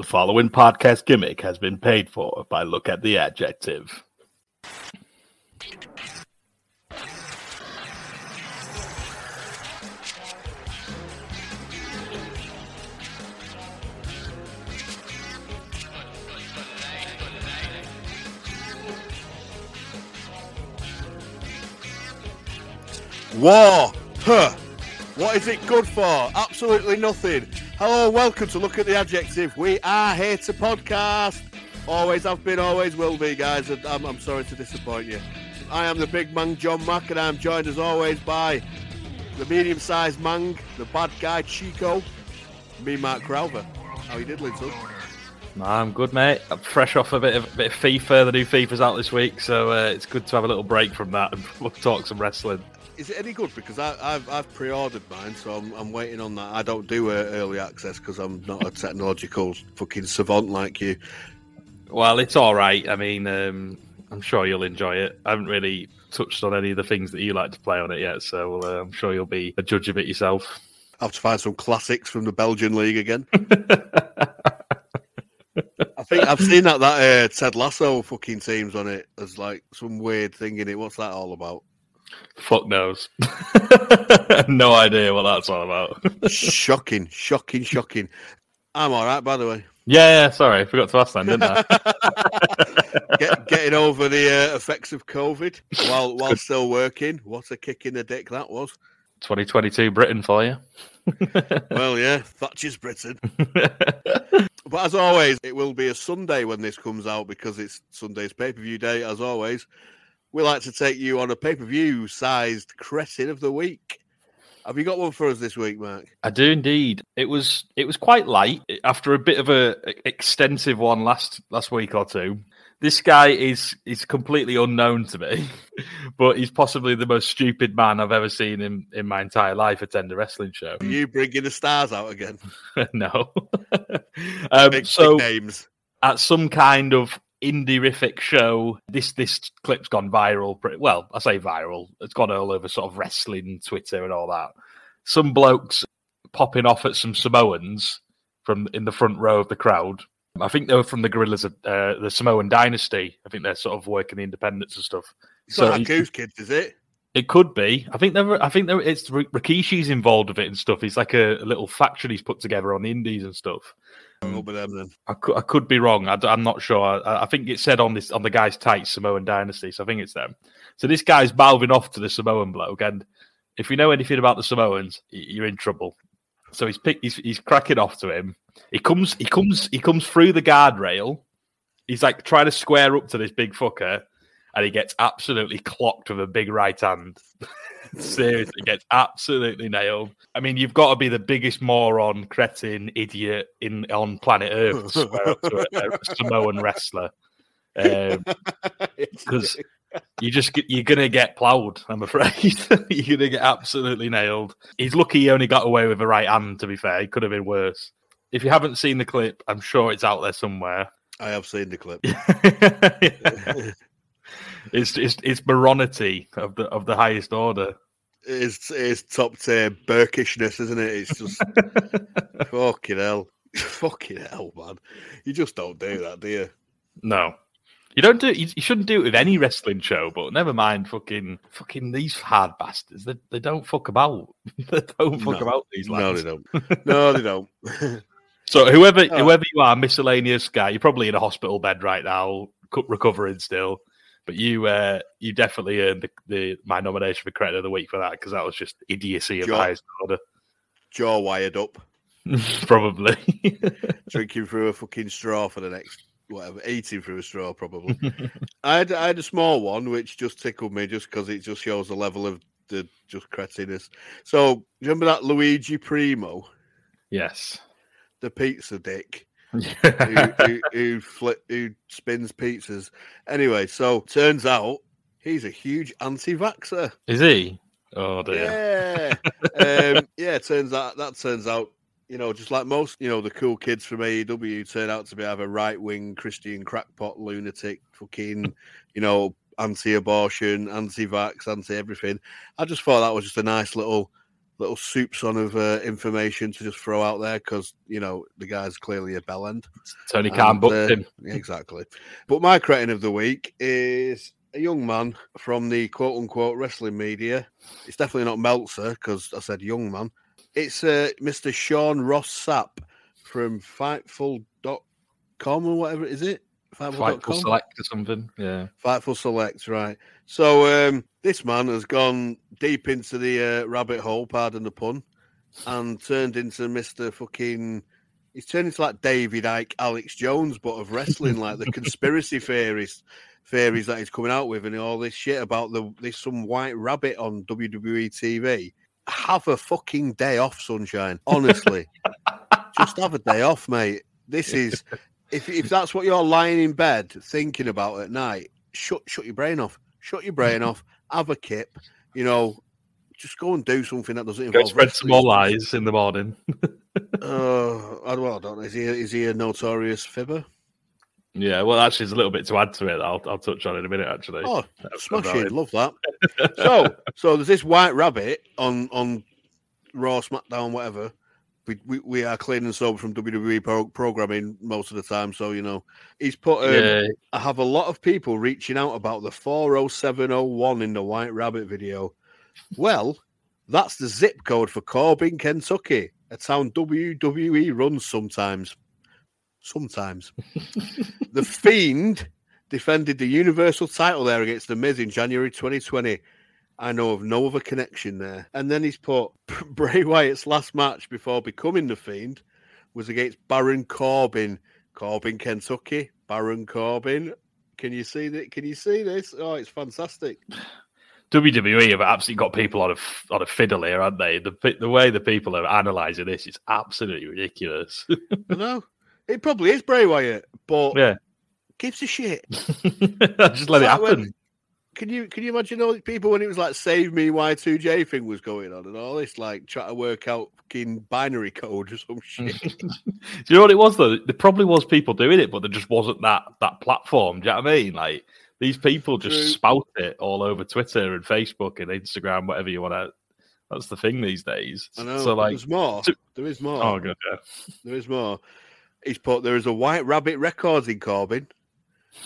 The following podcast gimmick has been paid for by Look at the Adjective. War! Huh! What is it good for? Absolutely nothing. Hello, welcome to Look at the Adjective. We are here to podcast. Always have been, always will be, guys. I'm, I'm sorry to disappoint you. I am the big man, John Mack, and I'm joined as always by the medium sized Mang, the bad guy, Chico, me, Mark Crowther. How you did, diddling, son? I'm good, mate. I'm fresh off a bit of, bit of FIFA. The new FIFA's out this week, so uh, it's good to have a little break from that and talk some wrestling. Is it any good? Because I, have I've pre-ordered mine, so I'm, I'm waiting on that. I don't do uh, early access because I'm not a technological fucking savant like you. Well, it's all right. I mean, um, I'm sure you'll enjoy it. I haven't really touched on any of the things that you like to play on it yet, so uh, I'm sure you'll be a judge of it yourself. I have to find some classics from the Belgian league again. I think I've seen that that uh, Ted Lasso fucking teams on it. There's like some weird thing in it. What's that all about? Fuck knows. no idea what that's all about. shocking, shocking, shocking. I'm all right, by the way. Yeah, yeah, sorry, I forgot to ask that, didn't I? Get, getting over the uh, effects of COVID while while still working. What a kick in the dick that was. 2022 Britain for you. well, yeah, Thatcher's Britain. but as always, it will be a Sunday when this comes out because it's Sunday's pay per view day, as always we like to take you on a pay per view sized cretin of the week. Have you got one for us this week, Mark? I do indeed. It was it was quite light after a bit of a extensive one last last week or two. This guy is is completely unknown to me, but he's possibly the most stupid man I've ever seen in, in my entire life attend a wrestling show. Are you bringing the stars out again? no. um, big, so big names at some kind of indie-rific show. This this clip's gone viral. Pretty, well, I say viral. It's gone all over sort of wrestling Twitter and all that. Some blokes popping off at some Samoans from in the front row of the crowd. I think they were from the Gorillas, of uh, the Samoan Dynasty. I think they're sort of working the independence and stuff. It's so not Goose Kids, is it? It could be. I think there. I think there. It's Rikishi's involved with it and stuff. He's like a, a little faction he's put together on the Indies and stuff. I could, I could be wrong. I, am not sure. I, I, think it said on this on the guy's tight Samoan dynasty, so I think it's them. So this guy's mouthing off to the Samoan bloke, and if you know anything about the Samoans, you're in trouble. So he's he's, he's cracking off to him. He comes he comes he comes through the guardrail. He's like trying to square up to this big fucker, and he gets absolutely clocked with a big right hand. Seriously, gets absolutely nailed. I mean, you've got to be the biggest moron, cretin, idiot in on planet Earth to swear up to a, a Samoan wrestler, because um, you just you're gonna get ploughed. I'm afraid you're gonna get absolutely nailed. He's lucky he only got away with a right hand. To be fair, it could have been worse. If you haven't seen the clip, I'm sure it's out there somewhere. I have seen the clip. It's it's it's moronity of the of the highest order. It's it's top tier Burkishness, isn't it? It's just fucking hell, fucking hell, man. You just don't do that, do you? No, you don't do. You, you shouldn't do it with any wrestling show. But never mind, fucking fucking these hard bastards. They they don't fuck about. they don't fuck no. about these. Lads. No, they don't. No, they don't. so whoever oh. whoever you are, miscellaneous guy, you're probably in a hospital bed right now, recovering still. But you uh, you definitely earned the, the, my nomination for credit of the week for that because that was just idiocy of jaw, highest order. Jaw wired up. probably. Drinking through a fucking straw for the next whatever, eating through a straw probably. I had I had a small one which just tickled me just because it just shows the level of the just cretinous. So remember that Luigi Primo? Yes. The pizza dick who, who, who, flip, who spins pizzas. Anyway, so turns out he's a huge anti-vaxer. Is he? Oh dear. Yeah. um, yeah. Turns out that turns out, you know, just like most, you know, the cool kids from AEW turn out to be either right-wing Christian crackpot lunatic, fucking, you know, anti-abortion, anti-vax, anti-everything. I just thought that was just a nice little little soups on of uh, information to just throw out there because you know the guy's clearly a bell end. Tony Khan booked uh, him exactly. But my cretin of the week is a young man from the quote unquote wrestling media. It's definitely not Meltzer because I said young man. It's uh, Mr. Sean Ross Sapp from Fightful.com or whatever is it? Fightful, Fightful Select or something. Yeah. Fightful Select, right. So um, this man has gone deep into the uh, rabbit hole, pardon the pun, and turned into Mr. fucking. He's turned into like David Icke, Alex Jones, but of wrestling, like the conspiracy theorist theories that he's coming out with, and all this shit about the there's some white rabbit on WWE TV. Have a fucking day off, sunshine. Honestly, just have a day off, mate. This is if if that's what you're lying in bed thinking about at night. Shut shut your brain off. Shut your brain off. Have a kip. You know, just go and do something that doesn't involve. Go spread some more lies in the morning. uh, I don't know. Is he is he a notorious fibber? Yeah, well, actually, there's a little bit to add to it. I'll, I'll touch on in a minute. Actually, oh, smashing, love that. so, so there's this white rabbit on on Raw, SmackDown, whatever. We, we, we are clean and sober from WWE pro- programming most of the time, so you know he's put. Um, yeah. I have a lot of people reaching out about the 40701 in the White Rabbit video. Well, that's the zip code for Corbin, Kentucky, a town WWE runs sometimes. Sometimes. the Fiend defended the Universal title there against The Miz in January 2020. I know of no other connection there. And then he's put Bray Wyatt's last match before becoming The Fiend was against Baron Corbin. Corbin, Kentucky. Baron Corbin. Can you see that? Can you see this? Oh, it's fantastic. WWE have absolutely got people on a on a fiddle here, aren't they? The the way the people are analysing this is absolutely ridiculous. I know. It probably is Bray Wyatt, but yeah, gives a shit. Just let it happen. When, can you can you imagine all these people when it was like "Save Me Y2J" thing was going on and all this like trying to work out fucking binary code or some shit. do you know what it was though? There probably was people doing it, but there just wasn't that that platform. Do you know what I mean? Like these people just True. spout it all over Twitter and Facebook and Instagram, whatever you want to. That's the thing these days. I know. So like, there's more. To, there is more. Oh, good. Yeah. There is more. He's put there is a White Rabbit Records in Corbin,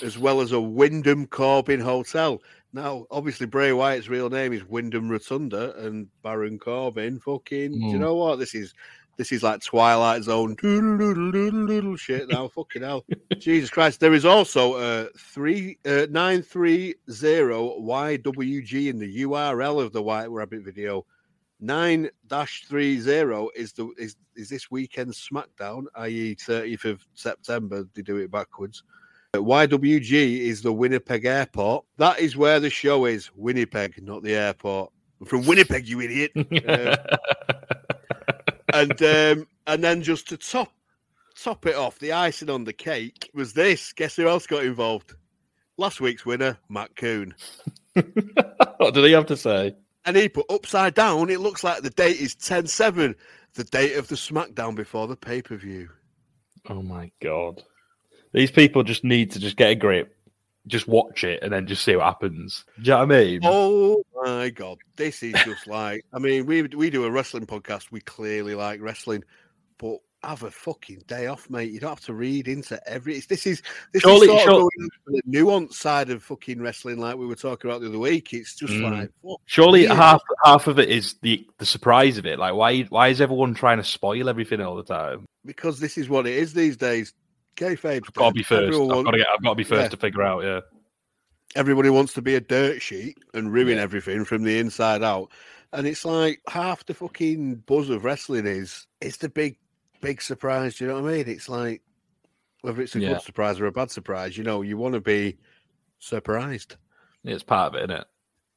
as well as a Wyndham Corbin Hotel. Now, obviously, Bray Wyatt's real name is Wyndham Rotunda, and Baron Corbin. Fucking, mm. do you hmm. know what this is? This is like Twilight Zone doodle, doodle, doodle, doodle shit now. fucking hell, Jesus Christ! There is also a three uh, nine three zero YWG in the URL of the White Rabbit video. Nine dash three zero is the is is this weekend SmackDown, i.e., thirtieth of September. They do it backwards. YWG is the Winnipeg Airport. That is where the show is. Winnipeg, not the airport. I'm from Winnipeg, you idiot. um, and um, and then just to top top it off, the icing on the cake was this. Guess who else got involved? Last week's winner, Matt Coon. what did he have to say? And he put upside down. It looks like the date is 10 7, the date of the SmackDown before the pay per view. Oh my God. These people just need to just get a grip, just watch it, and then just see what happens. Do you know what I mean? Oh my god, this is just like I mean, we we do a wrestling podcast. We clearly like wrestling, but have a fucking day off, mate. You don't have to read into every. This is this surely, is sort surely, of the nuance side of fucking wrestling, like we were talking about the other week. It's just mm. like surely half half of it is the the surprise of it. Like why why is everyone trying to spoil everything all the time? Because this is what it is these days. Kayfabe. I've got to be first. I've got to, get, I've got to be first yeah. to figure out. Yeah. Everybody wants to be a dirt sheet and ruin yeah. everything from the inside out. And it's like half the fucking buzz of wrestling is it's the big, big surprise. Do you know what I mean? It's like whether it's a yeah. good surprise or a bad surprise, you know, you want to be surprised. It's part of it, isn't it?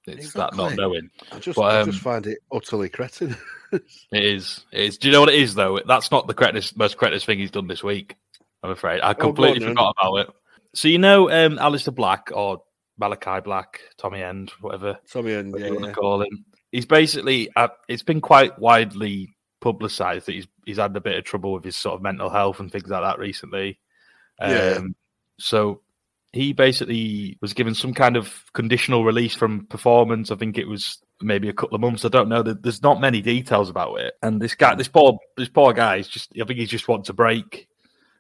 It's exactly. that not knowing. I just, but, um, I just find it utterly cretin. it is. It is. Do you know what it is though? That's not the cretinous, most cretinous thing he's done this week. I'm afraid I oh, completely oh, forgot about it. So you know, um, Aleister Black or Malachi Black, Tommy End, whatever, Tommy End, yeah, yeah. call him. He's basically. Uh, it's been quite widely publicised that he's he's had a bit of trouble with his sort of mental health and things like that recently. Um, yeah. So he basically was given some kind of conditional release from performance. I think it was maybe a couple of months. I don't know. There's not many details about it. And this guy, this poor, this poor guy, is just. I think he's just wants a break.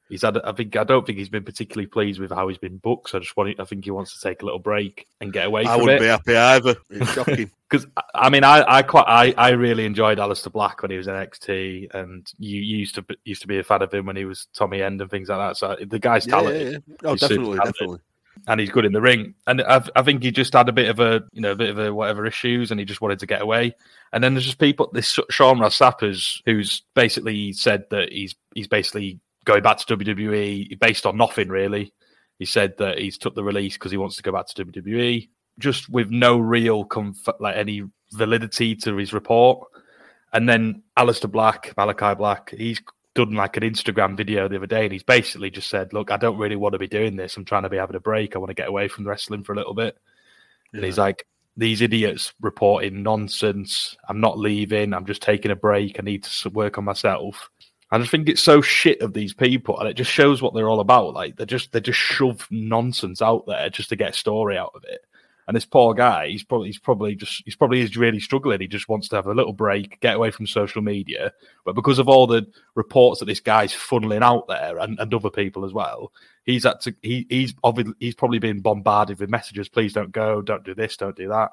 He's had. I think. I don't think he's been particularly pleased with how he's been booked. So I just want. I think he wants to take a little break and get away. I wouldn't it. be happy either. It's shocking. because I mean, I, I quite, I, I really enjoyed Aleister Black when he was in NXT, and you, you used to be- used to be a fan of him when he was Tommy End and things like that. So the guy's yeah, yeah, yeah. Oh, He's definitely, talented. definitely. and he's good in the ring. And I, I think he just had a bit of a, you know, a bit of a whatever issues, and he just wanted to get away. And then there's just people, this Sean Ross Sapps, who's basically said that he's he's basically going back to WWE based on nothing really. He said that he's took the release because he wants to go back to WWE, just with no real comf- like any validity to his report. And then Aleister Black, Malachi Black, he's done like an Instagram video the other day, and he's basically just said, "Look, I don't really want to be doing this. I'm trying to be having a break. I want to get away from wrestling for a little bit." And he's like, "These idiots reporting nonsense. I'm not leaving. I'm just taking a break. I need to work on myself." I just think it's so shit of these people, and it just shows what they're all about. Like they just they just shove nonsense out there just to get a story out of it. And this poor guy, he's probably he's probably just he's probably is really struggling. He just wants to have a little break, get away from social media. But because of all the reports that this guy's funneling out there and, and other people as well, he's had to he, he's obviously he's probably been bombarded with messages. Please don't go, don't do this, don't do that.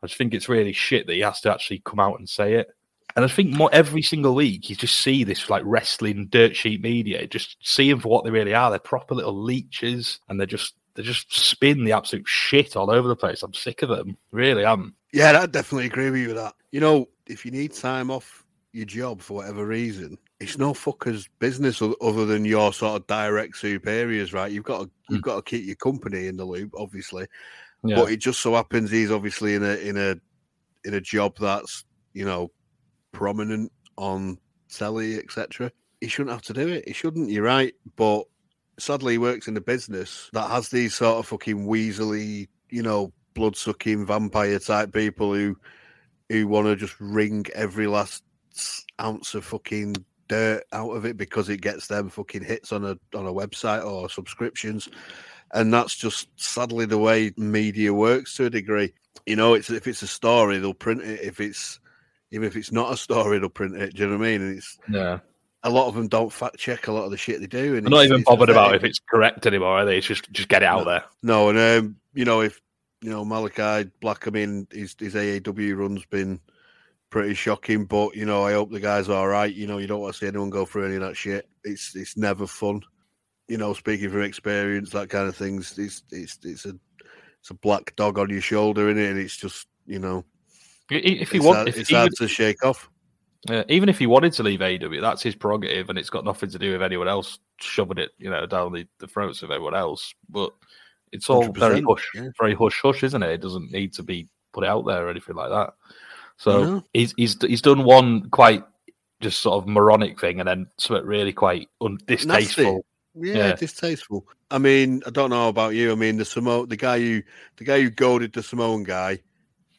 I just think it's really shit that he has to actually come out and say it. And I think more every single week you just see this like wrestling dirt sheet media, just see them for what they really are. They're proper little leeches, and they're just they just spin the absolute shit all over the place. I'm sick of them, really. am. Yeah, I definitely agree with you with that. You know, if you need time off your job for whatever reason, it's no fucker's business other than your sort of direct superiors, right? You've got to you've hmm. got to keep your company in the loop, obviously. Yeah. But it just so happens he's obviously in a in a in a job that's you know prominent on telly, etc. He shouldn't have to do it. He shouldn't. You're right, but sadly, he works in a business that has these sort of fucking weaselly, you know, blood sucking vampire type people who who want to just wring every last ounce of fucking dirt out of it because it gets them fucking hits on a on a website or subscriptions and that's just sadly the way media works to a degree you know it's if it's a story they'll print it if it's even if it's not a story they'll print it do you know what i mean and it's yeah. a lot of them don't fact check a lot of the shit they do and I'm not even bothered about if it's correct anymore, are they? It's just just get it out No. there. No, and um, you know, if you know Malachi Black, I mean, his his AEW run's been pretty shocking, but you know, I hope the guy's all right. You know, you don't want to see anyone go through any of that shit. It's it's never fun. You know, speaking from experience, that kind of things. It's it's it's a it's a black dog on your shoulder, in it, and it's just you know, If he it's, want, hard, if, it's hard to shake off. uh, even if he wanted to leave AEW, that's his prerogative, and it's got nothing to do with anyone else shoving it, you know, down the, the throats of everyone else. But it's all very hush, yeah. very hush hush, isn't it? It doesn't need to be put out there or anything like that. So he's he's he's done one quite just sort of moronic thing, and then something really quite un- distasteful. Yeah, Yeah. distasteful. I mean, I don't know about you. I mean, the Samo, the guy who the guy who goaded the Samoan guy,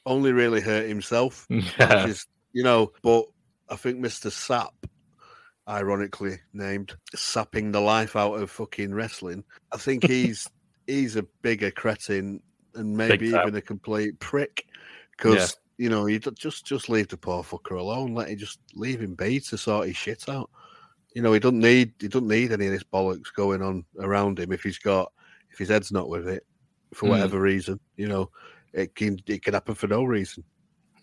only really hurt himself. Yeah, is you know but i think mr sap ironically named sapping the life out of fucking wrestling i think he's he's a bigger cretin and maybe even a complete prick because you know you just just leave the poor fucker alone. Let him just leave him be to sort his shit out. You know he doesn't need he doesn't need any of this bollocks going on around him if he's got if his head's not with it for Mm. whatever reason you know it can it can happen for no reason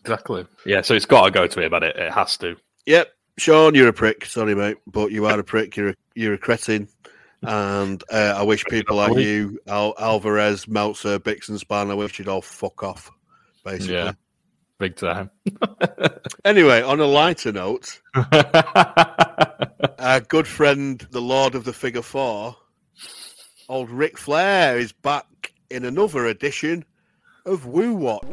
exactly. Yeah, so it's got to go to him, and it, it has to. Yep, Sean, you're a prick. Sorry, mate, but you are a prick. You're a, you're a cretin, and uh, I wish people like you, Al- Alvarez, Meltzer, Bixenspan, I wish you'd all fuck off. Basically. Yeah. Big time. Anyway, on a lighter note, our good friend, the Lord of the Figure Four, old Ric Flair, is back in another edition of Woo Watch.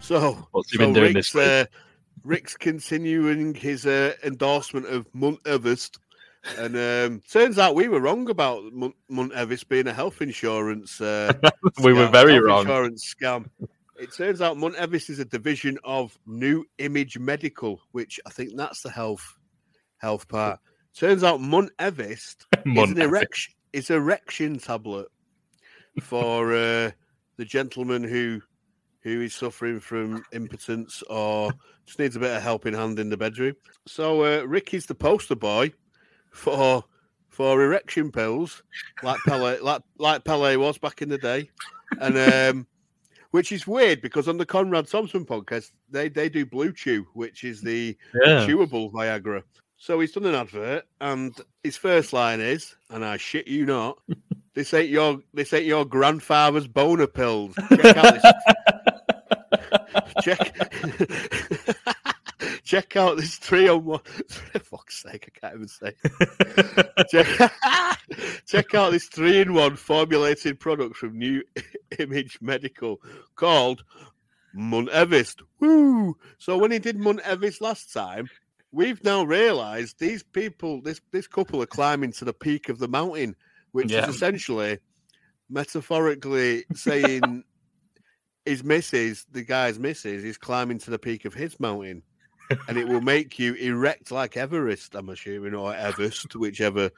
So, What's he so been doing Rick's, this uh, Rick's continuing his uh, endorsement of Munt Everest. And um, turns out we were wrong about Munt, Munt Everest being a health insurance. Uh, we were very health wrong. Insurance scam. It turns out Munt Everest is a division of New Image Medical, which I think that's the health health part. Turns out Munt Everest is Munt an erection. It's erection tablet for uh, the gentleman who who is suffering from impotence or just needs a bit of helping hand in the bedroom. So uh, Ricky's the poster boy for for erection pills, like Pele, like like Pele was back in the day, and um, which is weird because on the Conrad Thompson podcast they they do Blue Chew, which is the Yeah. chewable Viagra. So he's done an advert, and his first line is, and I shit you not, this ain't your this ain't your grandfather's boner pills. Check out this. check. check out this three on one. For fuck's sake, I can't even say. check, check out this three in one formulated product from New Image Medical called Munt Evist. Woo! So when he did Munt Evist last time, we've now realised these people, this this couple, are climbing to the peak of the mountain, which Yeah. is essentially metaphorically saying his missus, the guy's missus, is climbing to the peak of his mountain. and it will make you erect like Everest, I'm assuming, or Everest, whichever.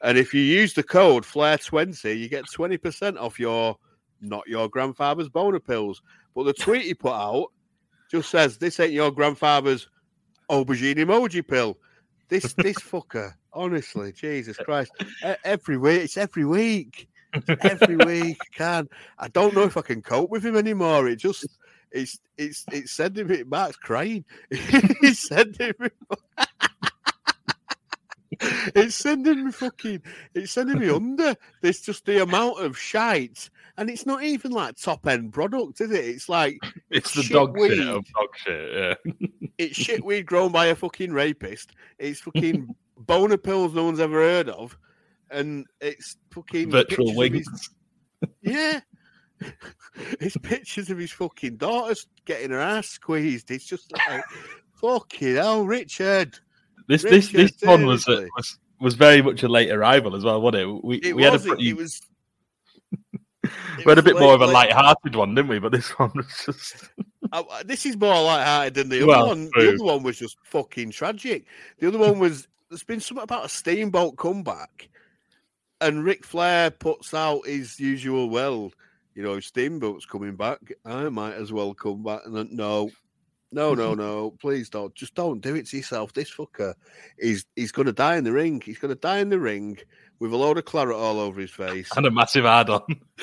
And if you use the code Flair20, you get 20% off your not your grandfather's boner pills. But the tweet he put out just says, This ain't your grandfather's aubergine emoji pill. This this fucker, honestly, Jesus Christ. Every week, it's every week. It's every week. I can I don't know if I can cope with him anymore. It just it's it's it's sending me Mark's crying. it's sending me it's sending me fucking it's sending me under. There's just the amount of shite. And it's not even like top end product, is it? It's like It's the Shit dog shit weed. of dog shit. Yeah. it's shit weed grown by a fucking rapist. It's fucking boner pills no one's ever heard of. And it's fucking Virtual wings. his- Yeah. it's pictures of his fucking daughters getting her ass squeezed. It's just like fucking hell, Richard. This this this one was, seriously. was was very much a late arrival as well, wasn't it? We It we had a pretty, it was we had a bit more of a light-hearted one, didn't we? But this one was just Uh, this is more light-hearted than the other Well, one. true. The other one was just fucking tragic. The other one was there's been something about a steamboat comeback, and Ric Flair puts out his usual, well, you know, steamboat's coming back. I might as well come back. And then, no, no, no, no, please don't. Just don't do it to yourself. This fucker is he's gonna die in the ring. He's gonna die in the ring with a load of claret all over his face. and a massive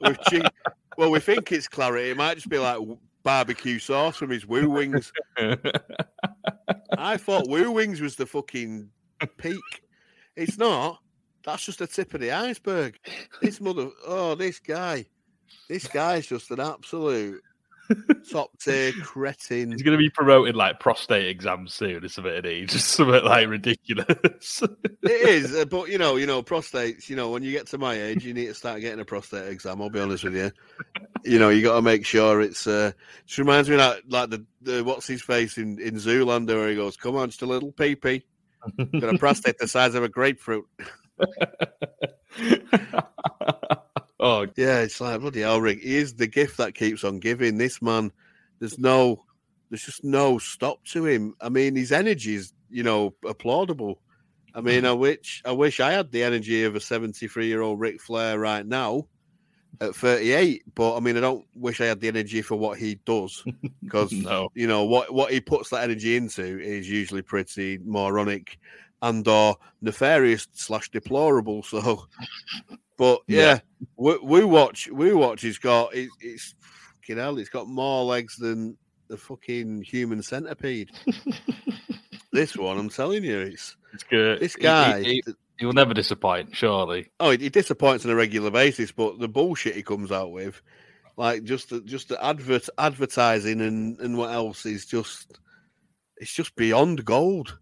with chi- well, we think it's clarity. It might just be like barbecue sauce from his woo wings. I thought woo wings was the fucking peak. It's not. That's just the tip of the iceberg. This mother, oh, this guy, this guy's just an absolute top tier cretin. He's going to be promoting like prostate exams soon, isn't it? He just something like ridiculous. It is, uh, but you know, you know, prostates. You know, when you get to my age, you need to start getting a prostate exam. I'll be honest with you. You know, you got to make sure it's. uh Just reminds me of that, like the, the what's his face in in Zoolander, where he goes, "Come on, just a little pee pee." Got a prostate the size of a grapefruit. oh, Yeah, it's like bloody hell, Rick. He is the gift that keeps on giving. This man, there's no, there's just no stop to him. I mean, his energy is, you know, applaudable. I mean, mm. I wish, I wish I had the energy of a 73 year old Ric Flair right now at 38. But I mean, I don't wish I had the energy for what he does because no. you know what what he puts that energy into is usually pretty moronic and or nefarious slash deplorable. So, but yeah, we, we watch we watch. He's got it, it's fucking hell. It's got more legs than the fucking human centipede. this one, I'm telling you, it's It's good. this He- he- guy. he, he will never disappoint, surely. Oh, he, he disappoints on a regular basis, but the bullshit he comes out with, like just the, just the advert advertising and and what else is just it's just beyond gold.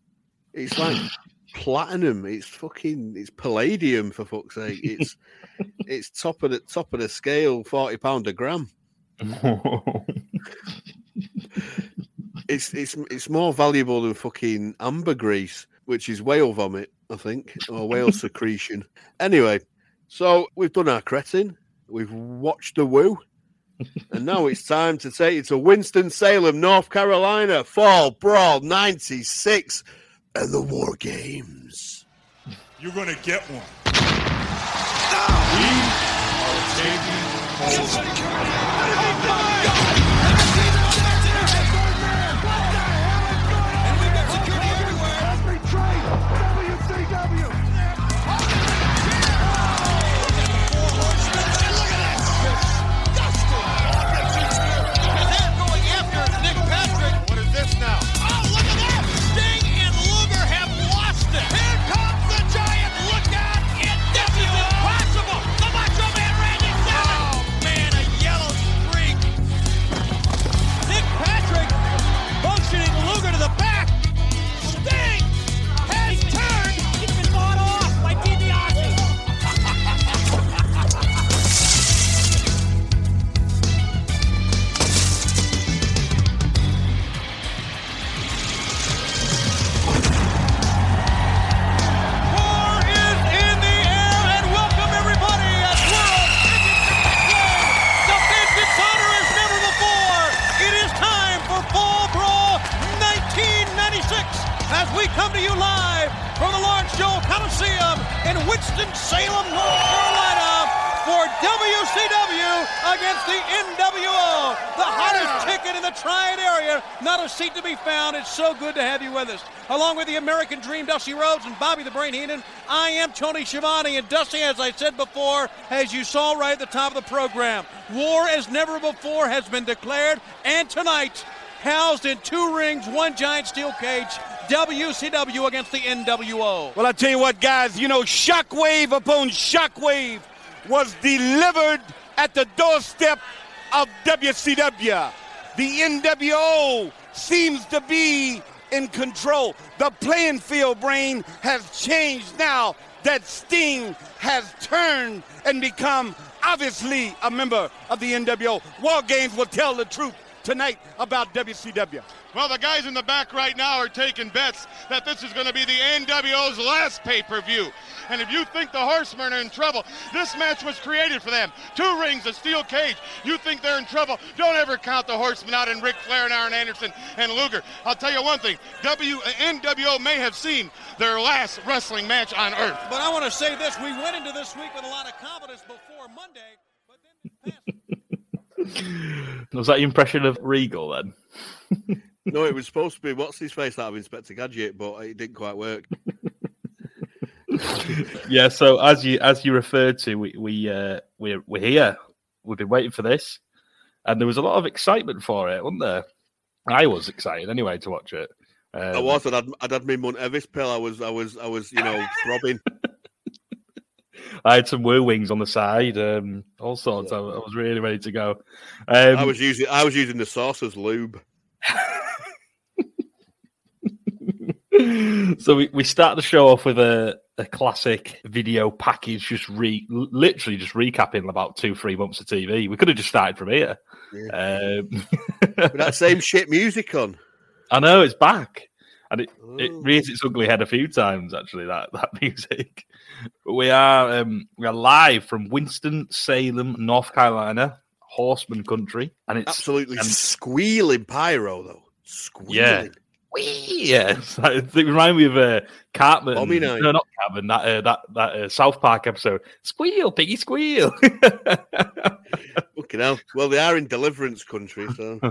It's like platinum. It's fucking it's palladium for fuck's sake. It's it's top of the top of the scale, forty pound a gram. It's it's it's more valuable than fucking ambergris, which is whale vomit, I think, or whale secretion. Anyway, so we've done our cretin, we've watched the woo, and now it's time to take you to Winston Salem, North Carolina, Fall Brawl '96, and the War Games. You're gonna get one. We are taking What Winston-Salem, North Carolina for WCW against the NWO, the hottest ticket in the Triad area. Not a seat to be found. It's so good to have you with us. Along with the American Dream, Dusty Rhodes and Bobby the Brain Heenan, I am Tony Schiavone. And Dusty, as I said before, as you saw right at the top of the program, war as never before has been declared. And tonight, housed in two rings, one giant steel cage, WCW against the NWO. Well, I tell you what, guys, you know, shockwave upon shockwave was delivered at the doorstep of WCW. The NWO seems to be in control. The playing field, brain, has changed now that Sting has turned and become obviously a member of the NWO. War Games will tell the truth tonight about WCW. Well, the guys in the back right now are taking bets that this is going to be the NWO's last pay-per-view. And if you think the Horsemen are in trouble, this match was created for them. Two rings, a steel cage. You think they're in trouble? Don't ever count the Horsemen out in Ric Flair and Arn Anderson and Luger. I'll tell you one thing: W NWO may have seen their last wrestling match on Earth. But I want to say this: we went into this week with a lot of confidence before Monday, but then we passed. Was that your impression of Regal then? No, it was supposed to be what's his face out of Inspector Gadget, but it didn't quite work. yeah. So as you as you referred to, we we uh, we're we're here. We've been waiting for this, and there was a lot of excitement for it, wasn't there? I was excited anyway to watch it. Um, I was, and I'd, I'd had my Munt Evis pill. I was, I was, I was, you know, throbbing. I had some woo wings on the side, um, all sorts. I, I was really ready to go. Um, I was using, I was using the sauce as lube. so we, we start the show off with a, a classic video package, just re literally just recapping about two, three months of TV. We could have just started from here. Um, With that same shit music on. I know it's back, and it, it Oh. rears its ugly head a few times. Actually, that that music. We are um, we are live from Winston Salem, North Carolina, Horseman Country, and it's Absolutely and- squealing pyro though. Squealing. Yeah. Whee! Yes, it reminded me of uh, Cartman. Bobby Knight. No, not Cartman. That uh, that that uh, South Park episode. Squeal, piggy, squeal. Fucking hell. Well, they are in deliverance country, so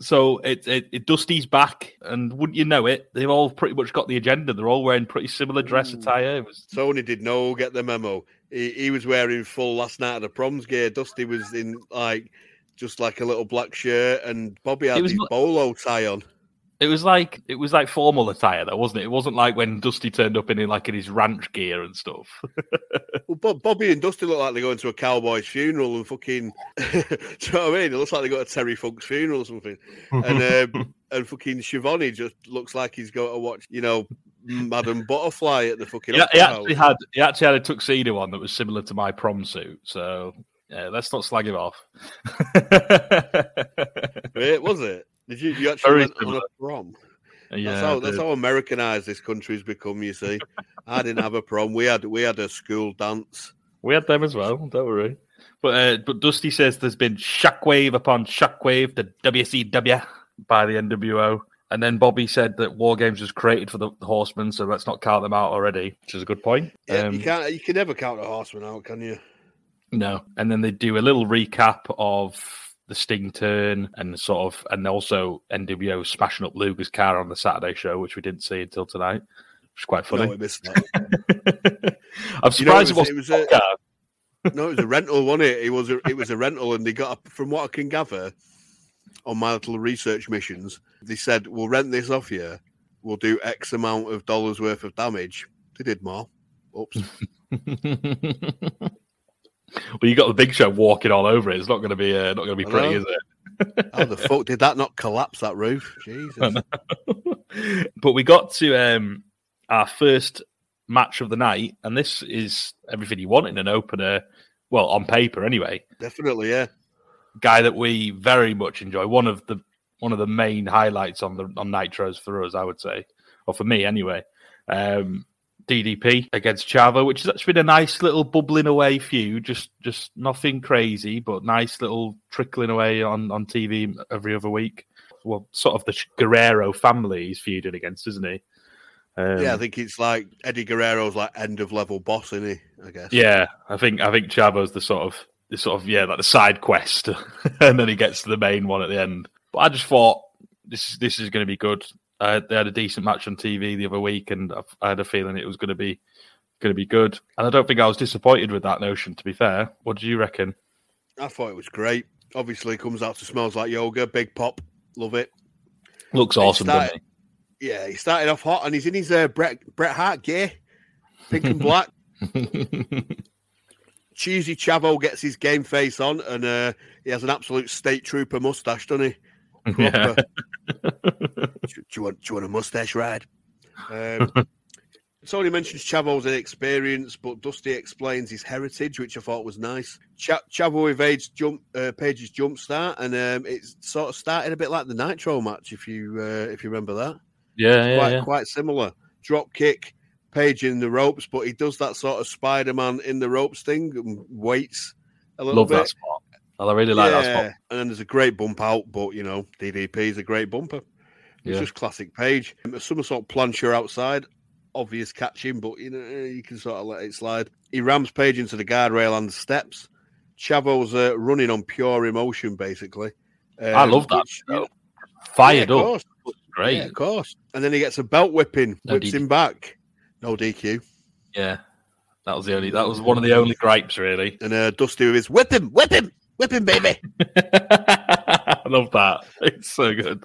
so it, it, it Dusty's back, and wouldn't you know it, they've all pretty much got the agenda. They're all wearing pretty similar dress Ooh. attire. It was Sony did no get the memo. He, he was wearing full last night at the proms gear. Dusty was in like just like a little black shirt, and Bobby had his mu- bolo tie on. It was like it was like formal attire, though, wasn't it? It wasn't like when Dusty turned up in like in his ranch gear and stuff. Well, Bob, Bobby and Dusty look like they're going to a cowboy's funeral and fucking. do you know what I mean? It looks like they go to Terry Funk's funeral or something. And um, and fucking Schiavone just looks like he's going to watch, you know, Madam Butterfly at the fucking. Yeah, he opera actually had he actually had a tuxedo on that was similar to my prom suit. So yeah, let's not slag him off. it was it? Did you? You actually Very went on a prom? yeah, that's how that's how Americanized this country's become. You see, I didn't have a prom. We had we had a school dance. we had them as well. Don't worry. But uh, but Dusty says there's been shockwave upon shockwave to WCW by the NWO. And then Bobby said that War Games was created for the Horsemen, so let's not count them out already, which is a good point. Yeah, Um, you can't. You can never count a horseman out, can you? No, and then they do a little recap of the Sting turn and sort of, and also NWO smashing up Luger's car on the Saturday show, which we didn't see until tonight, which is quite funny. No, we missed that. I'm You know, it surprised was- it it wasn't was a a- No, it was a rental, wasn't it? It was a it was a rental, and they got from what I can gather on my little research missions, they said we'll rent this off you. We'll do X amount of dollars worth of damage. They did more. Oops. well, you got the Big Show walking all over it. It's not going to be uh, not going to be pretty, is it? How the fuck did that not collapse that roof? Jesus. but we got to um, our first match of the night, and this is everything you want in an opener. Well, on paper, anyway. Definitely, yeah. Guy that we very much enjoy. One of the one of the main highlights on the on Nitros for us, I would say, or for me anyway. Um, DDP against Chavo, which has actually been a nice little bubbling away feud. Just just nothing crazy, but nice little trickling away on on TV every other week. Well, sort of the Guerrero family he's feuding against, isn't he? Um, yeah, I think it's like Eddie Guerrero's like end of level boss, isn't he? I guess. Yeah, I think I think Chavo's the sort of the sort of yeah, like the side quest, and then he gets to the main one at the end. But I just thought this this is going to be good. Uh, they had a decent match on TV the other week, and I, I had a feeling it was going to be going to be good. And I don't think I was disappointed with that notion. To be fair, what do you reckon? I thought it was great. Obviously, comes out to smells like yoga. Big pop, love it. Looks It awesome, doesn't started- Yeah, he started off hot, and he's in his uh, Bret Bret Hart gear, pink and black. Cheesy Chavo gets his game face on, and uh, he has an absolute state trooper mustache, doesn't he? Yeah. Proper. do, do you want, do you want a mustache ride? Um, Tony mentions Chavo's inexperience, but Dusty explains his heritage, which I thought was nice. Ch- Chavo evades jump uh, Page's jump start, and um, it's sort of started a bit like the Nitro match, if you uh, if you remember that. yeah, yeah, quite yeah. quite similar. Drop kick, Page in the ropes, but he does that sort of Spider Man in the ropes thing and waits a little Love bit. that spot. I really like that spot. And then there's a great bump out, but you know, DDP is a great bumper. It's Yeah. just classic Page. A somersault plancha outside, obvious catching, but you know, eh, you can sort of let it slide. He rams Page into the guardrail and the steps. Chavo's uh, running on pure emotion, basically. I Um, love that. which, you know, Fired yeah, up, course. great. Yeah, of course. And then he gets a belt whipping, No whips DQ. him back. No DQ. Yeah, that was the only. That was one of the only gripes, really. And uh, Dusty with his whip him, whip him, whip him, baby. I love that. It's so good.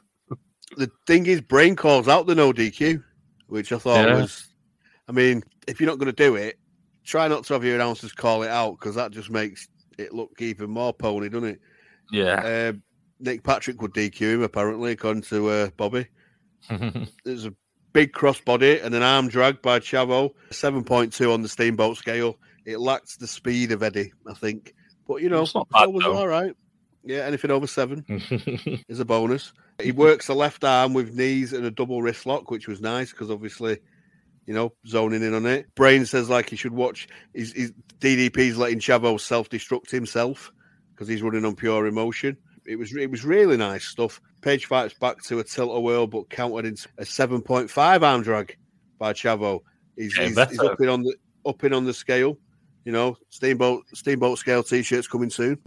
the thing is, Brain calls out the no DQ, which I thought Yeah. was. I mean, if you're not going to do it, try not to have your announcers call it out because that just makes it look even more pony, doesn't it? Yeah. Uh, Nick Patrick would DQ him apparently, according to uh, Bobby. There's a big crossbody and an arm drag by Chavo, 7.2 on the steamboat scale. It lacks the speed of Eddie, I think. But you know, bad, it was though. all right. Yeah, anything over seven is a bonus. He works the left arm with knees and a double wrist lock, which was nice because obviously, you know, zoning in on it. Brain says like he should watch. His, he's DDP's letting Chavo self destruct himself because he's running on pure emotion. It was it was really nice stuff. Page fights back to a tilt a whirl, but countered into a seven point five arm drag by Chavo. He's, he's, he's up in on the up in on the scale. You know, steamboat steamboat scale t-shirts coming soon.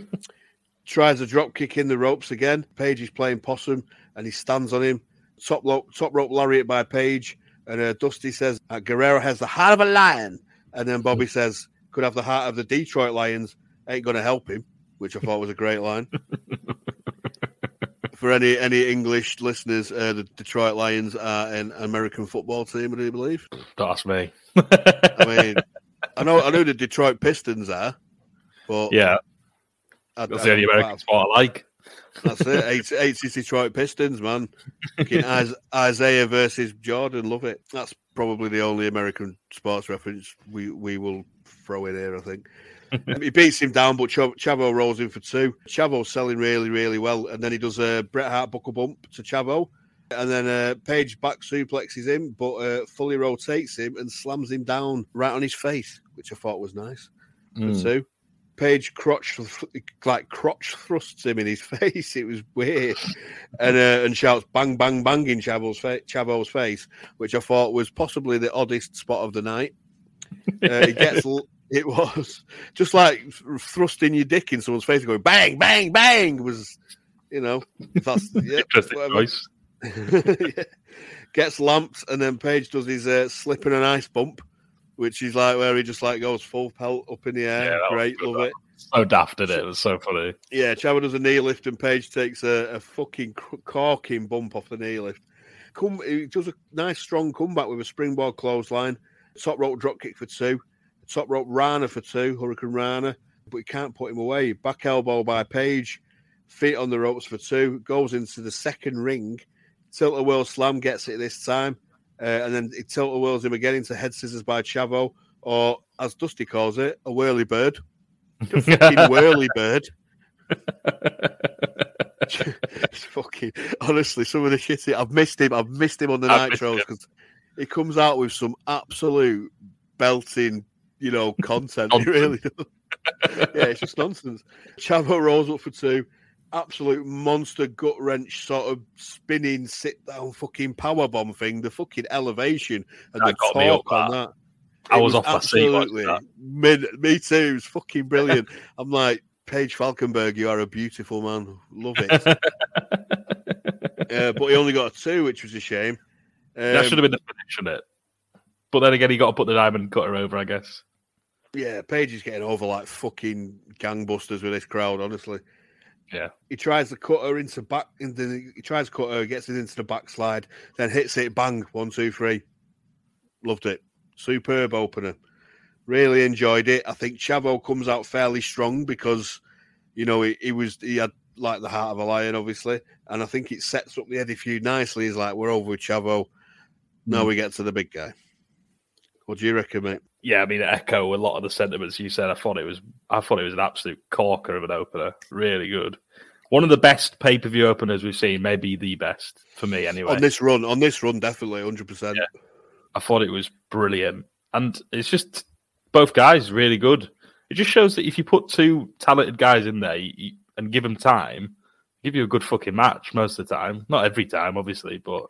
Tries a drop kick in the ropes again. Page is playing possum and he stands on him. Top rope, top rope lariat by Page. And uh, Dusty says uh, Guerrero has the heart of a lion. And then Bobby says, could have the heart of the Detroit Lions. Ain't going to help him, which I thought was a great line. For any any English listeners, uh, the Detroit Lions are an American football team, I do believe. Don't ask me. I mean, I know I know the Detroit Pistons are, but yeah, I, that's I- the only American sport I like. That's it. Eight, eight city Detroit Pistons, man. Isaiah versus Jordan, love it. That's probably the only American sports reference we, we will throw in here, I think. He beats him down, but Chav- Chavo rolls in for two. Chavo's selling really, really well. And then he does a Bret Hart buckle bump to Chavo. And then uh, Page back suplexes him, but uh, fully rotates him and slams him down right on his face, which I thought was nice for Mm. two. Page crotch like crotch thrusts him in his face. It was weird, and uh, and shouts "bang bang bang" in Chavo's, fa- Chavo's face, which I thought was possibly the oddest spot of the night. Uh, he gets l- It was just like thrusting your dick in someone's face, and going bang, bang, bang. Was you know that's yeah, Interesting choice. Yeah. Gets lamps, and then Page does his uh, slip and an ice bump, which is like where he just like goes full pelt up in the air. was Great, love that. it. So daft, did it? It was so funny. Yeah, Chavo does a knee lift, and Page takes a, a fucking corking bump off the knee lift. Come, he does a nice strong comeback with a springboard clothesline, top rope drop kick for two, top rope Rana for two, Hurricane Rana, but he can't put him away. Back elbow by Page, feet on the ropes for two, goes into the second ring. Tilt a whirl slam gets it this time, uh, and then it tilt a whirls him again into head scissors by Chavo, or as Dusty calls it, a whirly bird. A fucking whirly bird. It's fucking honestly, some of the shit I've missed him. I've missed him on the I've nitros because he comes out with some absolute belting, you know, content. he really does. yeah, it's just nonsense. Chavo rolls up for two. Absolute monster gut wrench, sort of spinning, sit down, fucking power bomb thing. The fucking elevation and That the got me up, talk on that. I It was off my seat absolutely that. mid, me too. It's fucking brilliant. I'm like, Page Falkenberg, you are a beautiful man. Love it. uh, but he only got a two, which was a shame. Um, that should have been the finish, shouldn't it? But then again, he got to put the diamond cutter over, I guess. Yeah, Page is getting over like fucking gangbusters with this crowd, honestly. Yeah. He tries to cutter into back into the, he tries to cutter, gets it into the backslide, then hits it, bang, one, two, three. Loved it. Superb opener. Really enjoyed it. I think Chavo comes out fairly strong because, you know, he, he was he had like the heart of a lion, obviously. And I think it sets up the Eddie feud nicely. He's like, We're over with Chavo. Now hmm. we get to the big guy. What do you reckon, mate? Yeah, I mean, echo a lot of the sentiments you said. I thought it was, I thought it was an absolute corker of an opener. Really good. One of the best pay per view openers we've seen, maybe the best for me, anyway. On this run, on this run, definitely, hundred percent. I thought it was brilliant. And it's just both guys really good. It just shows that if you put two talented guys in there you, and give them time, give you a good fucking match most of the time. Not every time, obviously, but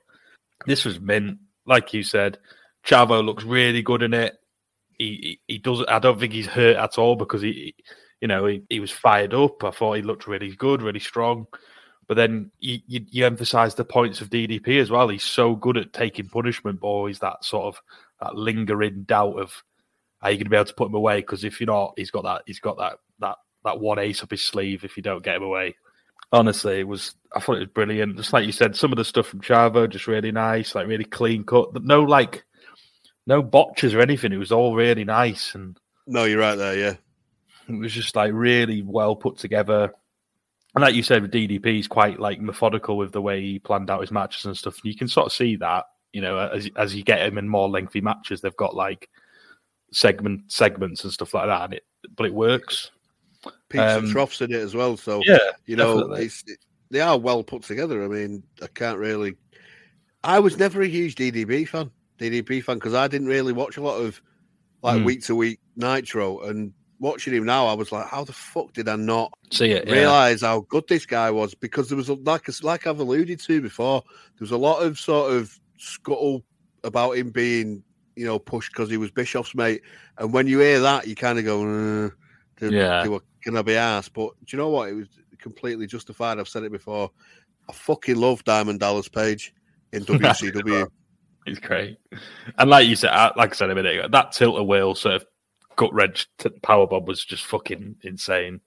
this was mint. Like you said, Chavo looks really good in it. He he, he doesn't. I don't think he's hurt at all because he, you know, he, he was fired up. I thought he looked really good, really strong. But then you, you, you emphasize the points of DDP as well. He's so good at taking punishment, always that sort of that lingering doubt of are you going to be able to put him away? Because if you're not, he's got that he's got that that that one ace up his sleeve if you don't get him away. Honestly, it was I thought it was brilliant. Just like you said, some of the stuff from Chavo just really nice, like really clean cut. No like no botches or anything. It was all really nice and No, you're right there. Yeah, it was just like really well put together. And like you said, with DDP, he's quite like methodical with the way he planned out his matches and stuff. And you can sort of see that, you know, as as you get him in more lengthy matches, they've got like segment segments and stuff like that. And it, but it works. peaks and Um, troughs in it as well. So Yeah, you know, it's, it, they are well put together. I mean, I can't really. I was never a huge DDP fan, DDP fan, because I didn't really watch a lot of like week to week Nitro, and watching him now, I was like, how the fuck did I not see it. Yeah. realize how good this guy was? Because there was a, like like I've alluded to before, there was a lot of sort of scuttle about him being you know pushed because he was Bischoff's mate, and when you hear that, you kind of go, uh, do, Yeah. do, can I be asked? But do you know what? It was completely justified. I've said it before. I fucking love Diamond Dallas Page in WCW. He's great. And like you said, like I said a minute ago, that tilt a whirl sort of gut wrench t- powerbomb was just fucking insane.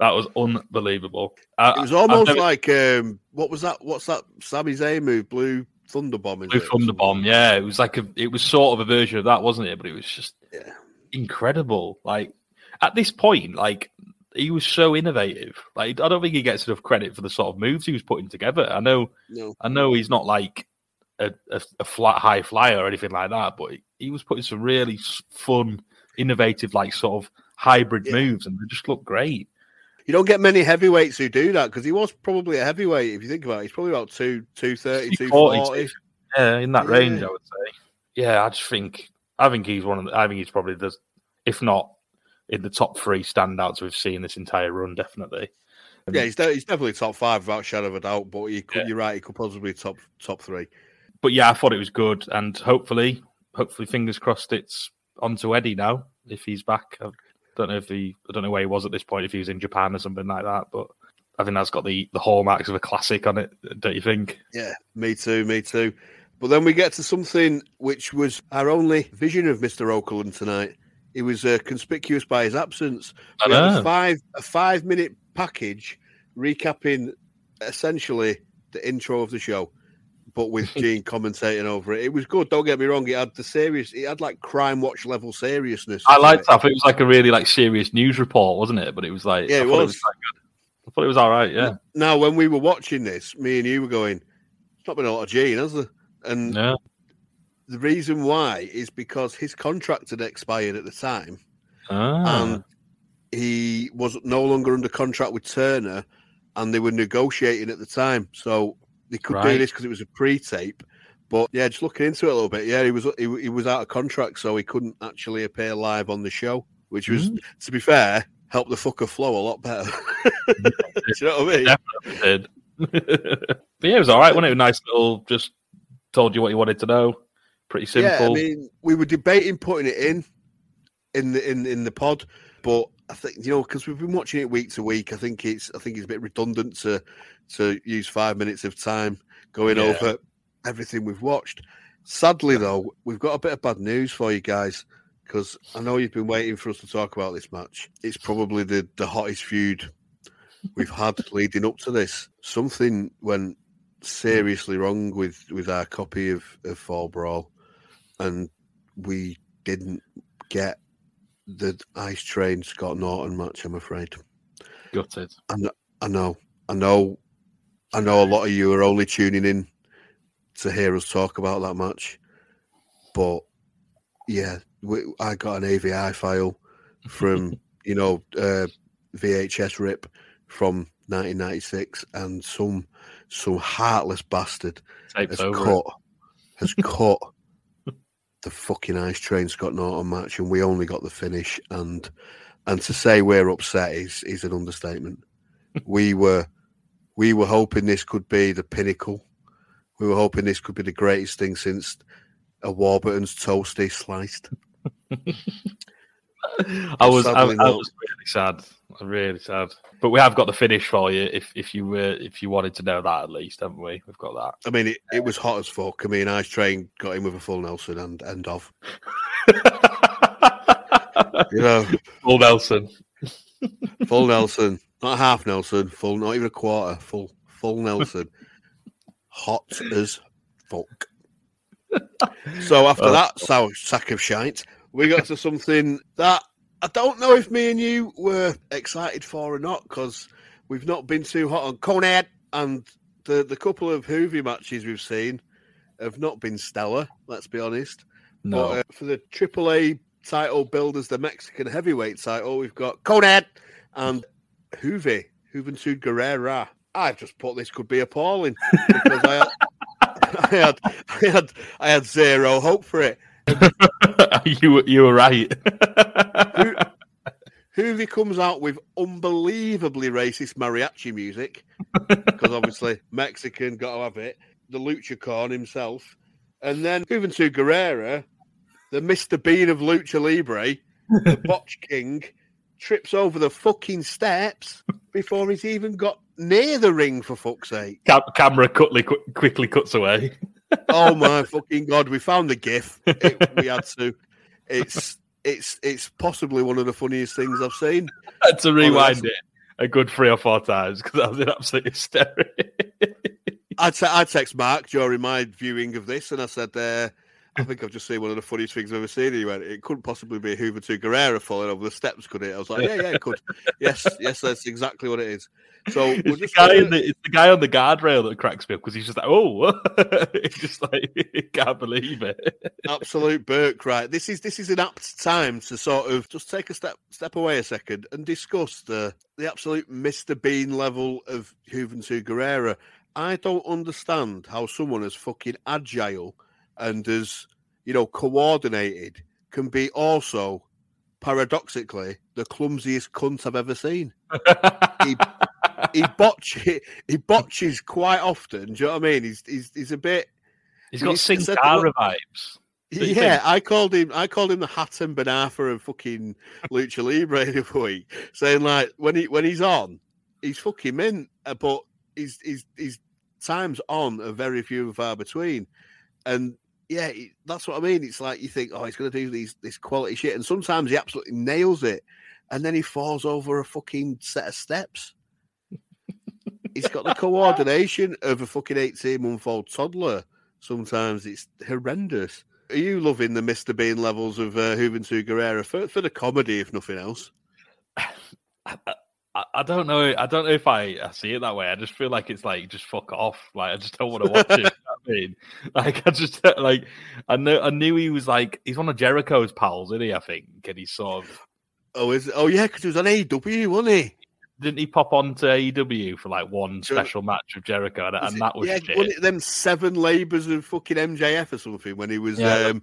That was unbelievable. I, It was almost never- like um, what was that? What's that? Sami Zayn move, Blue Thunder Bomb. Blue it? Thunder Bomb, yeah. It was like a, it was sort of a version of that, wasn't it? But it was just Yeah. incredible. Like at this point, like he was so innovative. Like I don't think he gets enough credit for the sort of moves he was putting together. I know, No, I know he's not like a, a, a flat high flyer or anything like that, but he, was putting some really fun, innovative, like sort of hybrid Yeah. moves, and they just looked great. you don't get many heavyweights who do that because he was probably a heavyweight. If you think about it, he's probably about two, 230, 240, 240. Yeah, in that range, I would say. Yeah, I just think I think he's one of the, I think he's probably the if not in the top three standouts we've seen this entire run, definitely. Yeah, he's, de- he's definitely top five without shadow of a doubt. But he could, Yeah. you're right, he could possibly be top top three. But yeah, I thought it was good, and hopefully, hopefully, fingers crossed, it's on to Eddie now. if he's back. I don't know if he, I don't know where he was at this point, if he was in Japan or something like that. But I think that's got the the hallmarks of a classic on it, don't you think? Yeah, me too, me too. But then we get to something which was our only vision of Mr. Okerlund tonight. He was uh, conspicuous by his absence. I We know. a five a five minute package recapping essentially the intro of the show, but with Gene commentating over it. It was good. Don't get me wrong. It had the serious. It had like crime watch level seriousness. I liked it. that. I thought it was like a really like serious news report, wasn't it? But it was like Yeah, it was. quite good. I thought it was all right. Yeah, Now, when we were watching this, me and you were going. It's not been a lot of Gene, has there? And yeah, the reason why is because his contract had expired at the time. ah, and he was no longer under contract with Turner, and they were negotiating at the time, so they could do this because it was a pre-tape. But yeah, just looking into it a little bit, yeah, he was he, he was out of contract, so he couldn't actually appear live on the show, which was, Mm. to be fair, helped the fucker flow a lot better. do you know what I mean? Definitely did. but yeah, it was all right. Wasn't it? Nice little, just told you what you wanted to know. Pretty simple. Yeah, I mean, we were debating putting it in in the in in the pod, but I think you know because we've been watching it week to week. I think it's I think it's a bit redundant to to use five minutes of time going Yeah. over everything we've watched. Sadly, though, we've got a bit of bad news for you guys because I know you've been waiting for us to talk about this match. It's probably the the hottest feud we've had leading up to this. Something went seriously wrong with with our copy of of Fall Brawl, and we didn't get the Ice Train Scott Norton match. I'm afraid. Gutted. I know, I know, I know, I know. A lot of you are only tuning in to hear us talk about that match, but yeah, we, I got an AVI file from you know uh, VHS rip from 1996, and some some heartless bastard has over. cut has cut the fucking ice train Scott Norton match, and we only got the finish. And and to say we're upset is is an understatement. we were we were hoping this could be the pinnacle. We were hoping this could be the greatest thing since a Warburton's toasty sliced. I was, I, I was really sad, really sad. But we have got the finish for you. If if you were, if you wanted to know that at least, haven't we? We've got that. I mean, it, it was hot as fuck. I mean, Ice Train got in with a full Nelson and end of. You know, Paul Nelson. full Nelson, not half Nelson, full, not even a quarter, full, full Nelson. Hot as fuck. So after Oh. that sour sack of shite, we got to something that I don't know if me and you were excited for or not because we've not been too hot on Konnan and the the couple of Hoovy matches we've seen have not been stellar. Let's be honest. No, But, uh, for the AAA title billed as the Mexican heavyweight title, we've got Konnan and Juve, Juventud Guerrera. I've just put this could be appalling because I had, I had, I had, I had zero hope for it. you were- you were right. Juve comes out with unbelievably racist mariachi music because obviously Mexican got to have it. The Lucha Corn himself, and then Juventud Guerrera, the Mister Bean of Lucha Libre, the Botch King, trips over the fucking steps before he's even got near the ring. For fuck's sake! Cam- camera quickly quickly cuts away. Oh my fucking god! We found the GIF. It, we had to. It's it's it's possibly one of the funniest things I've seen. had to rewind it a good three or four times because I was in absolute hysteria. I te- I text Mark during my viewing of this, and I said, uh, "I think I've just seen one of the funniest things I've ever seen." He went, "It couldn't possibly be Juventud Guerrera falling over the steps, could it?" I was like, "Yeah, yeah, it could. yes, yes, that's exactly what it is." So It's the, guy gonna- the, it's the guy on the guardrail that cracks me up because he's just like, oh, he's just like, can't believe it. absolute Burke, right? This is this is an apt time to sort of just take a step step away a second and discuss the the absolute Mr. Bean level of Juventud Guerrera. I don't understand how someone as fucking agile and as you know coordinated can be also paradoxically the clumsiest cunt I've ever seen. He he botch he botches quite often. Do you know what I mean? He's he's, he's a bit He's got you Sin said Cara that- vibes. Yeah? I called him. I called him the Hatton Benafa of fucking Lucha Libre the other week, saying like when he when he's on, he's fucking mint, uh, but his his his times on are very few and far between, and yeah, that's what I mean. It's like you think, oh, he's going to do these this quality shit, and sometimes he absolutely nails it, and then he falls over a fucking set of steps. he's got the coordination of a fucking eighteen month old toddler. Sometimes it's horrendous. Are you loving the Mr. Bean levels of uh, Juventud Guerrera for, for the comedy, if nothing else? I, I- I don't know. I don't know if I, I see it that way. I just feel like it's like just fuck off. Like I just don't want to watch it. you know what I mean, like I just like I know I knew he was like he's one of Jericho's pals, isn't he? I think, and he's sort of Oh, is oh yeah, because he was on AEW, wasn't he? didn't he pop on to AEW for like one Sure. special match of Jericho, and, and that was yeah, shit. wasn't it them seven labours of fucking MJF or something when he was Yeah. um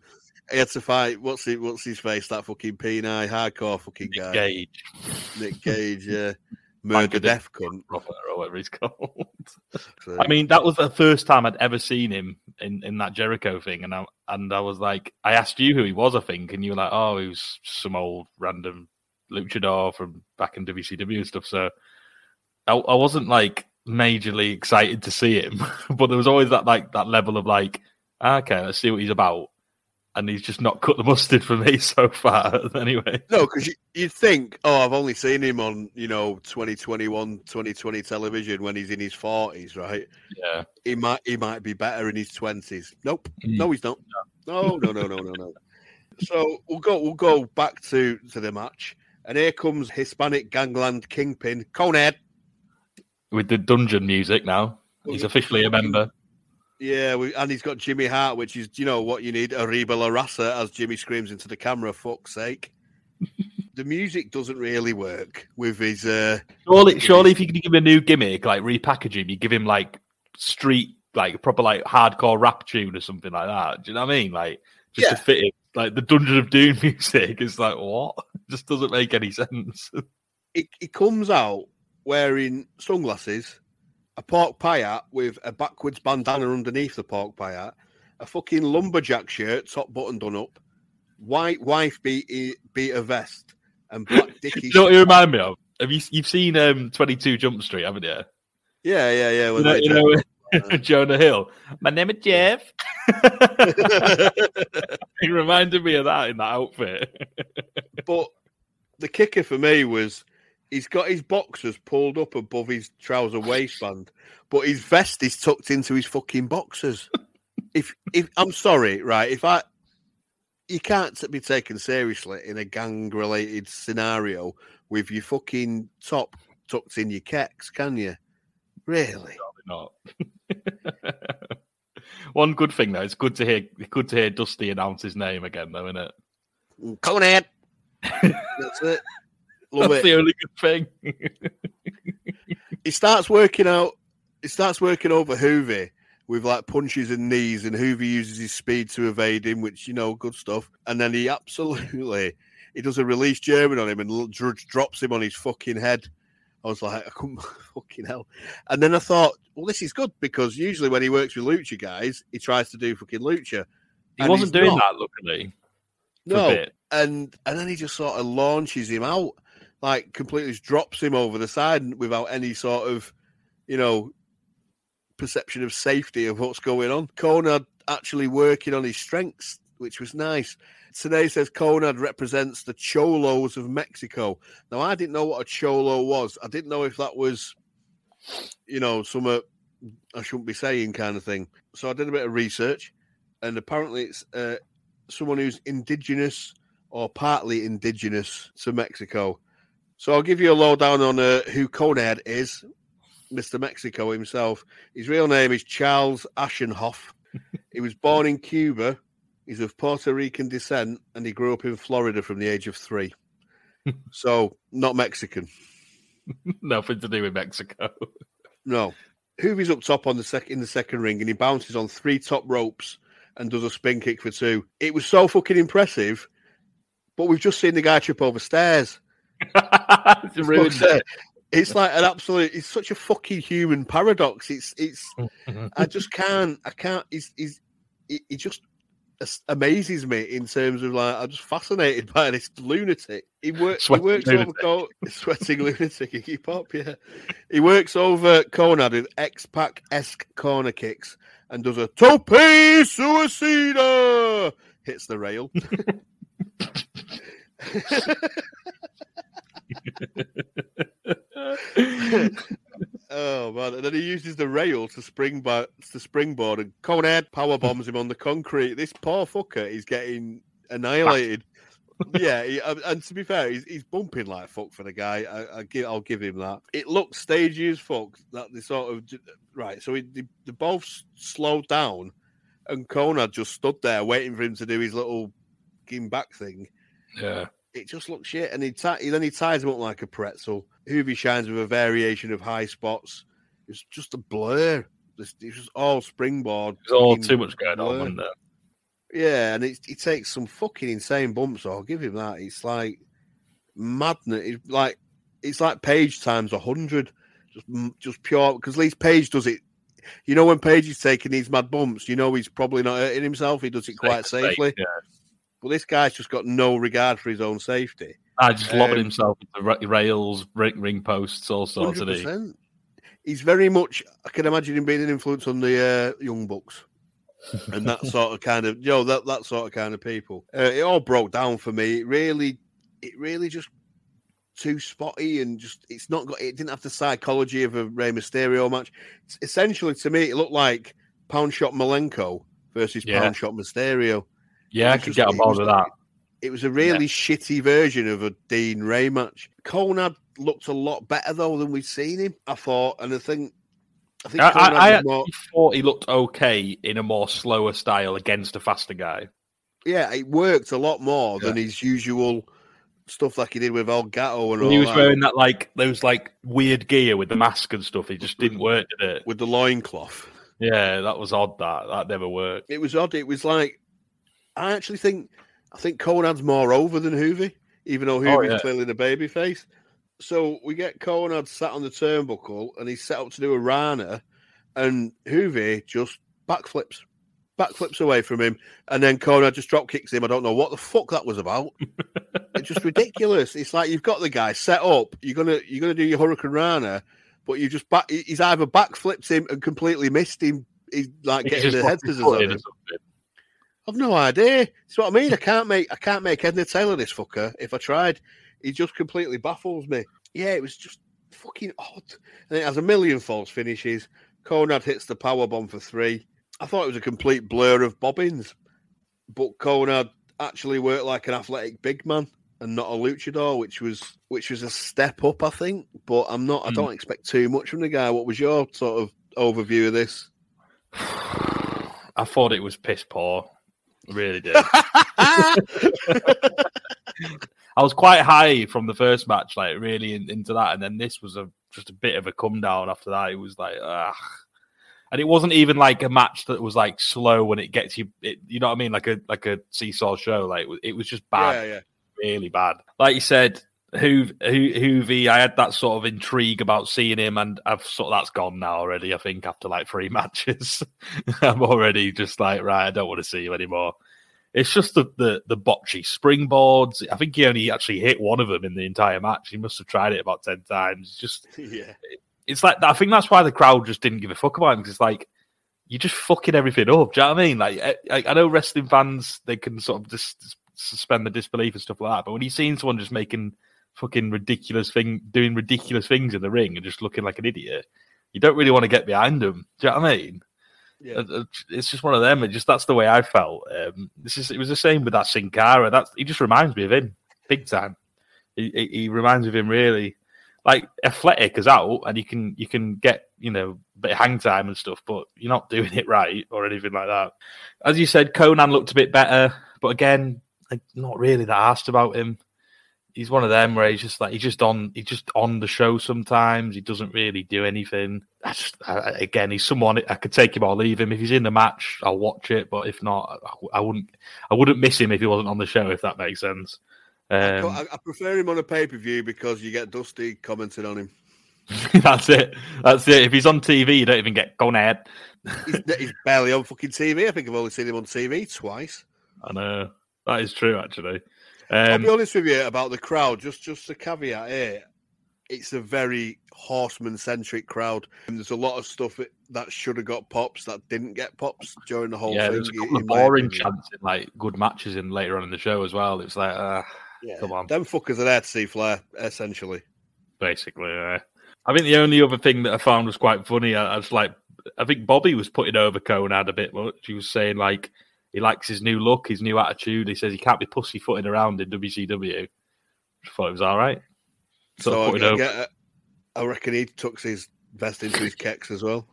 he had to fight what's it what's his face that fucking Peni hardcore fucking guy. Nick guy Gage, Nick Cage yeah murder death cunt. Robert, or whatever he's called. So, I mean, that was the first time I'd ever seen him in, in that Jericho thing, and I and I was like, I asked you who he was, I think, and you were like, oh, he was some old random luchador from back in WCW and stuff. So I, I wasn't like majorly excited to see him, but there was always that like that level of like, "Ah, okay, let's see what he's about, and he's just not cut the mustard for me so far. anyway, no, because you, you'd think, oh, I've only seen him on, you know, 2021, 2020 television when he's in his 40s, right? yeah, He might he might be better in his 20s. Nope. Mm. No, he's not. No, no, no, no, no, no. So we'll go we'll go back to, to the match. And here comes Hispanic Gangland Kingpin, Konnan. with the dungeon music now, he's officially a member. Yeah, we, and he's got Jimmy Hart, which is, you know, what you need, Arriba La Raza, as Jimmy screams into the camera, fuck's sake. the music doesn't really work with his. Uh, Surely, surely, if you can give him a new gimmick, like repackage him, you give him like street, like proper, like hardcore rap tune or something like that. Do you know what I mean? Like just Yeah. to fit it. Like the Dungeon of Doom music is like what? just doesn't make any sense. he, he comes out wearing sunglasses, a pork pie hat with a backwards bandana underneath the pork pie hat, a fucking lumberjack shirt, top button done up, white wife beat beater vest, and black dicky. you know what you remind me of? Have you you've seen um Twenty Two Jump Street, haven't you? yeah, yeah, yeah. You know, you know Jonah Hill. My name is Jeff. he reminded me of that in that outfit. but the kicker for me was he's got his boxers pulled up above his trouser waistband, but his vest is tucked into his fucking boxers. if if I'm sorry, right? If I you can't be taken seriously in a gang related scenario with your fucking top tucked in your kecks, can you? Really? Probably not. One good thing though, it's good to hear good to hear Dusty announce his name again, though, isn't it? Konnan. That's it. Love That's it. the only good thing. he starts working out. He starts working over Hoovy with like punches and knees, and Hoovy uses his speed to evade him, which you know, good stuff. And then he absolutely he does a release German on him and l- dr- drops him on his fucking head. I was like, I couldn't fucking hell. And then I thought, well, this is good because usually when he works with lucha guys, he tries to do fucking lucha. he wasn't doing not. that, luckily. No, and and then he just sort of launches him out, like completely drops him over the side without any sort of, you know, perception of safety of what's going on. Konnan actually working on his strengths, which was nice. Today says Konnan represents the cholos of Mexico. Now I didn't know what a cholo was. I didn't know if that was, you know, some uh, I shouldn't be saying kind of thing. So I did a bit of research, and apparently it's uh, someone who's indigenous or partly indigenous to Mexico. So I'll give you a lowdown on uh, who Konnan is, Mr. Mexico himself. His real name is Charles Ashenoff. he was born in Cuba. He's of Puerto Rican descent and he grew up in Florida from the age of three. so not Mexican. Nothing to do with Mexico. No. Hoovy's up top on the sec- in the second ring and he bounces on three top ropes and does a spin kick for two. It was so fucking impressive, but we've just seen the guy trip over stairs. It's ruined Fuck's sake. It's like an absolute. It's such a fucking human paradox. It's. It's. I just can't. I can't. He's. He's. He, he just. amazes me in terms of like I'm just fascinated by this lunatic. He, wor- he works over lunatic. Co- sweating lunatic. Iggy Pop, yeah. He works over Konnan with X Pac esque corner kicks and does a tope suicida. Hits the rail. Oh man! And then he uses the rail to spring by, to springboard, and Konnan power bombs him on the concrete. This poor fucker is getting annihilated. yeah, he, and- and to be fair, he's, he's bumping like fuck for the guy. I, I give, I'll give him that. It looks stagey as fuck. That they sort of right. So he, they, they both slowed down, and Konnan just stood there waiting for him to do his little game back thing Yeah. it just looks shit. And he, he then he ties him up like a pretzel. Hoovy shines with a variation of high spots. It's just a blur. It's, it's just all springboard. There's all too much going on, blur. wasn't there? Yeah, and it, he takes some fucking insane bumps. I'll give him that. It's like madness. It's like it's like Page times a hundred. Just just pure because at least Page does it. You know when Page is taking these mad bumps, you know he's probably not hurting himself. He does it quite Safe, safely. Yeah. But this guy's just got no regard for his own safety. I just lobbing Um, himself into rails, ring, ring posts, all sorts of things. He's very much. I can imagine him being an influence on the uh, young bucks, and that sort of kind of, you know, that that sort of kind of people. Uh, it all broke down for me. It really, it really just too spotty and just it's not got. It didn't have the psychology of a Rey Mysterio match. It's essentially, to me, it looked like Pound Shot Malenko versus Yeah. Pound Shot Mysterio. Yeah, I could get on board with that. It was a really shitty version of a Dean Ray match. Konnan looked a lot better though than we've seen him. I thought, and I think, I think I, I, more, thought he looked okay in a more slower style against a faster guy. yeah, it worked a lot more than his usual stuff like he did with El Gato and all he was that. wearing that like those like weird gear with the mask and stuff. It just didn't work, did it? with the loincloth. Yeah, that was odd. That that never worked. It was odd. It was like I actually think I think Konnan's more over than Hoovy, even though Hoovy's Oh, yeah. clearly the baby face. So we get Konnan sat on the turnbuckle and he's set up to do a Rana, and Hoovy just backflips, backflips away from him, and then Konnan just drop kicks him. I don't know what the fuck that was about. it's just ridiculous. It's like you've got the guy set up. You're gonna you're gonna do your Hurricane Rana, but you just back. He's either backflipped him and completely missed him. He's like He getting the head scissors on him. I've no idea. That's what I mean. I can't make I can't make Edna Taylor this fucker if I tried. He just completely baffles me. Yeah, it was just fucking odd. And it has a million false finishes. Konnan hits the power bomb for three. I thought it was a complete blur of bobbins, but Konnan actually worked like an athletic big man and not a luchador, which was which was a step up, I think. But I'm not. I Mm. don't expect too much from the guy. What was your sort of overview of this? I thought it was piss poor. I really did. I was quite high from the first match, like really in, into that, and then this was a just a bit of a come down after that. It was like, ah, and it wasn't even like a match that was like slow when it gets you. It, you know what I mean? Like a like a seesaw show. Like it was just bad, yeah, yeah. really bad. Like you said, who who Hoovy, I had that sort of intrigue about seeing him, and I've sort of that's gone now already. I think after like three matches, I'm already just like, right, I don't want to see you anymore. It's just the, the the botchy springboards. I think he only actually hit one of them in the entire match. He must have tried it about ten times. Just yeah. it's like I think that's why the crowd just didn't give a fuck about him because it's like you're just fucking everything up. Do you know what I mean? Like eh, I, I- I know wrestling fans they can sort of just suspend the disbelief and stuff like that, but when you've seen someone just making fucking ridiculous thing, doing ridiculous things in the ring and just looking like an idiot, you don't really want to get behind them. Do you know what I mean? Yeah. Uh, uh, It's just one of them. It just that's the way I felt. Um, this is it was the same with that Sin Cara. That's he just reminds me of him big time. He, he, he reminds me of him really. Like athletic as out, and you can you can get you know a bit of hang time and stuff, but you're not doing it right or anything like that. As you said, Konnan looked a bit better, but again, like, not really that asked about him. He's one of them where he's just like he's just on he's just on the show sometimes. He doesn't really do anything. I just I, again he's someone I could take him or leave him. If he's in the match, I'll watch it. But if not, I, I wouldn't I wouldn't miss him if he wasn't on the show. If that makes sense. Um, I, I prefer him on a pay per view because you get Dusty commenting on him. that's it. That's it. If he's on TV, you don't even get gone ahead. He's, he's barely on fucking TV. I think I've only seen him on TV twice. I know that is true. Actually, I'll um, be honest with you about the crowd. Just, just a caveat here. It's a very horseman centric crowd, and there's a lot of stuff that- should have got pops that didn't get pops during the whole yeah, thing. there's a couple of boring chants in like good matches in later on in the show as well. It's like, uh, Yeah. come on. Them fuckers are there to see Flair, essentially. basically. Uh, I think the only other thing that I found was quite funny. I, I was like, I think Bobby was putting over Konnan a bit much. He was saying like he likes his new look, his new attitude. He says he can't be pussyfooting around in WCW. I thought it was all right. Sort So I, get, I reckon he tucks his vest into his kecks as well.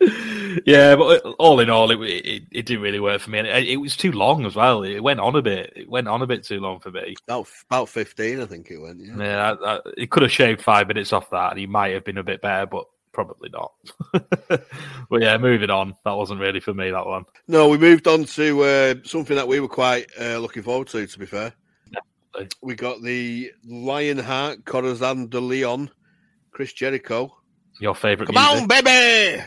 yeah, but uh, all in all, it, it it didn't really work for me. And it, it was too long as well. It went on a bit. It went on a bit too long for me. About, about 15, I think it went. Yeah. Yeah, I, I, he could have shaved five minutes off that, and he might have been a bit better, but probably not. but yeah, moving on. That wasn't really for me. That one. No, we moved on to uh, something that we were quite uh, looking forward to, to be fair. Definitely. We got the Lionheart, Corazon de Leon, Chris Jericho. Your favorite? Come music? on, baby!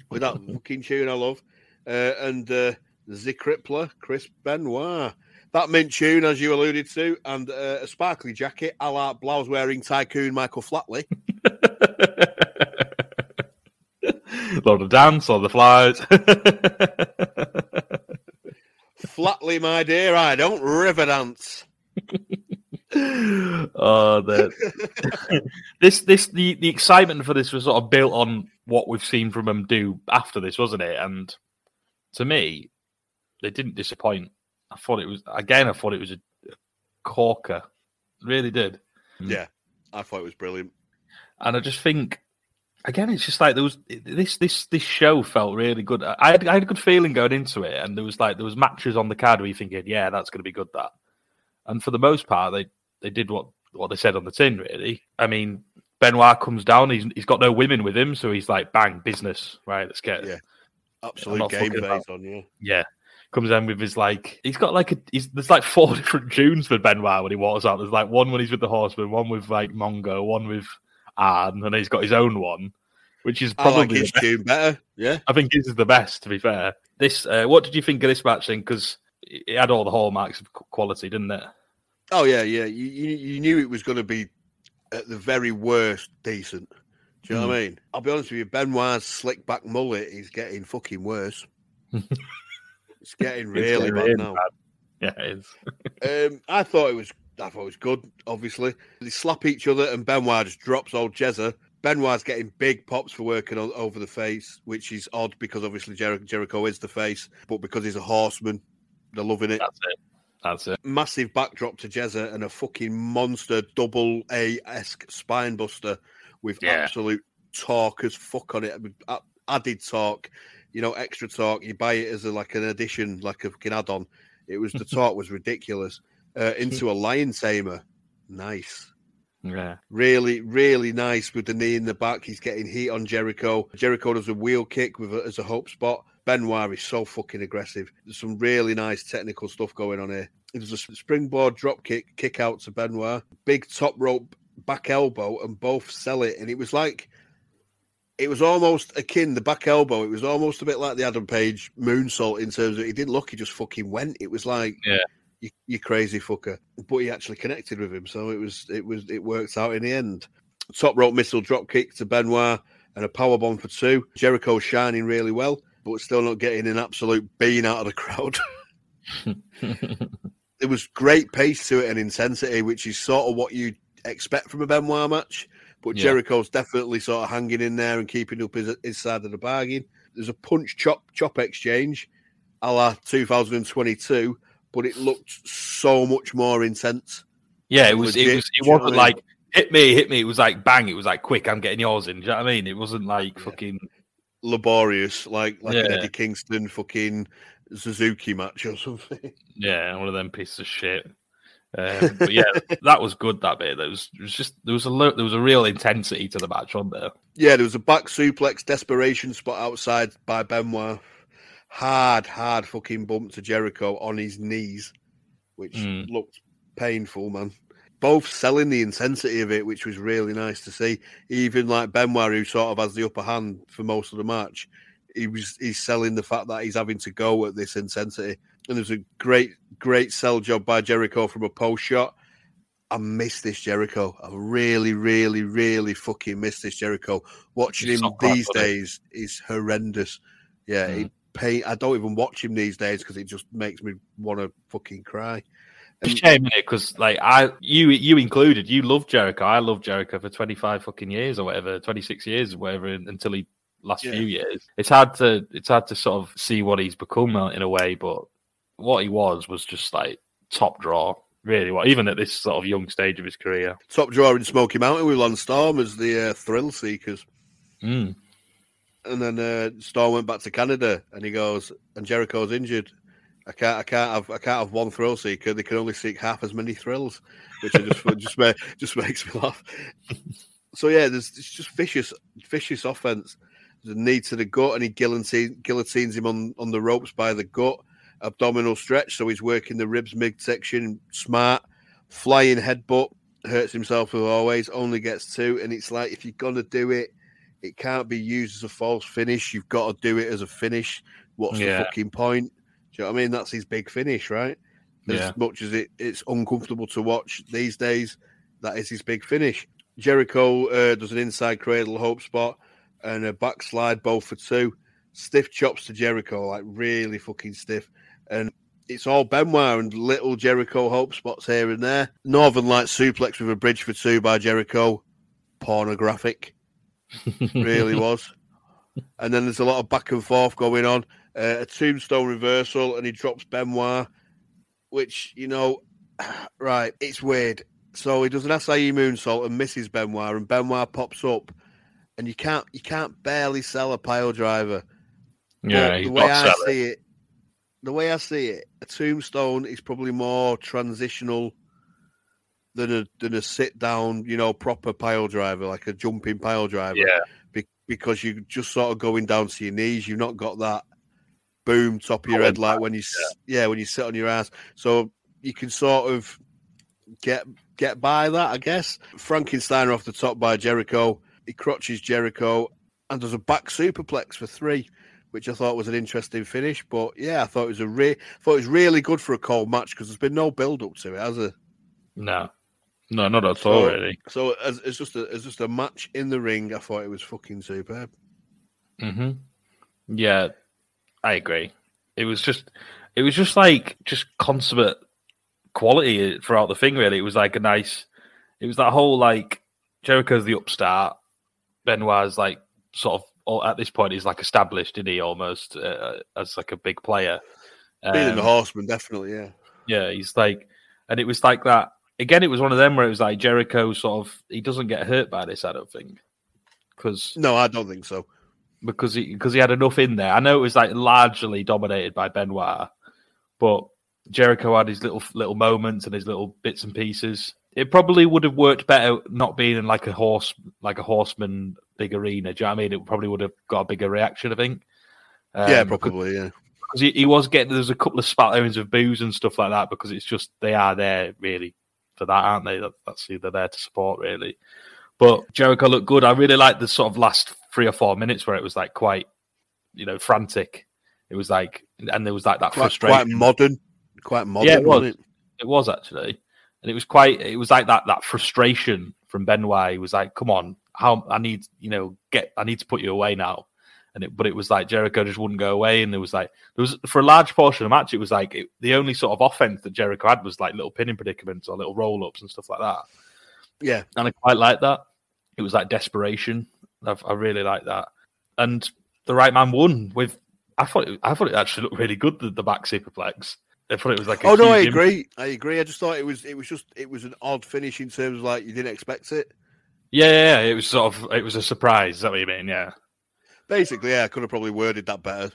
With that fucking tune I love. Uh, and uh, the Crippler, Chris Benoit. That mint tune, as you alluded to, and uh, a sparkly jacket a la blouse wearing tycoon Michael Flatley. Lord of Dance or the Flies. Flatley, my dear, I don't river dance. oh, the, this this the the excitement for this was sort of built on what we've seen from them do after this, wasn't it? And to me, they didn't disappoint. I thought it was again. I thought it was a corker, really did. Yeah, I thought it was brilliant. And I just think again, it's just like there was this this this show felt really good. I had, I had a good feeling going into it, and there was like there was matches on the card where you thinking, yeah, that's going to be good. That, and for the most part, they they did what what they said on the tin. Really, I mean, Benoit comes down. He's he's got no women with him, so he's like, bang, business, right? Let's get Yeah. Absolute game face on you. yeah. Comes in with his like he's got like a he's, there's like four different tunes for Benoit when he walks out. There's like one when he's with the Horseman, one with like Mongo, one with Arn, and he's got his own one, which is I like probably his tune better. Yeah. I think this is the best. To be fair, this uh, what did you think of this match then? Because it had all the hallmarks of quality, didn't it? Oh yeah, yeah. You you, you knew it was going to be at the very worst decent. Do you know what I mean? I'll be honest with you. Benoit's slick back mullet is getting fucking worse. it's getting really It's bad really now. Yeah, it is. Um, I thought it was. I thought it was good. Obviously, they slap each other, and Benoit just drops old Jezza. Benoit's getting big pops for working on, over the face, which is odd because obviously Jer- Jericho is the face, but because he's a horseman, they're loving it. That's it. That's it. massive backdrop to Jezza and a fucking monster double A esque spine buster with Yeah. absolute torque as fuck on it, a- added torque, you know, extra torque. You buy it as a, like an addition, like a fucking add on. It was the torque was ridiculous. Uh, into a lion tamer, nice. Yeah. Really, really nice with the knee in the back. He's getting heat on Jericho. Jericho does a wheel kick with a, as a hope spot. Benoit is so fucking aggressive. There's some really nice technical stuff going on here. There's a springboard drop kick, kick out to Benoit, big top rope back elbow, and both sell it. And it was like, it was almost akin the back elbow. It was almost a bit like the Adam Page moonsault in terms of he didn't look, he just fucking went. It was like, Yeah. you, you crazy fucker. But he actually connected with him, so it was it was it worked out in the end. Top rope missile drop kick to Benoit and a power bomb for two. Jericho shining really well, but still not getting an absolute bean out of the crowd. there was great pace to it and intensity, which is sort of what you expect from a Benoit match. But Yeah. Jericho's definitely sort of hanging in there and keeping up his, his side of the bargain. There's a punch chop chop exchange, a la 2022, but it looked so much more intense. Yeah, it was. It was. It do you know what wasn't I mean? like hit me, hit me. It was like bang. It was like quick. I'm getting yours in. Do you know what I mean? It wasn't like Yeah. fucking. Laborious, like like an Yeah. Eddie Kingston fucking Suzuki match or something. Yeah, one of them pieces of shit. Um, but yeah, that was good. That bit. There was, was just there was a lo- there was a real intensity to the match, wasn't there? Yeah, there was a back suplex desperation spot outside by Benoit. Hard, hard fucking bump to Jericho on his knees, which Mm. looked painful, man. Both selling the intensity of it, which was really nice to see. Even like Benoit, who sort of has the upper hand for most of the match, he was he's selling the fact that he's having to go at this intensity. and there's a great, great sell job by Jericho from a post shot. I miss this Jericho. I really, really, really fucking miss this Jericho. Watching him crap, these days is horrendous. Yeah, Mm. he pay. I don't even watch him these days because it just makes me want to fucking cry. It's a shame, Because like I, you, you included, you loved Jericho. I loved Jericho for twenty five fucking years or whatever, twenty six years, or whatever, until he last Yeah. few years. It's hard to, it's hard to sort of see what he's become uh, in a way, but what he was was just like top draw. Really, what even at this sort of young stage of his career. Top draw in Smoky Mountain with Lance Storm as the uh, thrill seekers. Mm. And then uh, Storm went back to Canada, and he goes, and Jericho's injured. I can't, I can't have, I can't have one thrill seeker. They can only seek half as many thrills, which just, just, just makes me laugh. So yeah, there's it's just vicious, vicious offense. A knee to the gut, and he guillotine, guillotines him on, on the ropes by the gut. Abdominal stretch, so he's working the ribs midsection. Smart, flying headbutt, hurts himself as always. Only gets two, and it's like if you're gonna do it, it can't be used as a false finish. You've got to do it as a finish. What's Yeah. the fucking point? Do you know what I mean? That's his big finish, right? As Yeah. much as it, it's uncomfortable to watch these days, that is his big finish. Jericho uh, does an inside cradle hope spot and a backslide, both for two. Stiff chops to Jericho, like really fucking stiff. And it's all Benoit and little Jericho hope spots here and there. Northern Light suplex with a bridge for two by Jericho. Pornographic really was. And then there's a lot of back and forth going on. Uh, a tombstone reversal, and he drops Benoit, which you know, right? It's weird. So he does an Asai moonsault and misses Benoit, and Benoit pops up, and you can't you can't barely sell a pile driver. Yeah, But the way I selling. see it, the way I see it, a tombstone is probably more transitional than a than a sit down, you know, proper pile driver, like a jumping pile driver. Yeah, Be- because you're just sort of going down to your knees. You've not got that boom top of your head like when you s yeah. when you sit on your ass. So you can sort of get get by that, I guess. Frankenstein off the top by Jericho. He crotches Jericho and does a back superplex for three, which I thought was an interesting finish. But yeah, I thought it was a re- thought it was really good for a cold match because there's been no build up to it, has there? no, no, not at all. So- Really. So as, it's just a it's just a match in the ring. I thought it was fucking superb. hmm Yeah, I agree. It was just, it was just like just consummate quality throughout the thing. Really, it was like a nice. It was that whole like Jericho's the upstart. Benoit's like sort of all, at this point he's like established, isn't he? Almost uh, as like a big player. Being Um, the horseman, definitely, yeah. yeah, he's like, and it was like that again. It was one of them where it was like Jericho sort of he doesn't get hurt by this. I don't think because No, I don't think so. because he because he had enough in there. I know it was like largely dominated by Benoit, but Jericho had his little little moments and his little bits and pieces. It probably would have worked better not being in like a horse like a horseman big arena. Do you know what I mean? It probably would have got a bigger reaction. I think. yeah, Um, because- probably, yeah. because he, he was getting there's a couple of spatterings of boos and stuff like that because it's just they are there really for that, aren't they? That, that's who they're there to support really. But Jericho looked good. I really liked the sort of last three or four minutes where it was like quite, you know, frantic. It was like, and there was like that Quite, frustration. quite modern. Quite modern, Yeah, it was. it? It was actually, and it was quite. It was like that that frustration from Benoit. He was like, "Come on, how I need you know get I need to put you away now." And it, but it was like Jericho just wouldn't go away, and there was like there was for a large portion of the match. It was like it, the only sort of offense that Jericho had was like little pinning predicaments or little roll ups and stuff like that. Yeah. And I quite like that. It was like desperation. I've, I really like that. And the right man won with. I thought it, I thought it actually looked really good. The, the back superplex. I thought it was like. A Oh no, I agree. I agree. I just thought it was it was just it was an odd finish in terms of like you didn't expect it. Yeah, yeah, yeah, it was sort of it was a surprise. Is that what you mean? Yeah, Basically, yeah, I could have probably worded that better.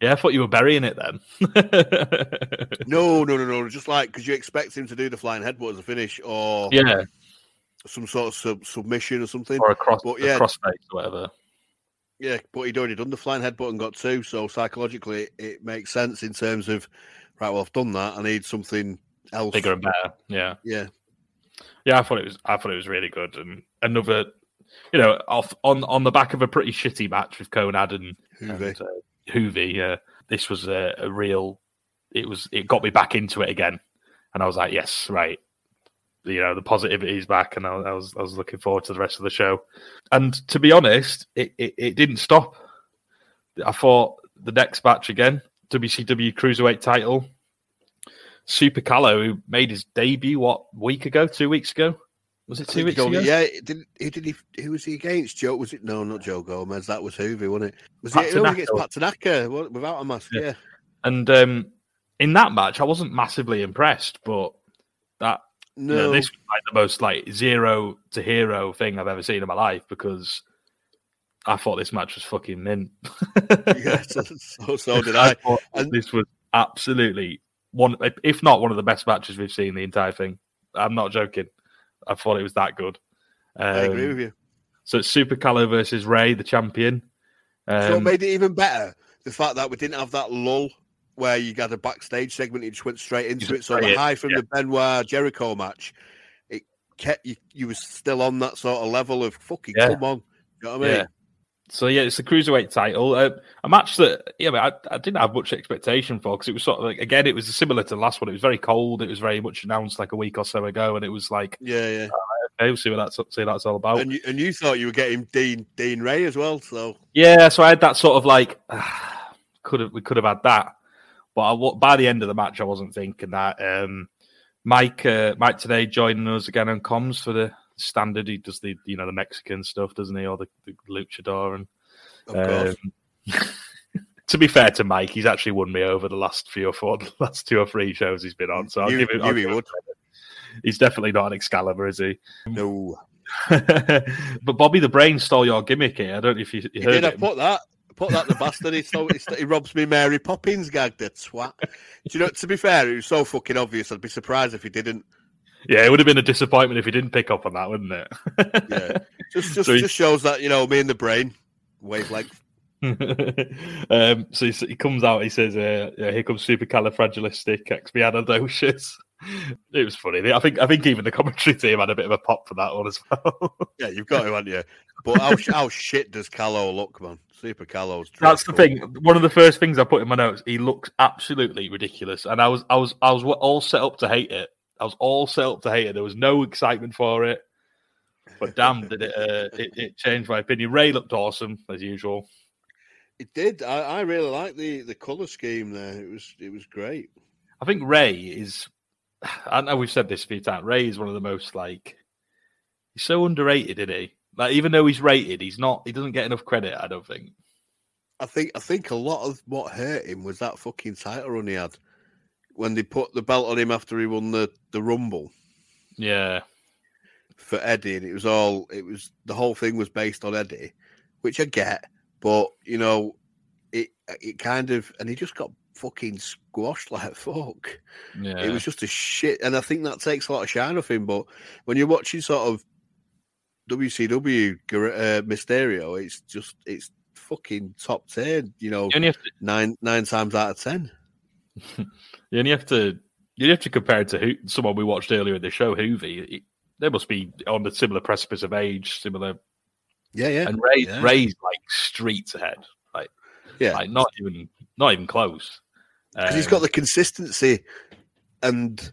yeah. I thought you were burying it then. No, no, no, no. Just like because you expect him to do the flying headbutt as a finish or yeah, some sort of sub- submission or something. or a cross, But a yeah. crossface or whatever. Yeah, but he'd already done the flying headbutt and got two, so psychologically it, makes sense in terms of right. Well, I've done that. I need something else. Bigger and better. Yeah, Yeah, yeah. I thought it was. I thought it was really good and another. You know, off on on the back of a pretty shitty match with Konnan and Hoovy. and, uh, Hoovy. Yeah, this was a, a real it was it got me back into it again, and I was like, yes, right. You know, the positivity is back, and I, I was I was looking forward to the rest of the show. And to be honest, it, it, it didn't stop. I thought the next match again, WCW Cruiserweight title, Super Calo, who made his debut what week ago, two weeks ago, was it two weeks Joe- ago? Yeah, it didn't who did he? Who was he against? Joe? Was it no, not Joe Gomez? That was Hoovy, wasn't it? Was Pat it Tanaka. against Pat Tanaka without a mask? Yeah. Yeah, And um, in that match, I wasn't massively impressed, but that you know, this was like the most like zero to hero thing I've ever seen in my life because I thought this match was fucking mint. yeah, so, so, so did I. thought And- this was absolutely one, if not one of the best matches we've seen the entire thing. I'm not joking. I thought it was that good. Um, I agree with you. So it's Super Calo versus Rey, the champion. So what Um, made it even better? The fact that we didn't have that lull where you got a backstage segment, you just went straight into it. So the high from yeah. the Benoit Jericho match, it kept you. You was still on that sort of level of fucking Yeah. come on. You know what I mean? Yeah. So yeah, it's the cruiserweight title, uh, a match that yeah, I, I didn't have much expectation for because it was sort of like again, it was similar to the last one. It was very cold. It was very much announced like a week or so ago, and it was like, Yeah, yeah. okay, we'll see what that's see what that's all about. And you, and you thought you were getting Dean Dean Rey as well. So Yeah, so I had that sort of like could have we could have had that, but I, by the end of the match, I wasn't thinking that. Um, Mike uh, Mike Tenay joining us again on comms for the standard. He does the you know the Mexican stuff, doesn't he, or the, the luchador and Um, to be fair to Mike, he's actually won me over the last few or four, the last two or three shows he's been on. So I'll You- give him. I'll he give him. He's definitely not an Excalibur, is he? no. but Bobby the Brain stole your gimmick here. I don't know if you, you He heard did. I put that. Put that the bastard. He, so, he, he robs me Mary Poppins gag. That swat. Do you know? To be fair, it was so fucking obvious. I'd be surprised if he didn't. Yeah, it would have been a disappointment if he didn't pick up on that, wouldn't it? Yeah, just just So just shows that you know me and the brain wavelength. um, so he, he comes out. He says, uh, yeah, "Here comes supercalifragilisticexpialidocious." It was funny. I think I think even the commentary team had a bit of a pop for that one as well. Yeah, you've got him, haven't you? But how, how shit does Calo look, man? Super Calo's. That's the thing. One of the first things I put in my notes. He looks absolutely ridiculous, and I was I was I was all set up to hate it. I was all set up to hate it. There was no excitement for it. But damn, did it, uh, it it changed my opinion. Rey looked awesome as usual. It did. I, I really like the the color scheme there. It was it was great. I think Rey is. I know we've said this a few times. Rey is one of the most like. He's so underrated, isn't he? Like even though he's rated, he's not. He doesn't get enough credit. I don't think. I think I think a lot of what hurt him was that fucking title run he had when they put the belt on him after he won the the Rumble Yeah, for Eddie, and it was all it was the whole thing was based on Eddie, which I get, but you know, it it kind of and he just got fucking squashed like fuck. yeah. It was just a shit, and I think that takes a lot of shine off him. But when you're watching sort of WCW uh, Mysterio, it's just it's fucking top ten. You know, You to nine nine times out of ten. You only have to you have to compare it to who, someone we watched earlier in the show, Juvi. He- They must be on the similar precipice of age, similar. Yeah, yeah, And Rey, yeah. Rey's like streets ahead, like yeah. like not even not even close. Because he's Um, got the consistency, and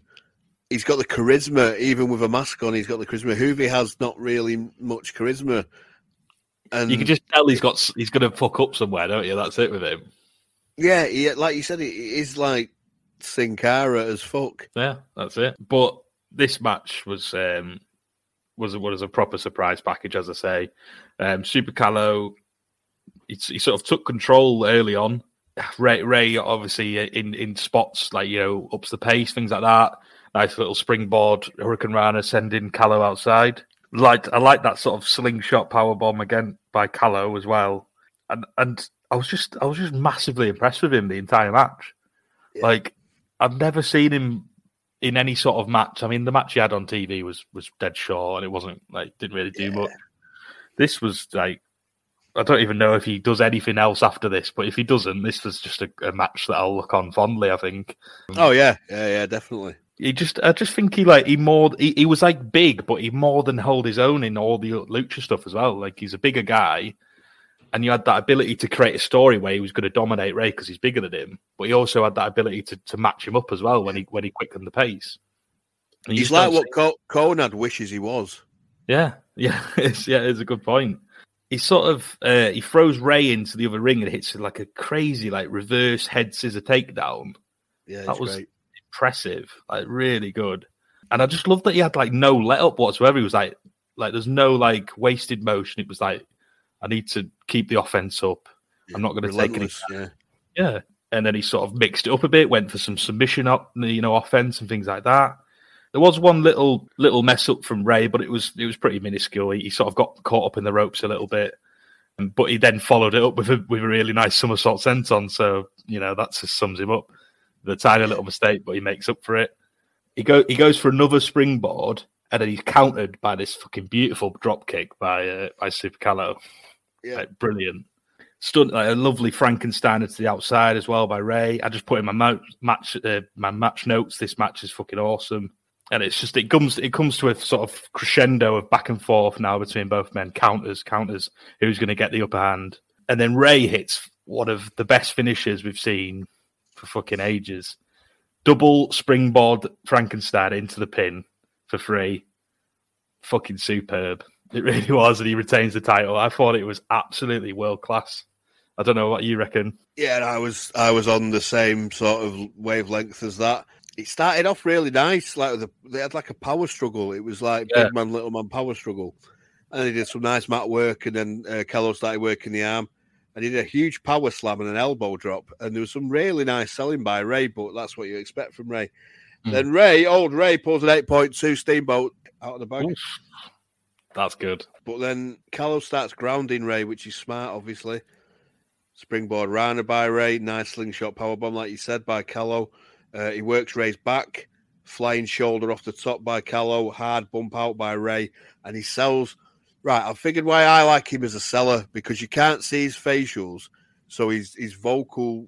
he's got the charisma. Even with a mask on, he's got the charisma. Juvi has not really much charisma, and you can just tell he's got he's going to fuck up somewhere, don't you? That's it with him. yeah, he, like you said, it is like Sin Cara as fuck. Yeah, that's it. But this match was um was was a proper surprise package, as I say. Um, Super Calo, he, he sort of took control early on. Rey, Rey obviously in in spots like you know ups the pace, things like that. Nice little springboard Hurricanrana sending Calo outside. Like I like that sort of slingshot power bomb again by Calo as well. And and I was just I was just massively impressed with him the entire match. Yeah. Like I've never seen him in any sort of match. I mean, the match he had on TV was was dead short, and it wasn't like didn't really do Yeah. much. This was like I don't even know if he does anything else after this, but if he doesn't, this was just a, a match that I'll look on fondly. I think Oh yeah, yeah, yeah, definitely. He just I just think he like he more he, he was like big, but he more than hold his own in all the lucha stuff as well. Like he's a bigger guy, and you had that ability to create a story where he was going to dominate Rey because he's bigger than him, but he also had that ability to, to match him up as well when he when he quickened the pace. And He's like what see- Co- wishes he was. yeah, yeah, it's, yeah, it's a good point. He sort of uh, he throws Rey into the other ring and hits like a crazy like reverse head scissor takedown. Yeah, That was- great. Impressive, like really good. And I just love that he had like no let up whatsoever. He was like, like there's no like wasted motion. It was like, I need to keep the offense up. I'm not going to take any Yeah. Yeah. And then he sort of mixed it up a bit, went for some submission up, you know, offense and things like that. There was one little little mess up from Rey, but it was it was pretty minuscule. He, he sort of got caught up in the ropes a little bit, Um, but he then followed it up with a with a really nice somersault senton. So you know that just sums him up. The tiny little mistake, but he makes up for it. He go he goes for another springboard, and then he's countered by this fucking beautiful drop kick by uh, by Super Calo. Yeah. Like, brilliant. Stunt like a lovely Frankensteiner to the outside as well by Rey. I just put in my mo- match uh, my match notes. This match is fucking awesome, and it's just it comes it comes to a sort of crescendo of back and forth now between both men. Counters, counters. Who's going to get the upper hand? And then Rey hits one of the best finishes we've seen for fucking ages. Double springboard Frankenstein into the pin for free. Fucking superb. It really was, and he retains the title. I thought it was absolutely world class. I don't know what you reckon. Yeah, I was I was on the same sort of wavelength as that. It started off really nice, like the, they had like a power struggle. It was like Yeah. big man, little man power struggle, and they did some nice mat work, and then uh, Calo started working the arm, and he did a huge power slam and an elbow drop, and there was some really nice selling by Rey, but that's what you expect from Rey. Mm. Then Rey, old Rey, pulls an eight point two steamboat out of the bag. Oof. That's good. But then Calo starts grounding Rey, which is smart, obviously. Springboard Rana by Rey, nice slingshot powerbomb, like you said, by Calo. Uh, he works Rey's back, flying shoulder off the top by Calo, hard bump out by Rey, and he sells. Right, I figured why I like him as a seller because you can't see his facials, so his his vocal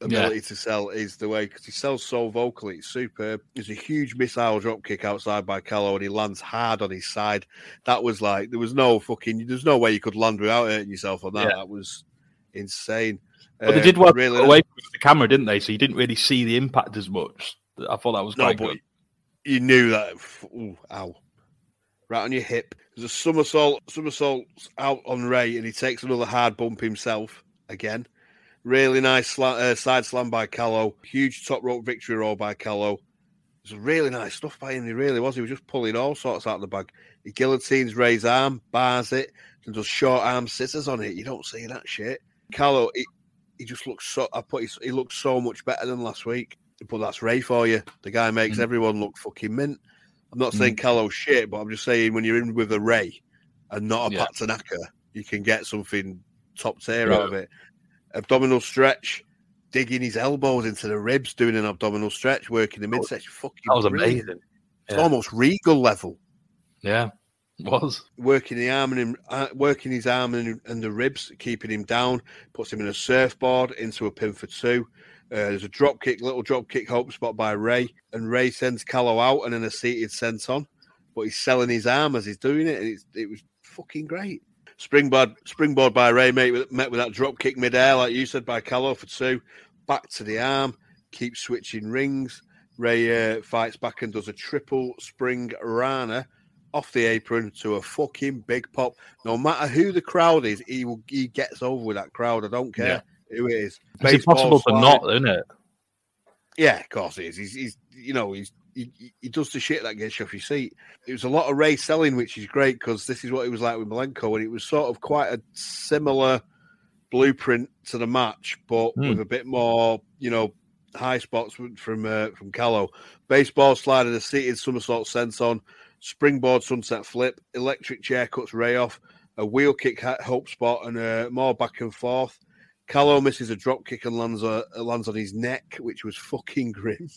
ability to sell is the way because he sells so vocally. It's superb. There's a huge missile drop kick outside by Calo, and he lands hard on his side. That was like there was no fucking. There's no way you could land without hurting yourself on that. Yeah. That was insane. But they did um, well really away from the camera, didn't they? So you didn't really see the impact as much. I thought that was No, quite but good. you knew that. Ooh, ow. Right on your hip. There's a somersault, somersaults out on Rey, and he takes another hard bump himself again. Really nice sla- uh, side slam by Calo. Huge top rope victory roll by Calo. It was really nice stuff by him. He really was. He was just pulling all sorts out of the bag. He guillotines Rey's arm, bars it, and does short arm scissors on it. You don't see that shit. Calo, he, he just looks so. I put. He looks so much better than last week. But that's Rey for you. The guy makes Mm. everyone look fucking mint. I'm not saying Calo shit, but I'm just saying when you're in with a Rey and not a Yeah. Pat Tanaka, you can get something top tier Yeah. out of it. Abdominal stretch, digging his elbows into the ribs, doing an abdominal stretch, working the midsection. Fucking That was brilliant. amazing. It's almost regal level. Yeah, it was. Working the arm and him, uh, working his arm and, and the ribs, keeping him down, puts him in a surfboard into a pin for two. Uh, there's a drop kick, little drop kick hope spot by Rey, and Rey sends Calo out and then a seated senton, but he's selling his arm as he's doing it, and it was fucking great. Springboard, springboard by Rey, mate, met with that drop kick midair, like you said, by Calo for two. Back to the arm, keeps switching rings. Rey uh, fights back and does a triple spring rana off the apron to a fucking big pop. No matter who the crowd is, he will he gets over with that crowd. I don't care who it is. It's impossible to not, isn't it? Yeah, of course it is. He's, he's you know, he's he, he- does the shit that gets you off your seat. It was a lot of Rey selling, which is great because this is what it was like with Malenko, and it was sort of quite a similar blueprint to the match, but Hmm. with a bit more, you know, high spots from from, uh, from Calo. Baseball slide and a seated somersault senton, springboard sunset flip, electric chair cuts Rey off, a wheel kick hope spot, and uh, more back and forth. Calo misses a drop kick and lands uh, lands on his neck, which was fucking grim.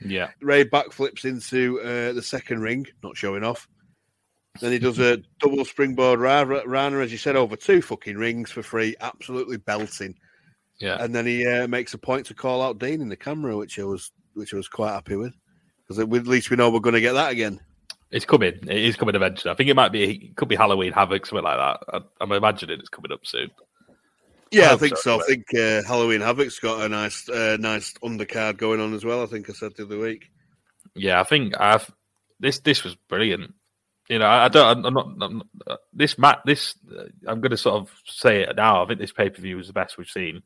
Yeah. Rey backflips into uh, the second ring, not showing off. Then he does a double springboard ra- Rana, as you said, over two fucking rings for free, absolutely belting. Yeah. And then he uh, makes a point to call out Dean in the camera, which I was which I was quite happy with, because at least we know we're going to get that again. It's coming. It is coming eventually. I think it might be. It could be Halloween Havoc, something like that. I, I'm imagining it's coming up soon. Yeah, I, hope think so, so. I think uh, Halloween Havoc's got a nice, uh, nice undercard going on as well. I think I said the other week. Yeah, I think I've this. This was brilliant. You know, I, I don't. I'm not. I'm not uh, this mat. This. Uh, I'm going to sort of say it now. I think this pay per view was the best we've seen,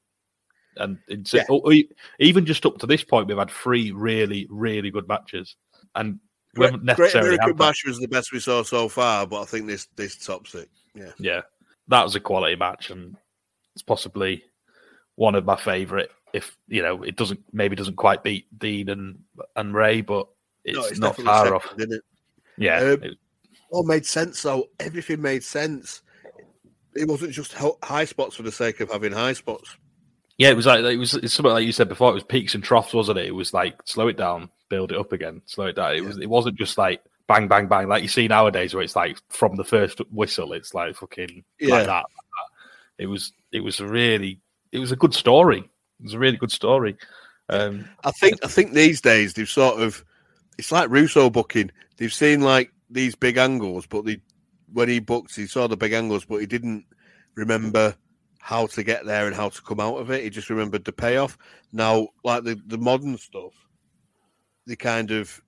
and it's, Yeah. oh, even just up to this point, we've had three really, really good matches, and we Great, haven't Great necessarily. Bash was the best we saw so far, but I think this this tops it. Yeah, Yeah, that was a quality match, and it's possibly one of my favourite. If you know, it doesn't maybe doesn't quite beat Dean and and Rey, but it's, no, it's not far second, off. It? Yeah, Um, it- All made sense though. Everything made sense. It wasn't just high spots for the sake of having high spots. Yeah, it was like it was it's something like you said before. It was peaks and troughs, wasn't it? It was like slow it down, build it up again, slow it down. It was it wasn't just like bang bang bang like you see nowadays where it's like from the first whistle, it's like fucking Yeah. like that. It was it was a really it was a good story. It was a really good story. Um, I think I think these days they've sort of it's like Russo booking. They've seen like these big angles, but they when he booked, he saw the big angles, but he didn't remember how to get there and how to come out of it. He just remembered the payoff. Now, like the, the modern stuff, they kind of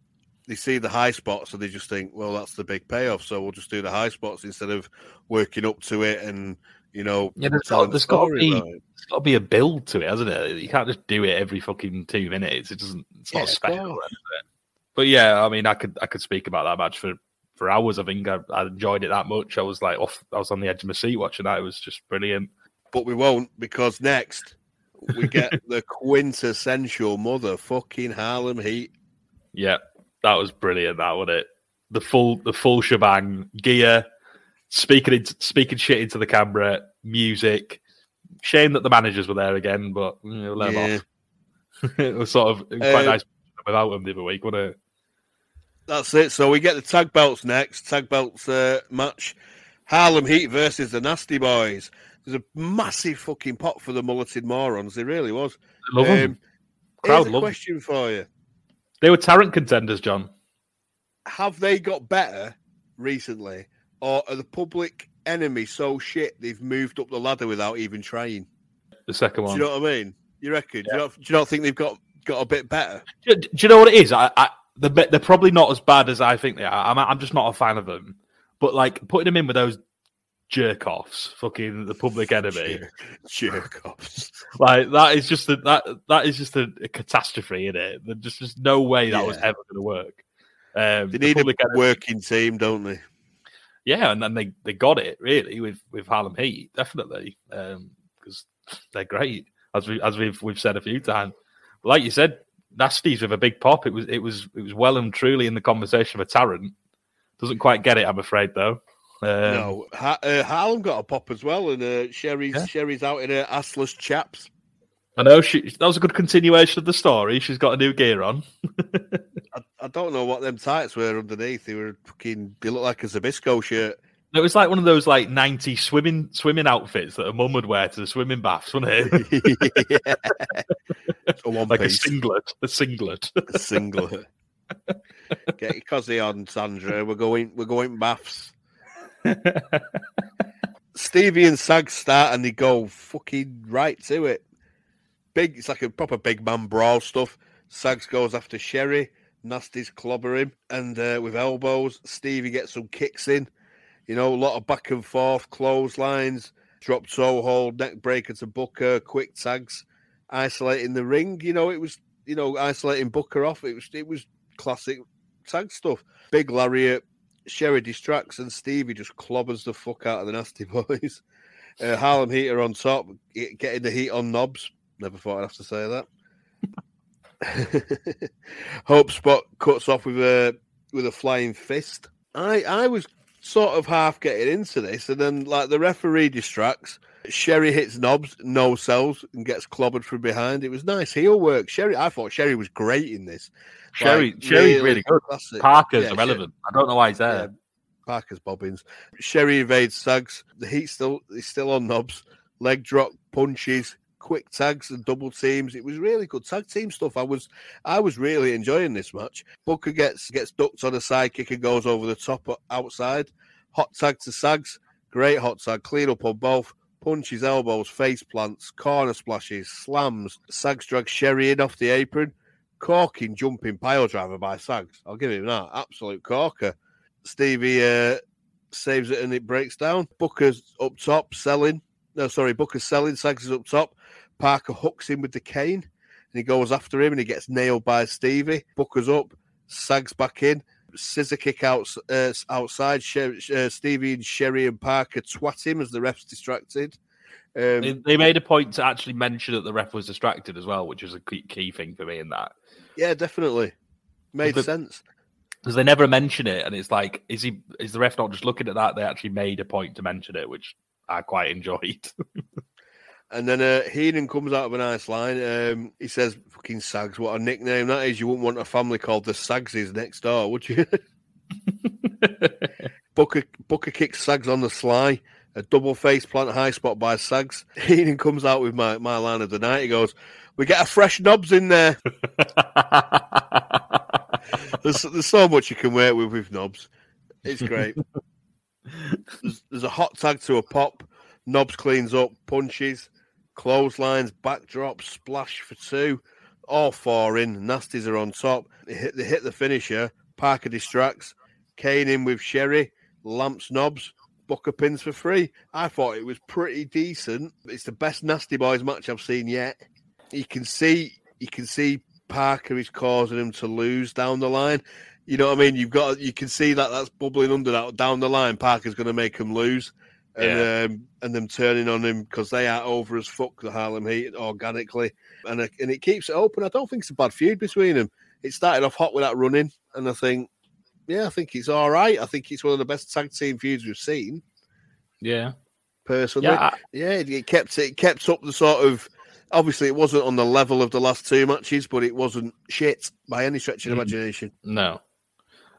they see the high spots and they just think, well, that's the big payoff, so we'll just do the high spots instead of working up to it and you know Yeah, there's got- the there's gotta be- it. There's got to be a build to it, hasn't it? You can't just do it every fucking two minutes. It doesn't. It's Yeah, not special. it? But yeah, I mean, I could I could speak about that match for for hours. I think I, I enjoyed it that much. I was like off. I was on the edge of my seat watching that. It was just brilliant. but we won't because next we get the quintessential motherfucking Harlem Heat. Yeah, that was brilliant. That was it. The full the full shebang. Gear, speaking into, speaking shit into the camera, music. Shame that the managers were there again, but you know, let Yeah. off. it was sort of was quite Uh, nice without them the other week, wasn't it? That's it. So we get the tag belts next. Tag belts uh, match. Harlem Heat versus the Nasty Boys. There's a massive fucking pot for the mulleted morons. There really was. Love 'em. Um, Crowd here's a question for you: They were Tarrant contenders, John. Have they got better recently, or are the public enemy so shit they've moved up the ladder without even trying? The second one. Do one. you know what I mean? You reckon? Do, you not, do you not think they've got got a bit better? Do, do you know what it is? I, I they're, they're probably not as bad as I think they are. I'm, I'm just not a fan of them. But like putting them in with those jerk offs, fucking the public enemy, Jerk offs. like that is just a, that that is just a, a catastrophe in it. There's just there's no way that was ever going to work. Um, They the need a public enemy- working team, don't they? Yeah, and then they, they got it really with with Harlem Heat definitely because they're great as we as we've we've said a few times. Like you said, Nasties with a big pop. It was it was it was well and truly in the conversation for Tarrant. Doesn't quite get it, I'm afraid though. Um, no, ha- uh, Harlem got a pop as well, and uh, Sherri's Yeah. Sherri's out in her assless chaps. I know she that was a good continuation of the story. She's got a new gear on. I, I don't know what them tights were underneath. They were fucking. They look like a Zbyszko shirt. It was like one of those like 90 swimming swimming outfits that a mum would wear to the swimming baths, wasn't it? yeah. a one like a singlet. A singlet. a singlet. Get your cosy on, Sandra. We're going. We're going baths. Stevie and Sag start and they go fucking right to it. Big, it's like a proper big man brawl stuff. Sags goes after Sherri, Nasty's clobber him, and uh, with elbows, Stevie gets some kicks in. You know, a lot of back and forth, clotheslines, drop toe hold, neck breaker to Booker, quick tags, isolating the ring. You know, it was you know isolating Booker off. It was it was classic tag stuff. Big lariat, Sherri distracts and Stevie just clobbers the fuck out of the Nasty Boys. Uh, Harlem Heater on top, getting the heat on Knobbs. Never thought I'd have to say that. Hope Spot cuts off with a with a flying fist. I I was sort of half getting into this, and then like the referee distracts. Sherri hits Knobbs, no sells, and gets clobbered from behind. It was nice heel work. Sherri, I thought Sherri was great in this. Sherri, Like, Sherri's really good. classic. Parker's Yeah, irrelevant. I don't know why he's Yeah, there. Parker's bobbins. Sherri evades Sags. The heat still is still on Knobbs. Leg drop, punches, quick tags, and double teams. It was really good tag team stuff. I was I was really enjoying this match. Booker gets gets ducked on a side kick and goes over the top outside. Hot tag to Sags. Great hot tag. Clean up on both. punches, elbows, face plants, corner splashes, slams. Sags drags Sherri in off the apron. Corking jumping pile driver by Sags. I'll give him that. Absolute corker. Stevie uh, saves it and it breaks down. Booker's up top selling. No, sorry, Booker's selling. Sags is up top. Parker hooks him with the cane and he goes after him and he gets nailed by Stevie. Booker's up. Sags back in. Scissor kick out, uh, outside. Uh, Stevie and Sherri and Parker twat him as the ref's distracted. Um, They, they made a point to actually mention that the ref was distracted as well, which is a key, key thing for me in that yeah, definitely. Made sense. because they never mention it, and it's like, is he? Is the ref not just looking at that? They actually made a point to mention it, which I quite enjoyed. And then uh, Heenan comes out of a nice line. Um, he says, "Fucking Sags, what a nickname that is! You wouldn't want a family called the Sagsies next door, would you?" Booker Booker kicks Sags on the sly. A double face plant high spot by Sags. Heenan comes out with my, my line of the night. He goes, "We get a fresh Knobbs in there." There's, there's so much you can work with with Knobbs. It's great. There's, there's a hot tag to a pop. Knobbs cleans up, punches, clotheslines, backdrops, splash for two. All four in. Nasties are on top. They hit, they hit the finisher. Parker distracts. cane in with Sherri. Lamps Knobbs. Booker pins for free. I thought it was pretty decent. It's the best Nasty Boys match I've seen yet. You can see you can see Parker is causing him to lose down the line. You know what I mean? You've got you can see that that's bubbling under that down the line. Parker's going to make him lose, and um, and them turning on him because they are over as fuck the Harlem Heat organically, and it- and it keeps it open. I don't think it's a bad feud between them. It started off hot with that running, and I think, yeah, I think it's all right. I think it's one of the best tag team feuds we've seen yeah, personally. yeah. I- Yeah, it, kept it kept up the sort of. Obviously, it wasn't on the level of the last two matches, but it wasn't shit by any stretch of Mm. imagination. No.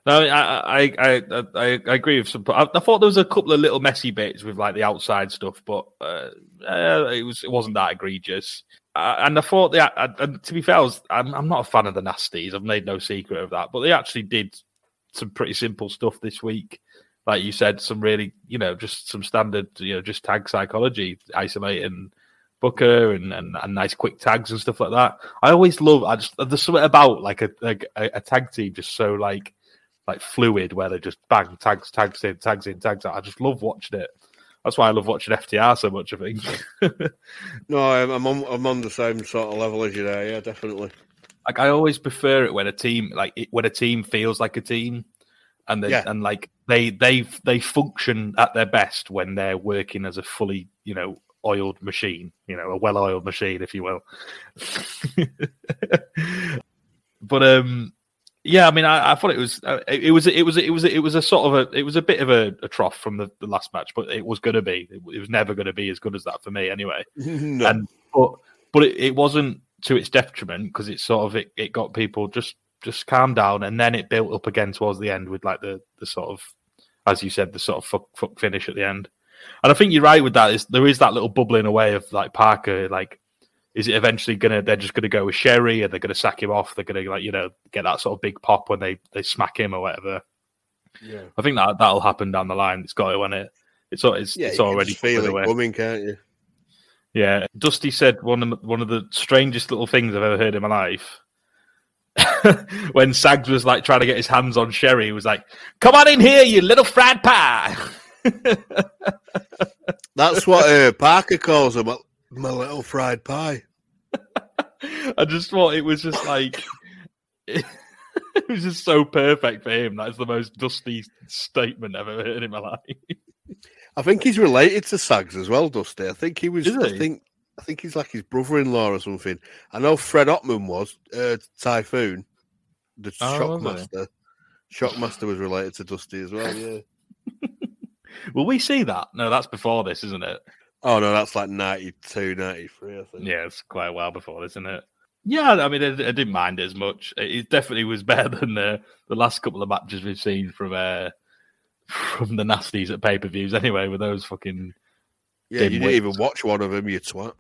No, I I I I, I agree with some. I, I thought there was a couple of little messy bits with like the outside stuff, but uh, uh, it was it wasn't that egregious. Uh, and I thought that, and to be fair, I was, I'm I'm not a fan of the nasties. I've made no secret of that, but they actually did some pretty simple stuff this week. Like you said, some really you know just some standard you know just tag psychology, isolating Booker and, and, and nice quick tags and stuff like that. I always love. I just there's something about like a like a, a tag team just so like like fluid where they just bang tags tags in tags in tags out. I just love watching it. That's why I love watching FTR so much. I think. No, I'm, I'm on I'm on the same sort of level as you there. Yeah, definitely. like I always prefer it when a team like it, when a team feels like a team, and they Yeah. and like they they they function at their best when they're working as a fully you know oiled machine, you know, a well-oiled machine, if you will. but um, yeah, I mean, I, I thought it was uh, it, it was it was it was it was a sort of a it was a bit of a, a trough from the, the last match, but it was going to be it, was never going to be as good as that for me anyway no. and but but it, it wasn't to its detriment because it sort of it, it got people just just calm down and then it built up again towards the end with like the the sort of as you said the sort of fuck, fuck finish at the end and i think you're right with that is there is that little bubbling away of like parker like is it eventually gonna they're just gonna go with sherry and they're gonna sack him off they're gonna like you know get that sort of big pop when they they smack him or whatever yeah, i think that that'll happen down the line it's got to when it it's al- it's, yeah, it's already feeling feel it coming, can't you? Yeah, Dusty said one of the- one of the strangest little things I've ever heard in my life. when Sags was like trying to get his hands on Sherri, he was like, "Come on in here, you little fried pie." That's what uh, Parker calls him. My little fried pie. I just thought it was just like it was just so perfect for him. That's the most Dusty statement I've ever heard in my life. I think he's related to Sags as well, Dusty. I think he was. Is I he? think. I think he's like his brother-in-law or something. I know Fred Ottman was uh, Typhoon, the Oh, Shockmaster. Shockmaster was related to Dusty as well. Yeah. Will we see that? No, that's before this, isn't it? Oh no, that's like 92, 93, I think. Yeah, it's quite a while before isn't it? Yeah, I mean, I, I didn't mind it as much. It, it definitely was better than the the last couple of matches we've seen from uh, from the nasties at pay per views. Anyway, with those fucking, Yeah, you didn't even watch one of them, you twat.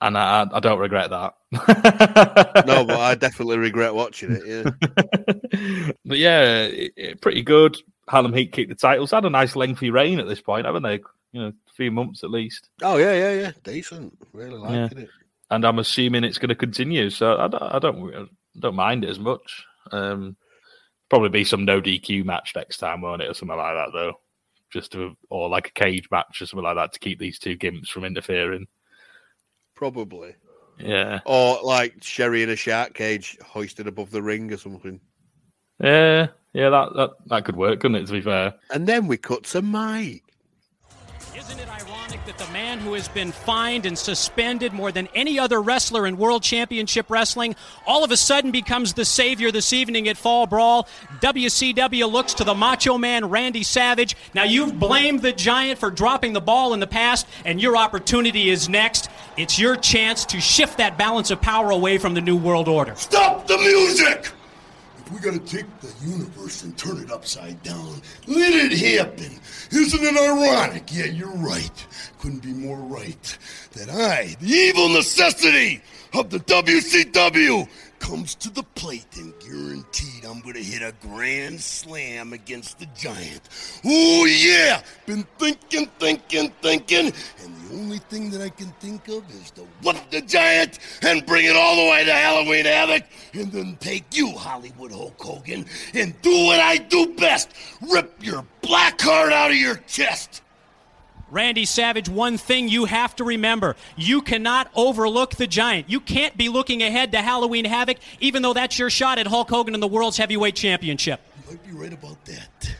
and I, I don't regret that. No, but I definitely regret watching it. Yeah. but yeah, it, it- pretty good. Harlem Heat kicked the titles. Had a nice lengthy reign at this point, haven't they? You know, few months at least. Oh yeah, yeah, yeah, decent. Really liking it. and I'm assuming it's going to continue. So I don't, I don't, I don't mind it as much. Um, probably be some no DQ match next time, won't it, or something like that, though. Just to, or like a cage match or something like that to keep these two gimps from interfering. Probably. Yeah, Or like Sherri in a shark cage hoisted above the ring or something. yeah, yeah. That that that could work, couldn't it? To be fair, And then we cut to Mike. Isn't it ironic that the man who has been fined and suspended more than any other wrestler in World Championship Wrestling all of a sudden becomes the savior this evening at Fall Brawl? WCW looks to the Macho Man Randy Savage. Now, you've blamed the Giant for dropping the ball in the past, and your opportunity is next. It's your chance to shift that balance of power away from the New World Order. Stop the music! We gotta take the universe and turn it upside down, let it happen. Isn't it ironic? Yeah, you're right. Couldn't be more right. That I, the evil necessity of the WCW, comes to the plate and guaranteed I'm gonna hit a grand slam against the giant. Oh yeah! Been thinking, thinking, thinking, and the only thing that I can think of is to whoop the giant and bring it all the way to Halloween Havoc, and then take you, Hollywood Hulk Hogan, and do what I do best: rip your black heart out of your chest. Randy Savage, one thing you have to remember you cannot overlook the giant. You can't be looking ahead to Halloween Havoc, even though that's your shot at Hulk Hogan in the World's Heavyweight Championship. You might be right about that.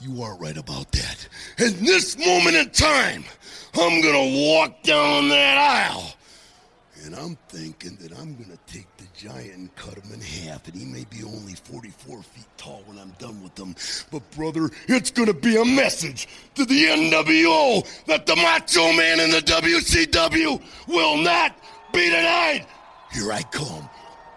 You are right about that. And this moment in time, I'm gonna walk down that aisle. And I'm thinking that I'm gonna take the giant and cut him in half. And he may be only 44 feet tall when I'm done with him. But brother, it's gonna be a message to the NWO that the Macho Man in the WCW will not be denied. Here I come.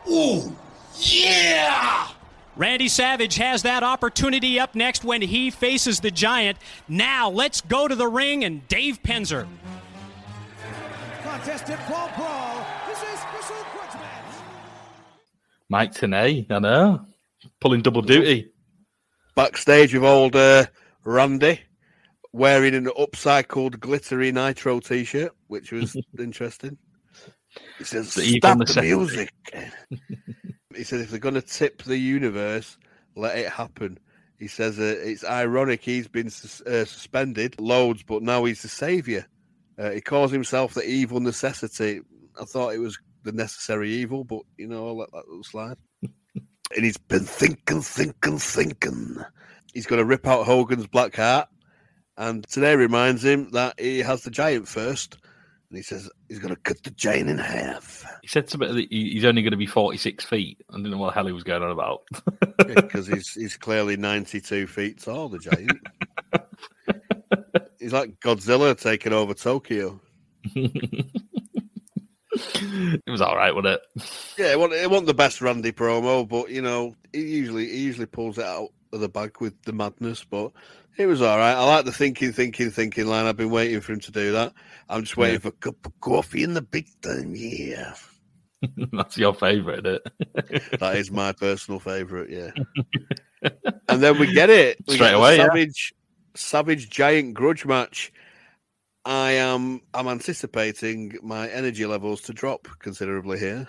Ooh, yeah! Randy Savage has that opportunity up next when he faces the giant. Now, let's go to the ring and Dave Penzer. Contest at Fall Brawl. This is special grudge match. Mike Tenay, I know, pulling double duty. Backstage with old uh, Randy wearing an upcycled glittery Nitro t shirt, which was interesting. He says, Stop the necessity." music. he says, if they're going to tip the universe, let it happen. He says, uh, it's ironic he's been sus- uh, suspended loads, but now he's the savior. Uh, he calls himself the evil necessity. I thought it was the necessary evil, but you know, I'll let that little slide. and he's been thinking, thinking, thinking. He's going to rip out Hogan's black heart. And Tenay reminds him that he has the giant first. And he says he's going to cut the giant in half He said something that he's only going to be 46 feet. I didn't know what the hell he was going on about. because he's he's clearly 92 feet tall, the giant. he's like Godzilla taking over Tokyo. it was all right, wasn't it? Yeah, it wasn't, it wasn't the best Randy promo, but you know, he usually he usually pulls it out of the bag with the madness. But it was all right. I like the thinking, thinking, thinking line. I've been waiting for him to do that. I'm just waiting for a cup of coffee in the big time. Yeah, That's your favourite, isn't it? that is my personal favorite. Yeah, and then we get it we Straight get away, yeah. Savage, Savage Giant Grudge match. I am I'm anticipating my energy levels to drop considerably here.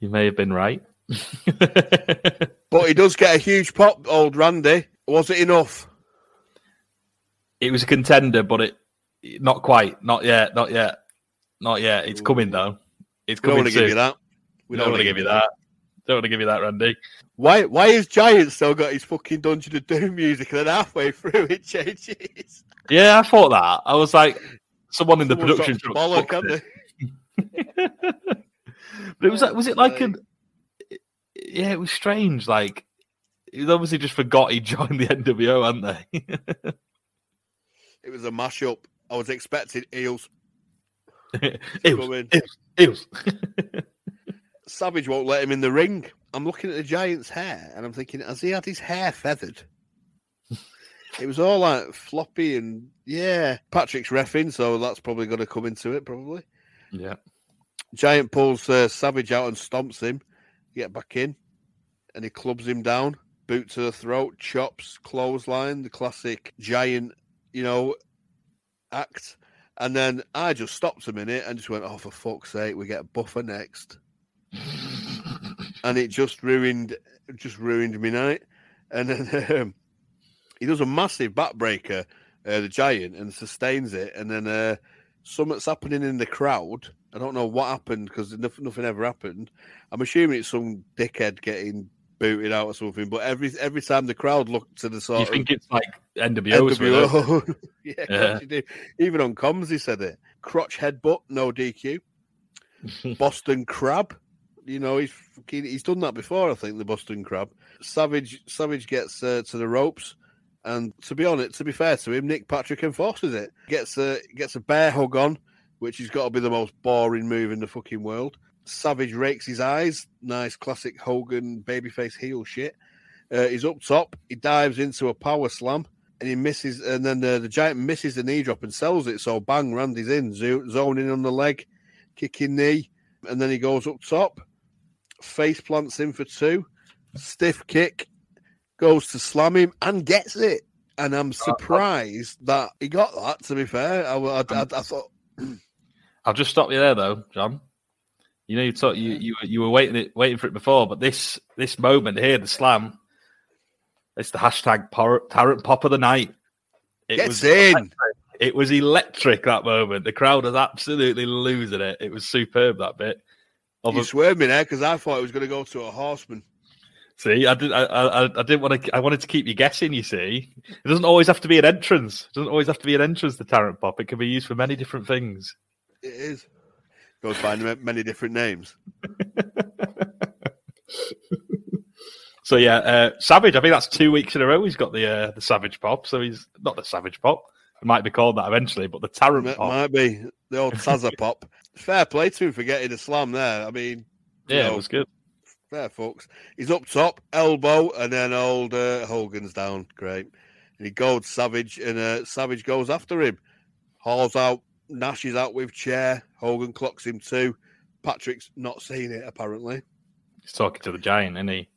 you may have been right. But he does get a huge pop, old Randy. Was it enough? it was a contender, but it not quite, not yet, not yet, not yet. It's coming though. It's coming. We don't want to give you that. We don't want to give you that. Don't want to give you that, Randy. Why? Why has Giant still got his fucking Dungeon of Doom music, and then halfway through it changes? Yeah, I thought that. I was like, someone in the Someone's production truck bollock, haven't fucked they? it. But it was like, was it like Like- an? Yeah, it was strange. Like he obviously just forgot he joined the NWO, hadn't they? It was a mashup. I was expecting eels. Eels, eels, eels. Savage won't let him in the ring. I'm looking at the Giant's hair, and I'm thinking, has he had his hair feathered? it was all like floppy and yeah. Patrick's refing, so that's probably going to come into it. Probably. yeah, Giant pulls uh, Savage out and stomps him. Get back in, and he clubs him down. boot to the throat, chops, clothesline, the classic giant, you know, act. And then I just stopped a minute and just went, "Oh, for fuck's sake, we get Buffer next," and it just ruined, just ruined me night. And then um, he does a massive backbreaker, uh, the giant, and sustains it. And then uh, something's happening in the crowd. I don't know what happened because nothing, nothing ever happened. I'm assuming it's some dickhead getting booted out or something. But every every time the crowd looked to the sort You think it's like NWO? NWO. yeah, Yeah. you do. Even on comms, he said it. Crotch headbutt, no DQ. Boston Crab. You know, he's he's done that before. I think the Boston Crab. Savage Savage gets uh, to the ropes, and to be honest, to be fair to him, Nick Patrick enforces it. Gets a gets a bear hug on, which has got to be the most boring move in the fucking world. Savage rakes his eyes. Nice classic Hogan babyface heel shit. Uh, he's up top. He dives into a power slam and he misses. And then the, the giant misses the knee drop and sells it. So bang, Randy's in, zo- zoning on the leg, kicking knee. And then he goes up top, face plants in for two, stiff kick, goes to slam him and gets it. And I'm surprised that he got that. To be fair, I, I, I, I thought I'll just stop you there, though, John. You know, you thought you you were- you were waiting it, waiting for it before, but this this moment here, the slam, it's the hashtag por- Tarrant Pop of the night. It gets in. It was electric that moment. The crowd was absolutely losing it. It was superb that bit. Of You a- swerved eh? me there because I thought it was going to go to a horseman. see, I did. I, I, I didn't want to. I wanted to keep you guessing. You see, it doesn't always have to be an entrance. It doesn't always have to be an entrance. The Tarrant Pop. It can be used for many different things. It is. Goes by many different names. So yeah, uh, Savage. I think that's two weeks in a row. He's got the uh, the Savage Pop. So he's not the Savage Pop. It might be called that eventually, but the Tarrant It Pop. might be the old Tazza pop. Fair play to him for getting a slam there. I mean, yeah, know, it was good. fair folks. He's up top, elbow, and then old uh, Hogan's down. Great. And he goes Savage, and uh, Savage goes after him. Hauls out, Nash is out with chair. Hogan clocks him too. Patrick's not seeing it apparently. He's talking to the Giant, isn't he?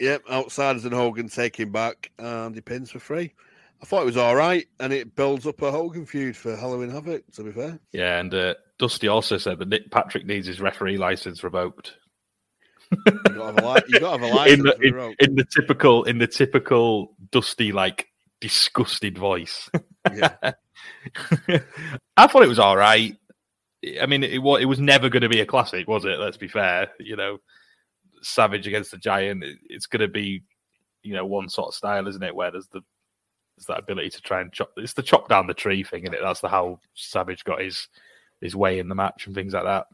Yep, outsiders and Hogan take him back, and he pins for free. I thought it was all right, and it builds up a Hogan feud for Halloween Havoc. To be fair, Yeah, and uh, Dusty also said that Nick Patrick needs his referee license revoked. you got to have a, li- you got to have a license in the in, in the typical in the typical Dusty like disgusted voice. Yeah. I thought it was all right. I mean, it was it was never going to be a classic, was it? Let's be fair. You know, Savage against the Giant. it- it's going to be, you know, one sort of style, isn't it? Where there's the there's that ability to try and chop. It's the chop down the tree thing, is it? That's the how Savage got his his way in the match and things like that.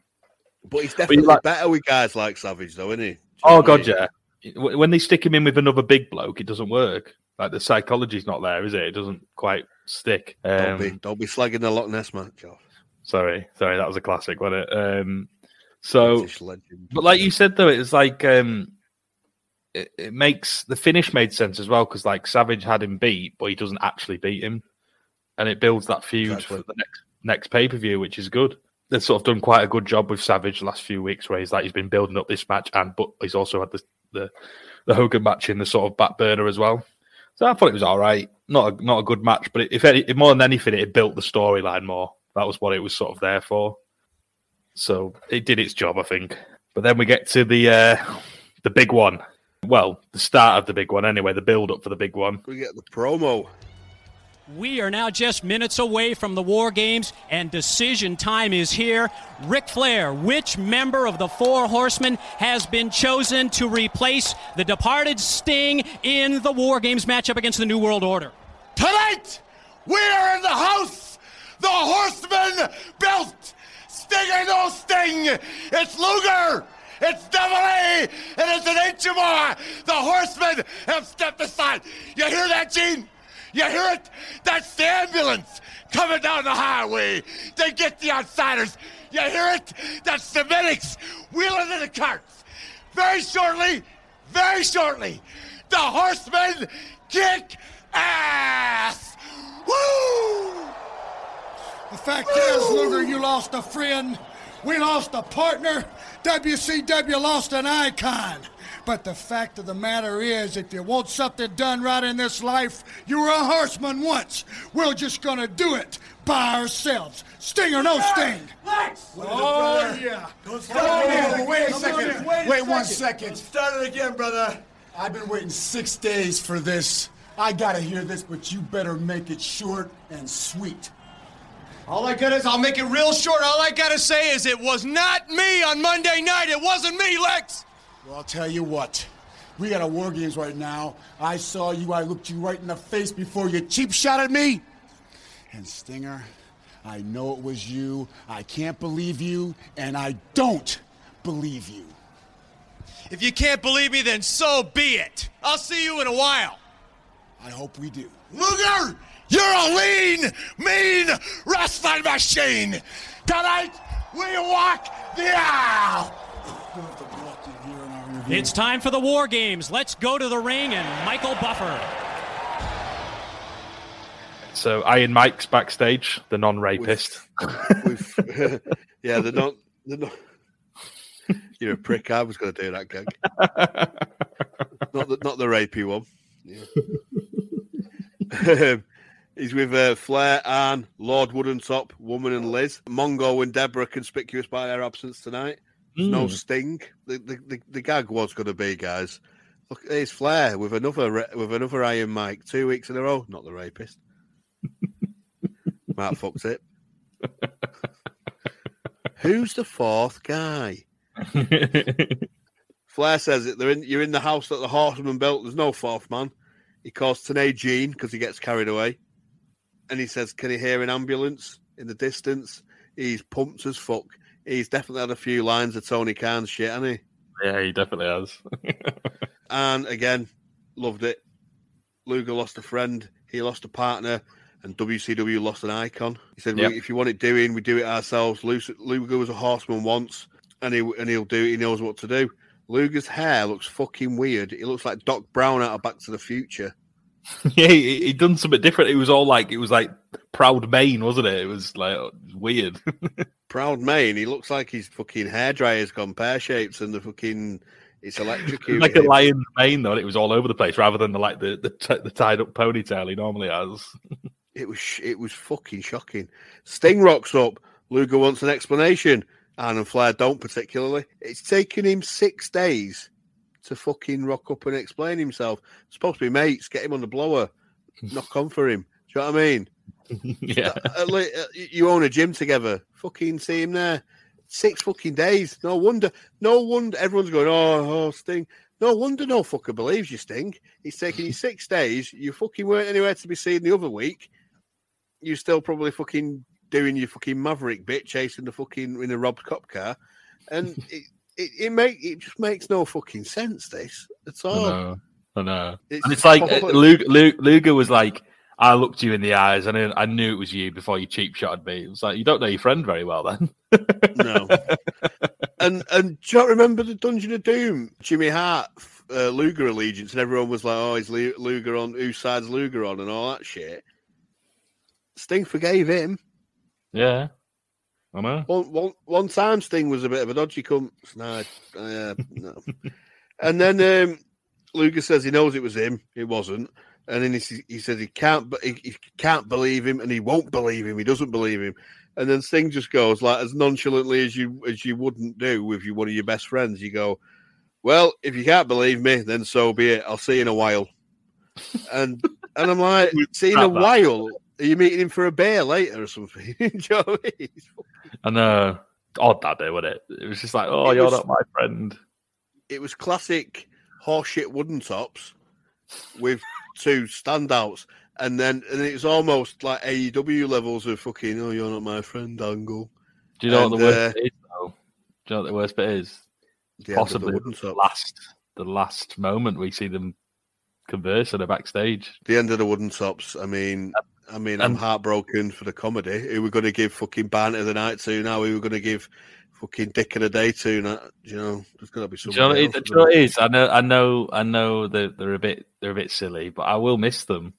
But he's definitely like- better with guys like Savage, though, isn't he? Oh know what I god, yeah. When they stick him in with another big bloke, it doesn't work. Like the psychology's not there, is it? It doesn't quite stick. Don't Um, be, don't be slagging the Loch Ness match off. Sorry, sorry, that was a classic, wasn't it? Um, so, but like you said though, it's like um, it, it makes the finish made sense as well because like Savage had him beat, but he doesn't actually beat him, and it builds that feud Exactly. for the next next pay per view, which is good. They've sort of done quite a good job with Savage the last few weeks, where he's like he's been building up this match, and but he's also had the the, the Hogan match in the sort of back burner as well. So I thought it was all right, not a, not a good match, but if any, more than anything, it built the storyline more. That was what it was sort of there for. So it did its job, I think. But then we get to the uh, the big one. Well, the start of the big one, anyway. The build up for the big one. We get the promo. We are now just minutes away from the War Games, and decision time is here. Ric Flair, which member of the Four Horsemen has been chosen to replace the departed Sting in the War Games matchup against the New World Order? Tonight, we are in the house. The Horsemen belt. Sting or no Sting. It's Luger. It's Double A. And it's an more. The Horsemen have stepped aside. You hear that, Gene? You hear it? That's the ambulance coming down the highway. They get the outsiders. You hear it? That's the medics wheeling in the carts. Very shortly, very shortly, the horsemen kick ass. Woo! The fact is, Luger, you lost a friend. We lost a partner. WCW lost an icon. But the fact of the matter is, if you want something done right in this life, you were a horseman once. We're just gonna do it by ourselves. Sting or no sting. Lex! Oh, yeah. Oh, wait a second. Wait, Wait one second. Start it again, brother. I've been waiting six days for this. I gotta hear this, but you better make it short and sweet. All I gotta is I'll make it real short. All I gotta say is it was not me on Monday night. It wasn't me, Lex. Well, I'll tell you what. We got a war games right now. I saw you. I looked you right in the face before you cheap shot at me. And Stinger, I know it was you. I can't believe you, and I don't believe you. If you can't believe me, then so be it. I'll see you in a while. I hope we do. Luger, you're a lean, mean wrestling machine. Tonight, we walk the aisle. It's time for the War Games. Let's go to the ring and Michael Buffer. So Iron Mike's backstage, the non-rapist. We've, yeah, they're not. They're not. You're a prick. I was going to do that gag. not the not the rapey one. Yeah. He's with uh, Flair and Lord Woodentop, Woman and Liz. Mongo and Deborah conspicuous by their absence tonight. There's no Mm. sting. The, the, the, the gag was going to be, guys. Look, here's Flair with another with another Iron Mike two weeks in a row. Not the rapist. Matt fucks it. Who's the fourth guy? Flair says it. They're in. You're in the house that the horseman built. There's no fourth man. He calls Tenay Jean because he gets carried away, and he says, "Can he hear an ambulance in the distance?" He's pumped as fuck. He's definitely had a few lines of Tony Khan's shit, hasn't he? yeah, he definitely has. And again, loved it. Luger lost a friend. He lost a partner. And WCW lost an icon. He said, Yep. "If you want it doing, we do it ourselves." Luger was a horseman once, and he and he'll do. it. He knows what to do. Luger's hair looks fucking weird. It looks like Doc Brown out of Back to the Future. yeah, he, he done something different. It was all like it was like proud mane, wasn't it? It was like weird. Proud mane. He looks like his fucking hairdryer's gone pear shapes, and the fucking it's electrocuted. like a lion's mane, though. and It was all over the place, rather than the like the the, t- the tied up ponytail he normally has. It was sh- it was fucking shocking. Sting rocks up. Luger wants an explanation. Arn and Flair don't particularly. It's taken him six days to fucking rock up and explain himself. supposed to be mates. Get him on the blower. Knock on for him. Do you know what I mean? yeah, At le- uh, you own a gym together. Fucking see him there. Six fucking days. No wonder. No wonder. Everyone's going, oh, oh, Sting. No wonder no fucker believes you, Sting. It's taking you six days. You fucking weren't anywhere to be seen the other week. You're still probably fucking doing your fucking maverick bit, chasing the fucking in a robbed cop car. And it, it, it make it just makes no fucking sense, this at I all. know, I know. It's and it's like uh, proper- Luger, Luger, Luger was like, I looked you in the eyes, and I, knew it was you before you cheap shotted me. It was like you don't know your friend very well, then. No. and and do you not remember the Dungeon of Doom? Jimmy Hart, uh, Luger allegiance, and everyone was like, "Oh, is Luger on? Whose side's Luger on?" and all that shit. Sting forgave him. Yeah, I know. One, one, one time, Sting was a bit of a dodgy cunt. No, uh, no. and then um, Luger says he knows it was him. It wasn't. And then he, he says he can't, but he, he can't believe him, and he won't believe him. He doesn't believe him. And then Sting just goes like as nonchalantly as you as you wouldn't do with you one of your best friends. You go, well, if you can't believe me, then so be it. I'll see you in a while. And and I'm like, see you in a that. while. Are you meeting him for a beer later or something? You know I mean? I know. Odd that day, wasn't it? It was just like, oh, It you're was- not my friend. it was classic horseshit wooden tops with two standouts. And then and it's almost like AEW levels of fucking, oh, you're not my friend, Angle. Do you know what the worst uh, bit is, though? Do you know what the worst bit is? The of the Possibly the last, the last moment we see them converse at a backstage. The end of the wooden tops. I mean, I mean, I'm heartbroken for the comedy. Who we're going to give fucking Banter the Night to now? Who we're going to give fucking Dick of the Day to? Now? You know, there's going to be Do something. you know, what it, else you know it is? I know, I know, I know that they're a bit, they're a bit silly, but I will miss them.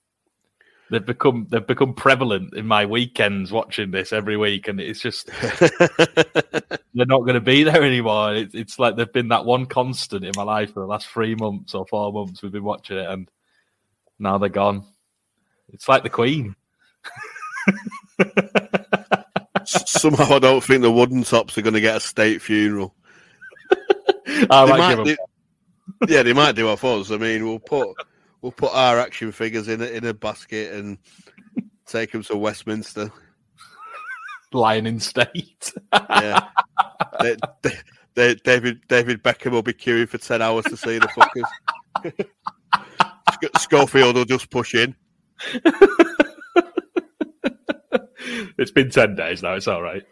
they've become they've become prevalent in my weekends watching this every week, and it's just they're not going to be there anymore. It, it's like they've been that one constant in my life for the last three months or four months. We've been watching it, and now they're gone. It's like the Queen. Somehow, I don't think the wooden tops are going to get a state funeral. I They might might give do- yeah, they might do off us. I mean, we'll put we'll put our action figures in a, in a basket and take them to Westminster. lying in state. Yeah, they, they, they, David David Beckham will be queuing for ten hours to see the fuckers. Sc- Schofield will just push in. It's been ten days now. It's all right.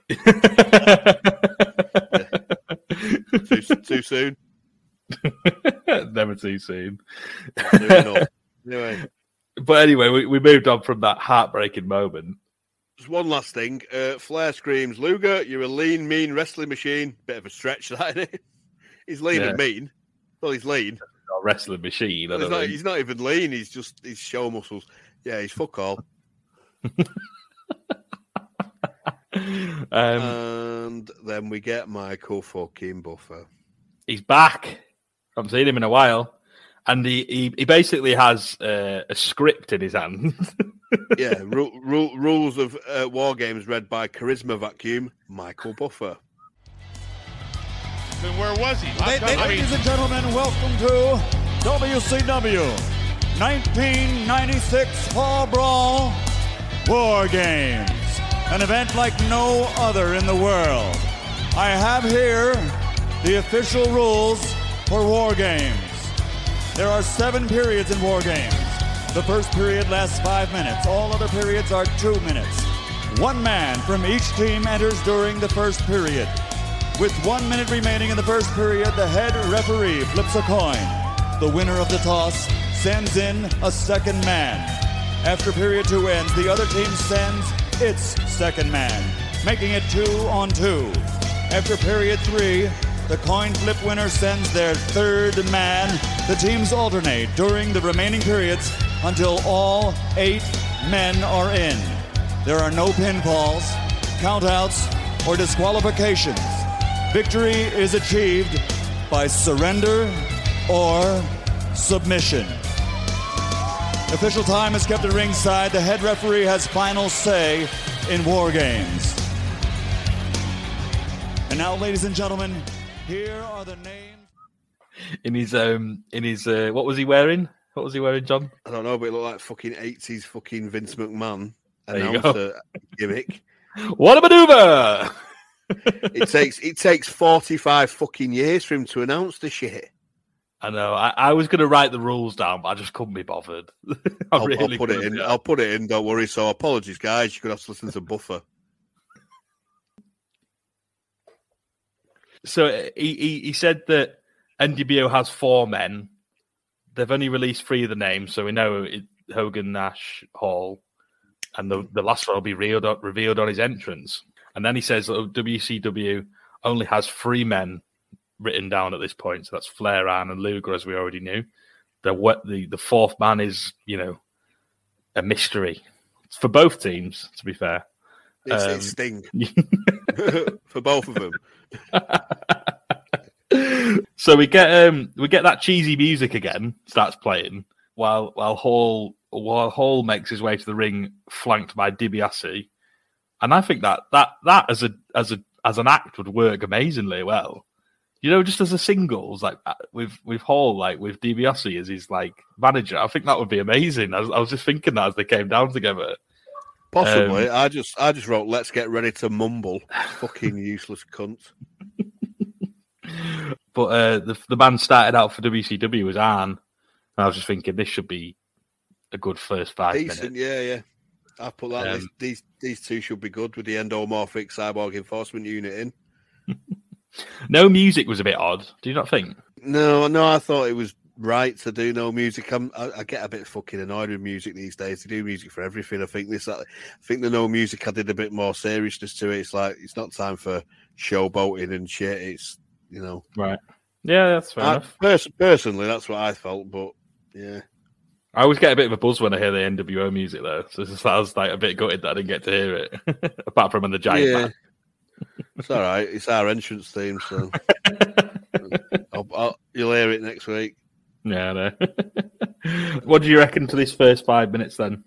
Too, too soon. Never too soon. Anyway, But anyway, we, we moved on from that heartbreaking moment. just one last thing. Uh, Flair screams, "Luger, you're a lean, mean wrestling machine." Bit of a stretch, that isn't it? He's lean Yeah. and mean. Well, he's lean. A wrestling machine. He's don't he's not even lean. He's just he's show muscles. Yeah, he's fuck all. Um, and then we get Michael fucking Buffer. he's back. I haven't seen him in a while. And he, he, he basically has uh, a script in his hand. Yeah, ru- ru- rules of uh, war games read by Charisma Vacuum, Michael Buffer. Then where was he? How come- I mean, Ladies and gentlemen, welcome to WCW 1996 Fall Brawl War Games, an event like no other in the world. I have here the official rules for War Games. There are seven periods in War Games. The first period lasts five minutes. All other periods are two minutes. One man from each team enters during the first period. With one minute remaining in the first period, the head referee flips a coin. The winner of the toss sends in a second man. After period two ends, the other team sends its second man, making it two on two. After period three, the coin flip winner sends their third man. The teams alternate during the remaining periods until all eight men are in. There are no pinfalls, countouts, or disqualifications. Victory is achieved by surrender or submission. Official time is kept at ringside. The head referee has final say in war games. And now, ladies and gentlemen, here are the names. in his um in his uh, what was he wearing? What was he wearing, John? I don't know, but it looked like fucking 80s fucking Vince McMahon There you announcer gimmick. What a maneuver! It takes it takes 45 fucking years for him to announce the shit. I know. I, I was going to write the rules down, but I just couldn't be bothered. I'll, I'll put it in. I'll put it in. Don't worry. So apologies, guys. You could have to listen to Buffer. So uh, he, he he said that NWO has four men. They've only released three of the names, so we know it, Hogan, Nash, Hall, and the, the last one will be revealed on, revealed on his entrance. And then he says that WCW only has three men written down at this point. So that's Flair, Arn, and Luger, as we already knew. The what the the fourth man is, you know, a mystery for both teams. To be fair, It's, Um, it's Sting for both of them. so we get um we get that cheesy music again starts playing while while Hall while Hall makes his way to the ring flanked by DiBiase, and I think that that that as a as a as an act would work amazingly well. You know, just as a singles like uh, with with Hall like with DiBiase as his like manager, I think that would be amazing. I was, I was just thinking that as they came down together. Possibly. Um, I just I just wrote let's get ready to mumble. fucking useless cunt. But uh, the the band started out for WCW was Arn, and I was just thinking this should be a good first five Decent, minutes. yeah, yeah. I put that. Um. These these two should be good with the endomorphic cyborg enforcement unit in. No music was a bit odd. Do you not think? No, no, I thought it was right to do no music. I'm, I, I get a bit fucking annoyed with music these days. They do music for everything. I think this, I think the no music added a bit more seriousness to it. It's like it's not time for showboating and shit. It's you know, Right. Yeah, that's fair I, enough. pers- personally, that's what I felt. But yeah, I always get a bit of a buzz when I hear the NWO music, though. So it's- I was like a bit gutted that I didn't get to hear it, apart from in the Giant Yeah. It's all right. It's our entrance theme, so I'll, I'll, you'll hear it next week. Yeah, know. what do you reckon to this first five minutes then?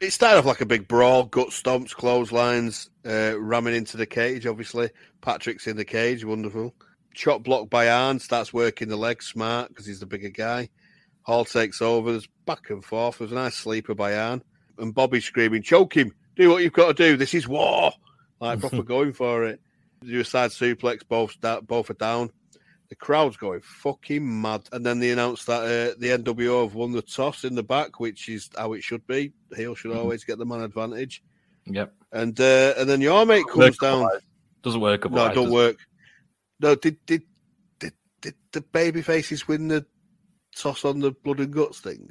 It started off like a big brawl, gut stomps, clotheslines, uh, ramming into the cage. Obviously, Patrick's in the cage, wonderful. Chop block by Arn starts working the leg smart because he's the bigger guy. Hall takes over. There's back and forth. There's a nice sleeper by Arn, and Bobby screaming, "Choke him! Do what you've got to do. This is war!" Like proper going for it. Do a side suplex. Both da- both are down. The crowd's going fucking mad. And then they announced that uh, the NWO have won the toss in the back, which is how it should be. Heel should Mhm. always get the man advantage. Yep. And uh, and then your mate comes Work down. Doesn't work. No, it don't does work. No, did did did did the baby faces win the toss on the blood and guts thing,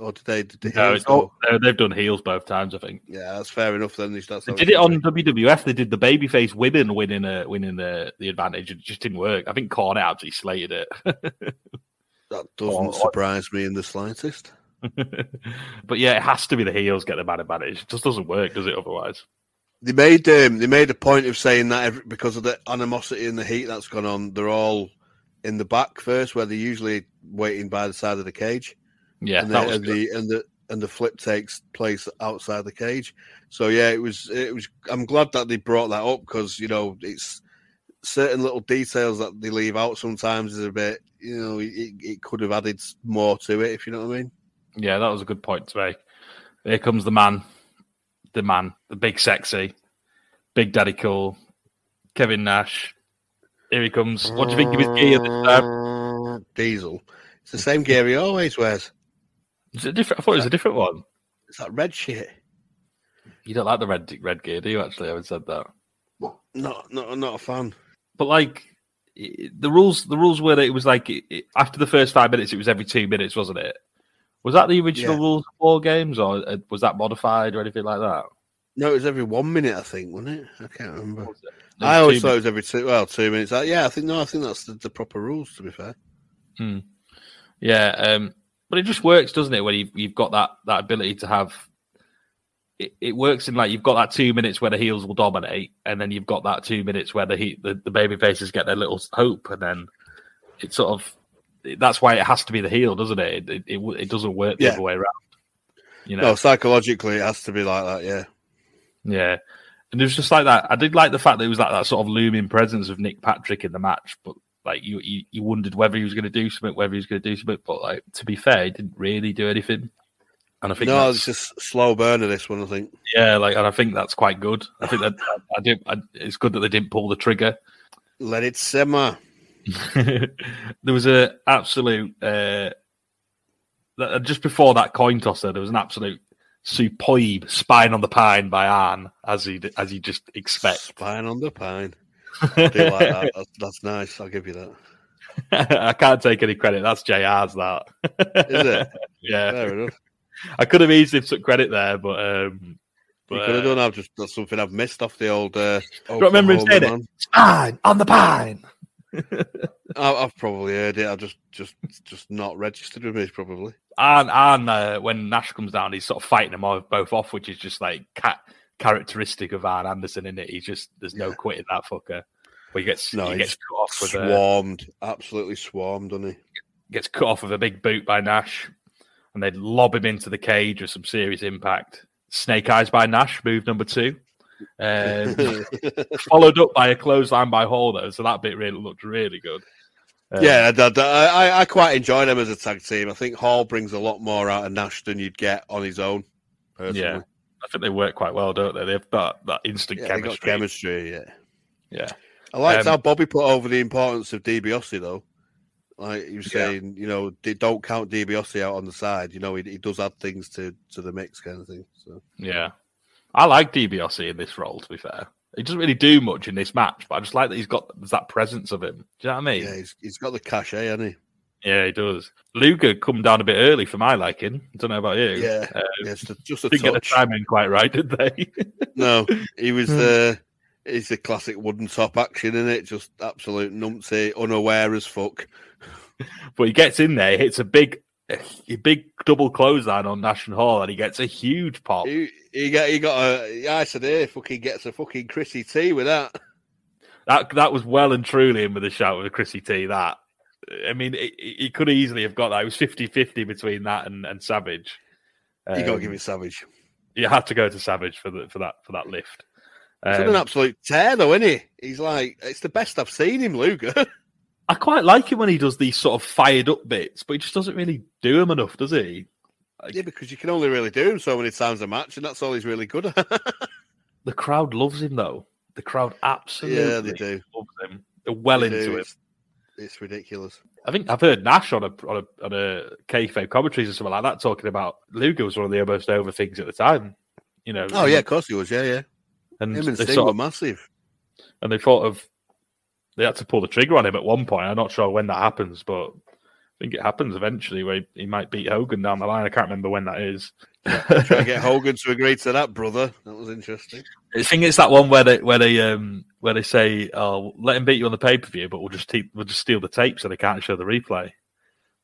or did they? Did the No, heels it's all, go? no, they've done heels both times, I think. Yeah, that's fair enough. Then that's They did it on be. WWF. They did the babyface women winning uh, winning the, the advantage. It just didn't work. I think Cornette actually slated it. That doesn't or- surprise me in the slightest. but yeah, it has to be the heels get the man advantage. It just doesn't work, does it? Otherwise, They made um, they made a point of saying that every, because of the animosity and the heat that's gone on, they're all in the back first, where they're usually waiting by the side of the cage. Yeah, and, that the, was and the and the and the flip takes place outside the cage. So yeah, it was it was. I'm glad that they brought that up because you know it's certain little details that they leave out sometimes is a bit. You know, it, it could have added more to it if you know what I mean. Yeah, that was a good point to make. Here comes the man, the man, the big sexy, big daddy cool, Kevin Nash. Here he comes. What do you think of his gear this time? Diesel. It's the same gear he always wears. Is it different? I thought it was a different one. It's that red shit. You don't like the red red gear, do you? Actually, I haven't said that. Not not not a fan. But like the rules, the rules were that it was like it, it- after the first five minutes, it was every two minutes, wasn't it? Was that the original Yeah. rules of four games, or uh, was that modified or anything like that? No, it was every one minute, I think, wasn't it? I can't remember. It I always thought it was every two. Well, two minutes. Uh, Yeah, I think no, I think that's the, the proper rules. To be fair. Yeah, um, but it just works, doesn't it? When you've, you've got that that ability to have it, it works in like you've got that two minutes where the heels will dominate, and then you've got that two minutes where the he, the, the baby faces get their little hope, and then it sort of that's why it has to be the heel, doesn't it? It it, it, it doesn't work the Yeah. other way around. You know, No, psychologically, it has to be like that. Yeah. yeah. And it was just like that. I did like the fact that it was like that sort of looming presence of Nick Patrick in the match, but like you, you, you wondered whether he was going to do something, whether he was going to do something. But like to be fair, he didn't really do anything. And I think No, it's just slow burner. This one, I think. yeah, like, and I think that's quite good. I think that I, I did. I, it's good that they didn't pull the trigger. Let it simmer. there was a absolute uh, that- just before that coin tosser. There was an absolute superb spine on the pine by Arn, as he as you just expect. Spine on the pine. I do like that. That's, that's nice. I'll give you that. I can't take any credit. That's JR's that. Is it? yeah. Fair enough. I could have easily took credit there, but um You but, could have uh, done. I've just that's something I've missed off the old. Uh, don't remember him saying it? man. spine on the pine. I, I've probably heard it. I just just just not registered with me. Probably. And and uh, when Nash comes down, he's sort of fighting them both off, which is just like ca- characteristic of Arn Anderson, in it? He's just there's no Yeah. quitting that fucker. But he gets No, he gets cut off with a Swarmed. Absolutely swarmed, doesn't he? gets cut off with a big boot by Nash, and they lob him into the cage with some serious impact. Snake eyes by Nash, move number two. Um, followed up by a clothesline by Hall, though, so that bit really looked really good. Um, yeah, I, I, I- I quite enjoy them as a tag team. I think Hall brings a lot more out of Nash than you'd get on his own. Personally. yeah. I think they work quite well, don't they? They've got that instant Yeah, they got chemistry. chemistry. Yeah, Yeah, I liked Um, how Bobby put over the importance of DiBiase though. Like he was Yeah. saying, you know, d- don't count DiBiase out on the side. You know, he, he does add things to to the mix, kind of thing. So yeah. I like DiBiase in this role. To be fair, he doesn't really do much in this match, but I just like that he's got that presence of him. Do you know what I mean? yeah, he's, he's got the cachet, hasn't Yeah, he does. Luger come down a bit early for my liking. I don't know about you. Yeah, Uh, yeah, it's just- just a didn't get the timing quite right, did they? No, he was Hmm. the. It's the classic wooden top action in it, just absolute numpty, unaware as fuck. but he gets in there, hits a big a, a big double clothesline on Nash and Hall, and he gets a huge pop. He, he got he got a I said hey, fucking gets a fucking Chrissy T with that. That that was well and truly in with a shout with a Chrissy T. That I mean, he, could easily have got that. It was 50-50 between that and, and Savage. you got to Um, give it Savage. You had to go to Savage for the for that for that lift. Um, an absolute tear, though, isn't he? He's like, it's the best I've seen him, Luger. I quite like him when he does these sort of fired up bits, but he just doesn't really do them enough, does he? yeah, because you can only really do him so many times a match, and that's all he's really good at. The crowd loves him though. The crowd absolutely yeah, they do. loves him. They're well They into do. him. It's, it's ridiculous. I think I've heard Nash on a on a on a kayfabe commentaries or something like that talking about Luger was one of the most over things at the time. You know. Oh yeah, of course he was. Yeah, yeah. and Him and they Sting sort were massive. and they thought of they had to pull the trigger on him at one point. I'm not sure when that happens, but I think it happens eventually where he, he might beat Hogan down the line. I can't remember when that is. Try to get Hogan to agree to that, brother. That was interesting. I think it's that one where they where they um where they say, "Oh, let him beat you on the pay per view, but we'll just te- we'll just steal the tape so they can't show the replay."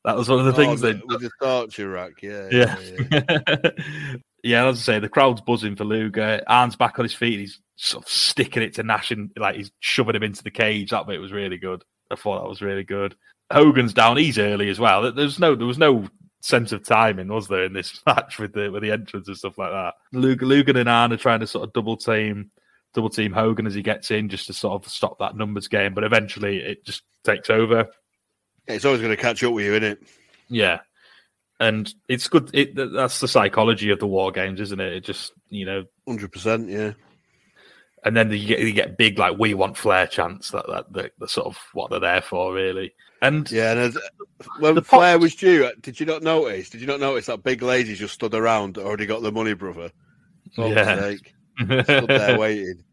That was one of the things oh, they with the torture rack. Yeah, yeah. yeah, yeah. yeah, as I say, the crowd's buzzing for Luger. Arn's back on his feet. He's sort of sticking it to Nash and like he's shoving him into the cage. That bit was really good. I thought that was really good. Hogan's down. He's early as well. There's no there was no sense of timing, was there, in this match with the with the entrance and stuff like that. Luger and Arn are trying to sort of double team double team Hogan as he gets in just to sort of stop that numbers game, but eventually it just takes over. It's always going to catch up with you, isn't it? Yeah. And it's good. It, that's the psychology of the war games, isn't it? It just, you know, Hundred percent. Yeah. and then you get, you get big, like, we want Flair chants. That, that, that, that's sort of what they're there for, really. And Yeah, and as, when The Flair Pops- was due, did you not notice? Did you not notice that big lady just stood around, already got the money, brother? For Yeah. sake. Stood there waiting.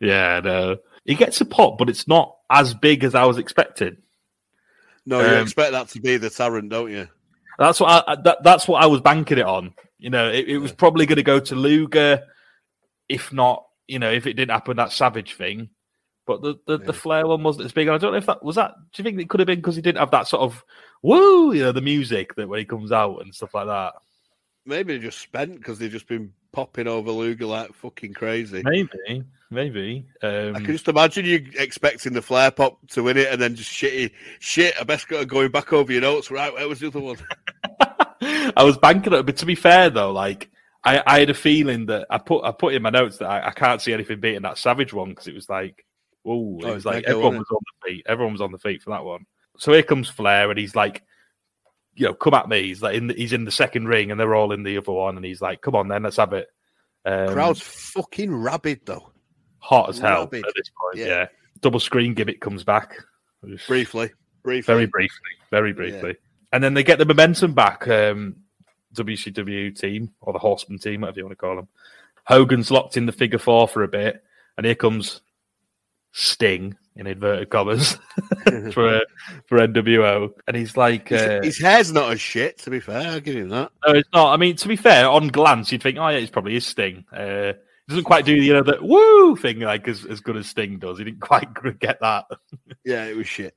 yeah, no. He gets a pop, but it's not as big as I was expecting. No, you Um, expect that to be the Tarrant, don't you? That's what I, I- that, that's what I was banking it on. You know, it, it was probably going to go to Luger, if not, you know, if it didn't happen that Savage thing. But the the, the Flair one wasn't as big. And I don't know if that was that. Do you think it could have been because he didn't have that sort of woo, you know, the music that when he comes out and stuff like that. Maybe they're just spent because they've just been popping over Luger like fucking crazy. Maybe, maybe. Um, I can just imagine you expecting the Flair pop to win it and then just shitty shit. I best go going back over your notes. Right, where was the other one? I was banking it, but to be fair though, like I, I had a feeling that I put I put in my notes that I, I can't see anything beating that Savage one because it was like, oh, it was like everyone wasn't on the feet, everyone was on the feet for that one. So here comes Flair, and he's like, you know, come at me. He's like, in the, he's in the second ring, and they're all in the other one, and he's like, come on, then let's have it. Um, Crowd's fucking rabid though. hot as hell rabid. at this point. Yeah. Yeah. double screen gimmick comes back. Briefly, briefly. very briefly, very briefly. And then they get the momentum back. Um, WCW team or the Horseman team, whatever you want to call them. Hogan's locked in the figure four for a bit, and here comes Sting in inverted commas for uh, for NWO, and he's like, His, uh, his hair's not as shit. To be fair, I'll give him that. no, it's not. I mean, to be fair, on glance, you'd think, oh yeah, it's probably his Sting. Uh, he doesn't quite do the you know the woo thing like as, as good as Sting does. He didn't quite get that. Yeah, it was shit.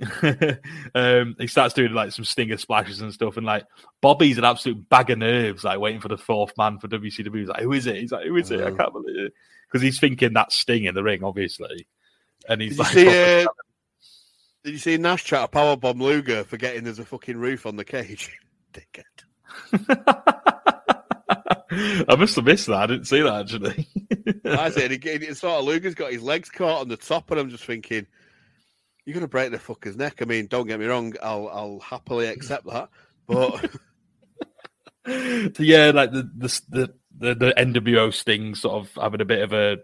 um, he starts doing like some stinger splashes and stuff, and like Bobby's an absolute bag of nerves, like waiting for the fourth man for WCW. He's like, "Who is it?" He's like, "Who is it?" I Oh. can't believe it because he's thinking that Sting in the ring, obviously, and he's Did you like, see? Uh, did you see Nash try to powerbomb Luger forgetting there's a fucking roof on the cage? Dickhead. I must have missed that. I didn't see that actually. I said, he, he, sort of Luger's got his legs caught on the top, and I'm just thinking, you're gonna break the fucker's neck. I mean, don't get me wrong, I'll I'll happily accept that, but yeah, like the the the the, the NWO Sting sort of having a bit of a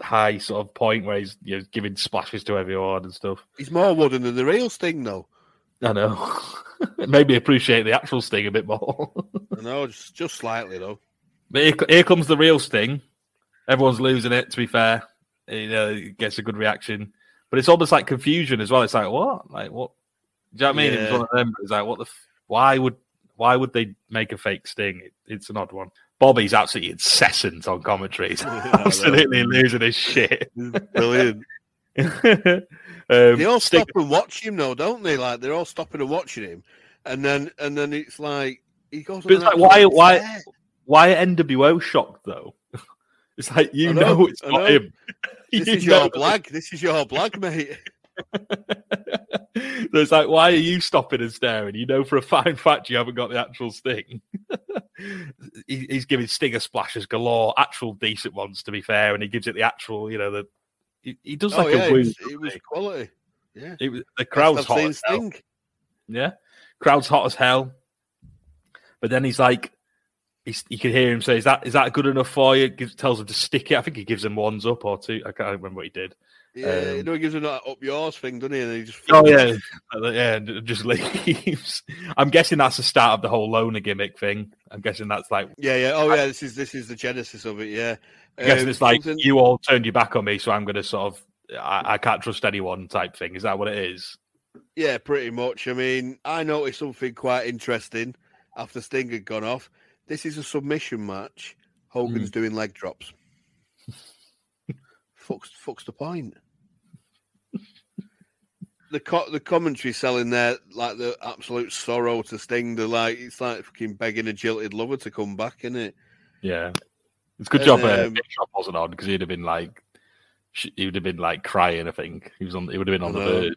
high sort of point where he's you know giving splashes to everyone and stuff. he's more wooden than the real Sting, though. I know. Maybe appreciate the actual Sting a bit more. I know, just just slightly though. But here, here comes the real Sting. Everyone's losing it. To be fair, you know, it gets a good reaction, but it's almost like confusion as well. It's like what, like what? Do you know what I mean? Yeah. one of them. It's like what the? F- why would why would they make a fake Sting? It, it's an odd one. Bobby's absolutely incessant on commentary. He's absolutely losing his shit. Brilliant. um, They all stop and watch him, though, don't they? Like they're all stopping and watching him, and then and then it's like he goes. It's like why why why are NWO shocked though? It's like you know, know, it's I not know. him. This You is your know. blag. This is your blag, mate. so it's like, why are you stopping and staring? You know for a fine fact you haven't got the actual sting. He, he's giving stinger splashes galore, actual decent ones to be fair, and he gives it the actual, you know, the he, he does oh like yeah, a wound. it was quality. Yeah, It was, the crowd's hot. as hell. Yeah, crowd's hot as hell. But then he's like, he's, you can hear him say, "Is that is that good enough for you?" Gives, tells him to stick it. I think he gives him ones up or two. I can't remember what he did. Yeah, you Um, know he gives him that up yours thing, doesn't he? And he just Oh yeah, Uh, yeah, just leaves. I'm guessing that's the start of the whole loner gimmick thing. I'm guessing that's like, yeah, yeah. Oh yeah, this is this is the genesis of it. Yeah, I'm guessing Um, it's like something- you all turned your back on me, so I'm going to sort of, I, I can't trust anyone type thing. Is that what it is? Yeah, pretty much. I mean, I noticed something quite interesting after Sting had gone off. This is a submission match. Hogan's doing leg drops. fucks, fucks the point. The co- the commentary selling there like the absolute sorrow to Sting. They're like it's like fucking begging a jilted lover to come back, isn't it? Yeah, it's a good And, job. Uh, um, Big Shot wasn't on because he'd have been like, he would have been like crying. I think he was on. He would have been on the know. verge.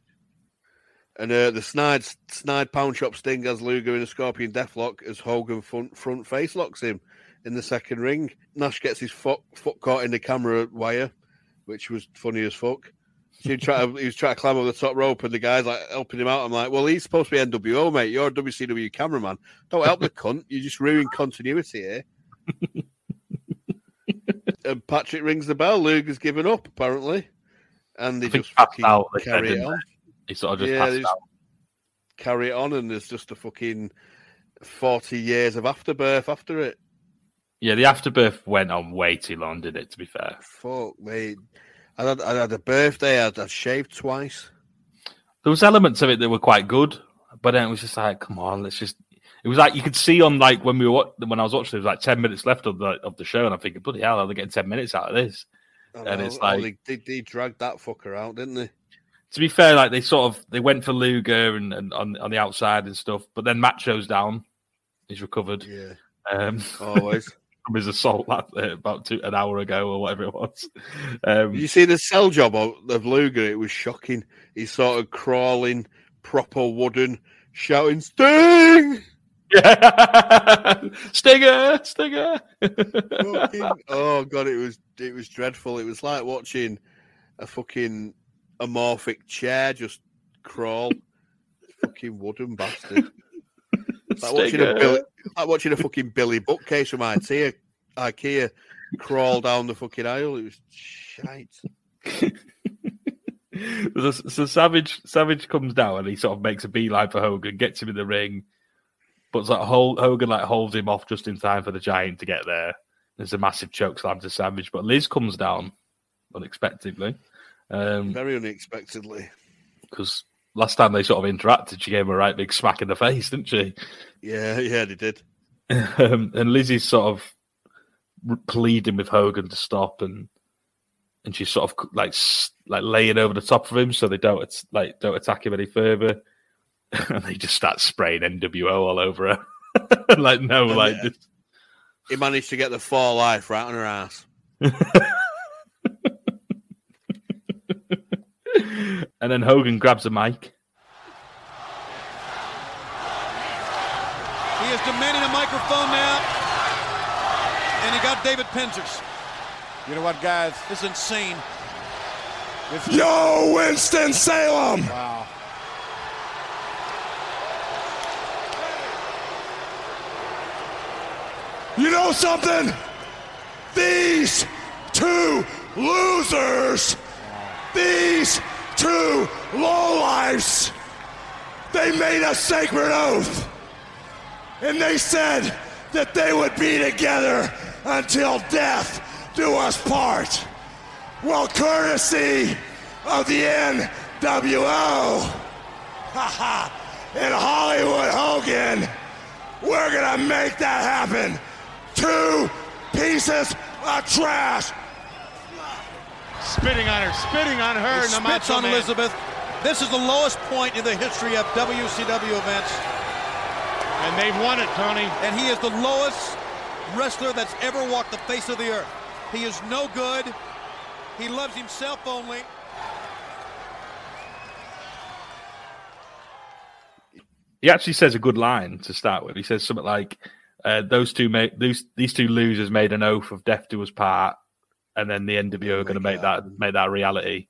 And uh, the snide snide pound shop Sting has Luger in a scorpion deathlock as Hogan front front face locks him in the second ring. Nash gets his foot foot caught in the camera wire, which was funny as fuck. He, try to, he was trying to climb over the top rope, and the guy's like helping him out. I'm like, well, he's supposed to be NWO, mate. You're a WCW cameraman. Don't help the cunt. You just ruin continuity here. and Patrick rings the bell. Luke has given up, apparently. And they just fucking out, they said, carry it on He sort of just Yeah, passed out. carry it on, and there's just a fucking forty years of afterbirth after it. Yeah, the afterbirth went on way too long, did it? To be fair, Fuck me. I had, I had a birthday. I'd, I'd shaved twice. there was elements of it that were quite good, but then it was just like, come on, let's just. It was like you could see on like when we were when I was watching, there was like ten minutes left of the of the show, and I'm thinking, bloody hell, they're getting ten minutes out of this. And it's like- they, they, they dragged that fucker out, didn't they? To be fair, like they sort of they went for Luger and, and on on the outside and stuff, but then Macho's down, he's recovered Yeah, um, always. from his assault that, uh, about two, an hour ago or whatever it was. Um, you see the cell job of, of Luger? It was shocking. He's sort of crawling, proper wooden, shouting "Sting!" yeah, Stinger, Stinger. Fucking- oh god, it was it was dreadful. It was like watching a fucking amorphic chair just crawl. fucking wooden bastard. Like watching a. Billy, like watching a fucking Billy bookcase from IKEA, IKEA crawl down the fucking aisle. It was shite. so, Savage Savage comes down and he sort of makes a beeline for Hogan, gets him in the ring, but like Hogan like holds him off just in time for the Giant to get there. There's a massive choke slam to Savage, but Liz comes down unexpectedly because Very unexpectedly. Last time they sort of interacted, she gave him a right big smack in the face, didn't she? Yeah, yeah, they did. um, and Lizzie's sort of pleading with Hogan to stop, and and she's sort of like like laying over the top of him so they don't like don't attack him any further. and they just start spraying NWO all over her. like no, And, like uh, just, He managed to get the four life right on her ass. and then Hogan grabs a mic. He is demanding a microphone now. And he got David Penzers. You know what, guys? This is insane. If Yo, Winston Salem! Wow. You know something? These two losers, these two lowlifes, they made a sacred oath. And they said that they would be together until death do us part. Well, courtesy of the NWO, and Hollywood Hogan, we're gonna make that happen. Two pieces of trash. Spitting on her, spitting on her, He spits on Man. Elizabeth. This is the lowest point in the history of WCW events. And they've won it, Tony. And he is the lowest wrestler that's ever walked the face of the earth. He is no good. He loves himself only. He actually says a good line to start with. He says something like, uh, "Those two made these these two losers made an oath of death to us part, and then the NWO are going to make that make that reality."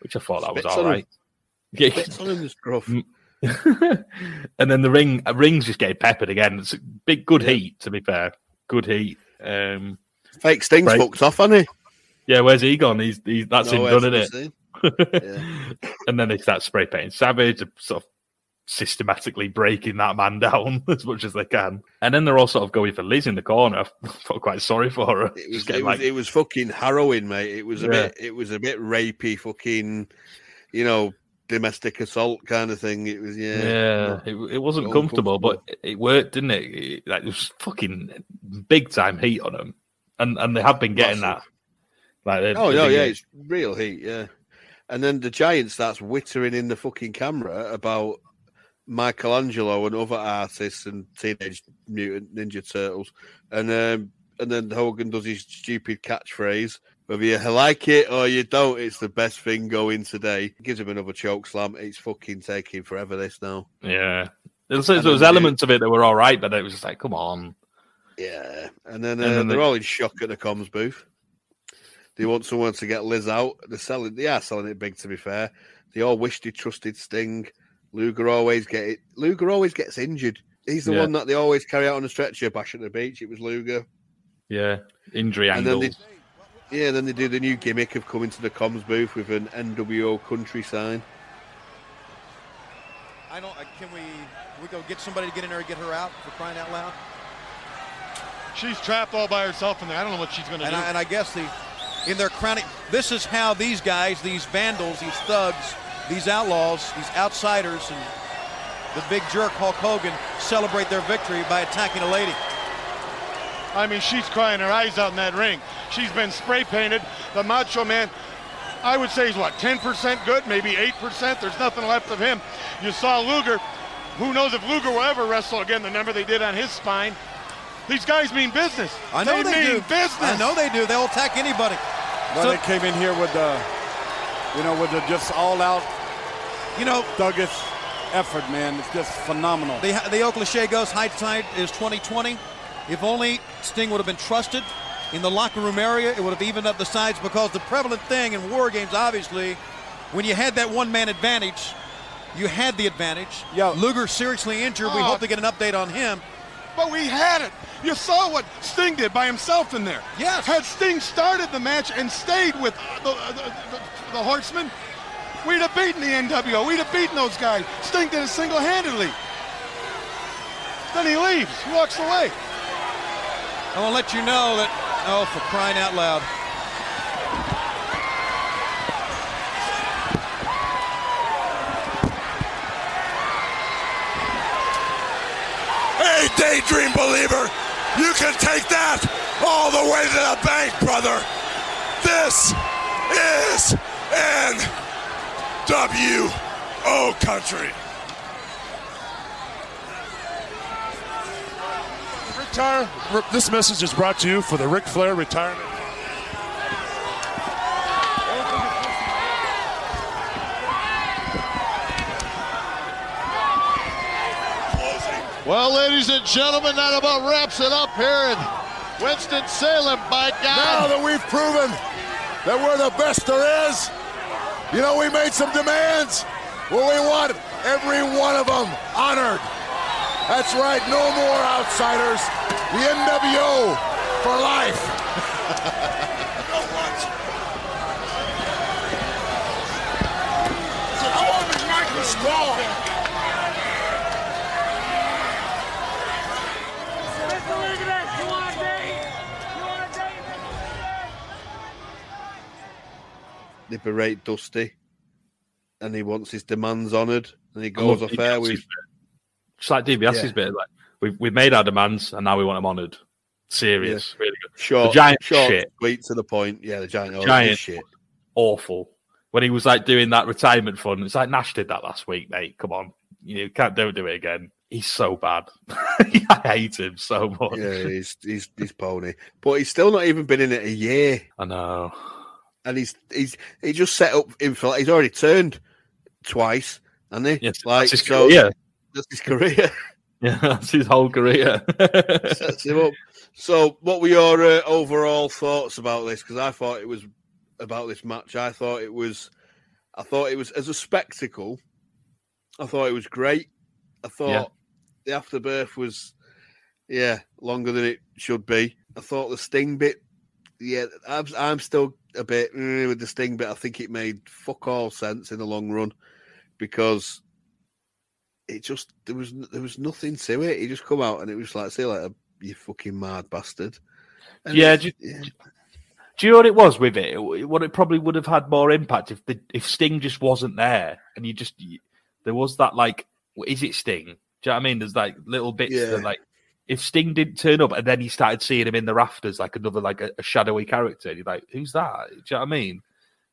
Which I thought that was all right. all on him. Spits him, the scruff. and then the ring uh, rings just getting peppered again. It's a big good heat, to be fair. Good heat. Um, Fake Sting's Right. fucked off, hasn't he? yeah, where's he gone? He's, he's that's him Nowhere done, isn't it? seen. and then they start spray painting Savage, sort of systematically breaking that man down as much as they can. And then they're all sort of going for Liz in the corner. I felt quite sorry for her. It was, it, was, it was fucking harrowing, mate. It was a Yeah. bit, it was a bit rapey, fucking, you know, domestic assault kind of thing. It was, yeah, yeah, it, it wasn't comfortable, but it- worked, didn't it? it like, it was fucking big time heat on them, and and they have been getting Massive. that. Like, they- Oh, no, yeah, it's real heat, yeah. And then the giant starts wittering in the fucking camera about Michelangelo and other artists and Teenage Mutant Ninja Turtles, and um, and then Hogan does his stupid catchphrase: "Whether you like it or you don't, it's the best thing going today." Gives him another choke slam. It's fucking taking forever. This now, yeah. There's, And there was elements of it that were all right, but it was just like, come on. yeah. And then, uh, And then they're they- all in shock at the comms booth. They want someone to get Liz out. They're selling. They are selling it big. To be fair, they all wish they trusted Sting. Luger always get it. Luger always gets injured. He's the Yeah. one that they always carry out on a stretcher bash at the beach. It was Luger. Yeah, injury And then they, yeah, then they do the new gimmick of coming to the comms booth with an NWO country sign. I don't. uh, Can we? Can we go get somebody to get in there and get her out for crying out loud? She's trapped all by herself in there. I don't know what she's going to do. I, and I guess the in their crowning. This is how these guys, these vandals, these thugs, these outlaws, these outsiders, and the big jerk Hulk Hogan celebrate their victory by attacking a lady. I mean, she's crying her eyes out in that ring. She's been spray painted. The Macho Man, I would say he's what, 10% good, maybe 8%. There's nothing left of him. You saw Luger. Who knows if Luger will ever wrestle again? The number they did on his spine. These guys mean business. I know they, mean do. business. I know they do. They'll attack anybody. Well, So- they came in here with the, you know, with the just all out, You know, Douglas effort, man. It's just phenomenal. the the old cliche goes, hindsight is 2020. If only Sting would have been trusted in the locker room area, it would have evened up the sides because the prevalent thing in war games, obviously, when you had that one man advantage, you had the advantage. Yo. Luger seriously injured. We Oh. hope to get an update on him. But we had it. You saw what Sting did by himself in there. Yes. Had Sting started the match and stayed with the, the, the, the Horsemen, we'd have beaten the NWO. We'd have beaten those guys. Sting did it single-handedly. Then he leaves, He walks away. I want to let you know that, oh, for crying out loud. Hey, daydream believer, you can take that all the way to the bank, brother. This is NWO country. Retire. This message is brought to you for the Ric Flair retirement. Well, ladies and gentlemen, that about wraps it up here in Winston-Salem, by God. Now that we've proven that we're the best there is, you know, we made some demands. Well, we want every one of them honored. That's right, no more outsiders. The NWO for life. what? I want Michael Strong. They berate Dusty, and he wants his demands honoured, and he goes off air with. Just like DiBiase's Yeah. bit, like we've we've made our demands and now we want them honoured. Serious, really good. short, the giant short, shit, sweet to the point. Yeah, the giant, Giant. shit. awful. When he was like doing that retirement fund, it's like Nash did that last week, mate. Come on, you can't don't do it again. he's so bad. I hate him so much. Yeah, he's he's he's pony, but he's still not even been in it a year, I know. And he's he's he just set up for. He's already turned twice, and he Yes, like that's his so. career. That's his career. Yeah, that's his whole career. sets him up. So, what were your uh, overall thoughts about this? Because I thought it was about this match. I thought it was, I thought it was as a spectacle. I thought it was great. I thought Yeah. the afterbirth was, yeah, longer than it should be. I thought the sting bit, yeah, I'm, I'm still a bit eh, with the sting but I think it made fuck all sense in the long run because it just there was there was nothing to it. He just come out and it was like, see like you fucking mad bastard. And Yeah, do- yeah. Do you know what it was with it? What it probably would have had more impact if the if Sting just wasn't there and you just there was that like, is it Sting? Do you know what I mean? There's like little bits Yeah. that like if Sting didn't turn up and then you started seeing him in the rafters like another like a, a shadowy character, you're like, who's that? Do you know what I mean?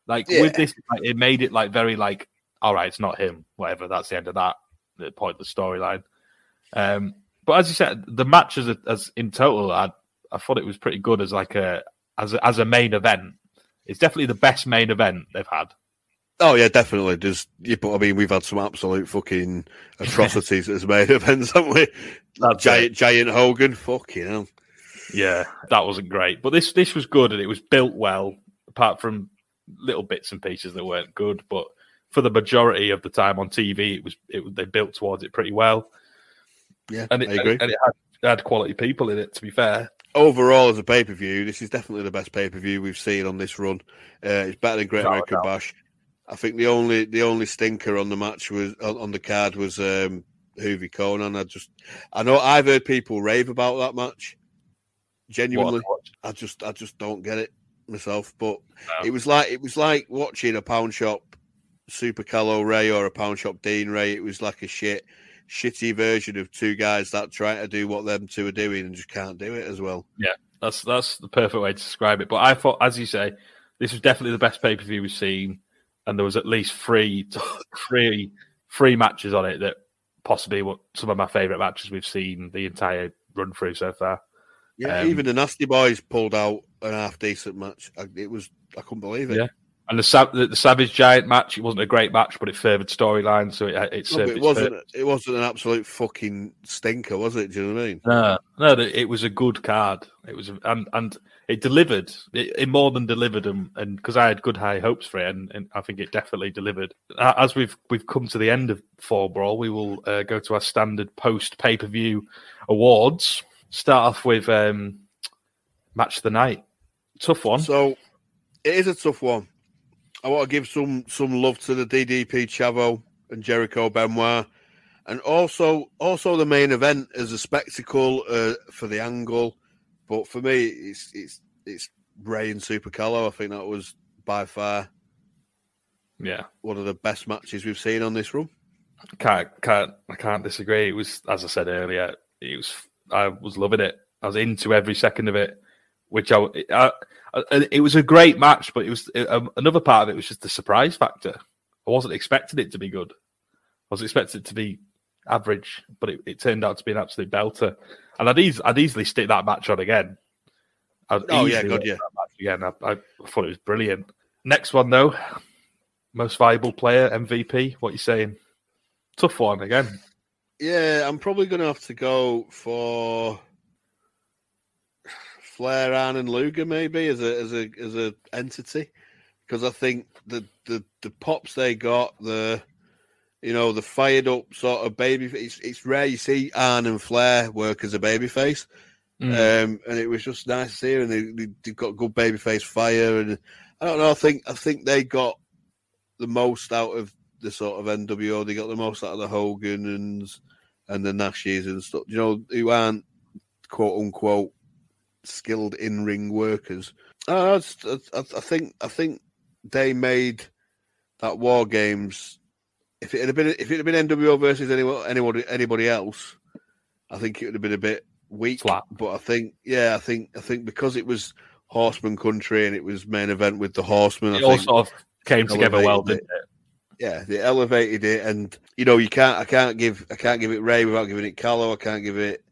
Like Yeah. with this, like, it made it like very like, all right, it's not him. Whatever. That's the end of that. The point of the storyline. Um, but as you said, the match as a, as in total, I I thought it was pretty good as like a as a, as a main event. It's definitely the best main event they've had. Oh yeah, definitely. There's, yeah, but I mean, we've had some absolute fucking atrocities as main events, haven't we? That's giant, giant Hogan, fucking hell. Yeah, that wasn't great, but this this was good and it was built well. Apart from little bits and pieces that weren't good, but for the majority of the time on TV, it was it they built towards it pretty well. Yeah, and it, I agree. and it had, it had quality people in it. To be fair, Overall, as a pay per view, this is definitely the best pay per view we've seen on this run. Uh, it's better than Great American. Bash. I think the only the only stinker on the match was on, the card was um, Juvi Konnan. I just I know I've heard people rave about that match. Genuinely, I just I just don't get it myself. But it was like it was like watching a pound shop Super Calo Rey or a pound shop Dean Ray. It was like a shit shitty version of two guys that try to do what them two are doing and just can't do it as well. yeah, that's that's the perfect way to describe it. But I thought, as you say, this was definitely the best pay per view we've seen, and there was at least three three three matches on it that possibly were some of my favourite matches we've seen the entire run through so far. Yeah, Um, even the Nasty Boys pulled out an half decent match. It was I couldn't believe it. Yeah. And the, Sav- the, the Savage Giant match, it wasn't a great match, but it favoured storyline, so it, it No, it wasn't. It wasn't an absolute fucking stinker, was it? Do you know what I mean? No, no, it was a good card. It was, and and it delivered. It, it more than delivered, and and because I had good high hopes for it, and, and I think it definitely delivered. As we've we've come to the end of Fall Brawl, we will uh, go to our standard post pay per view awards. Start off with um, match of the night. Tough one. So it is a tough one. I want to give some some love to the DDP Chavo and Jericho Benoit, and also also the main event as a spectacle uh, for the angle. But for me, it's it's it's Rey and Super Calo. I think that was by far Yeah, one of the best matches we've seen on this run. can't can't I can't disagree. It was as I said earlier. It was I was loving it. I was into every second of it, which I, I, I it was a great match. But it was um, another part of it was just the surprise factor. I wasn't expecting it to be good. I was expecting it to be average, but it, it turned out to be an absolute belter. And I'd, eas- I'd easily stick that match on again. I'd Oh, yeah, watch yeah. again. I, I thought it was brilliant. Next one though, most valuable player MVP. What you saying? Tough one again. Yeah, I'm probably going to have to go for Flair, Arn, and Luger maybe as a as a as a entity because I think the the the pops they got the you know the fired up sort of baby. It's it's rare you see Arn and Flair work as a baby face. Mm. Um, and it was just nice to see, and they, they, they've got good babyface fire, and I don't know. I think I think they got the most out of the sort of NWO. They got the most out of the Hogan and and the Nashes and stuff. You know, who aren't quote unquote skilled in ring workers. Uh, I, I, think I think they made that War Games. If it had been if it had been NWO versus anyone anybody anybody else, I think it would have been a bit weak. Flat. But I think yeah, I think I think because it was Horseman Country and it was main event with the Horsemen. I all think sort of came together well, didn't it? yeah, they elevated it, and you know, you can't, I can't give, I can't give it Rey without giving it Calo. I can't give it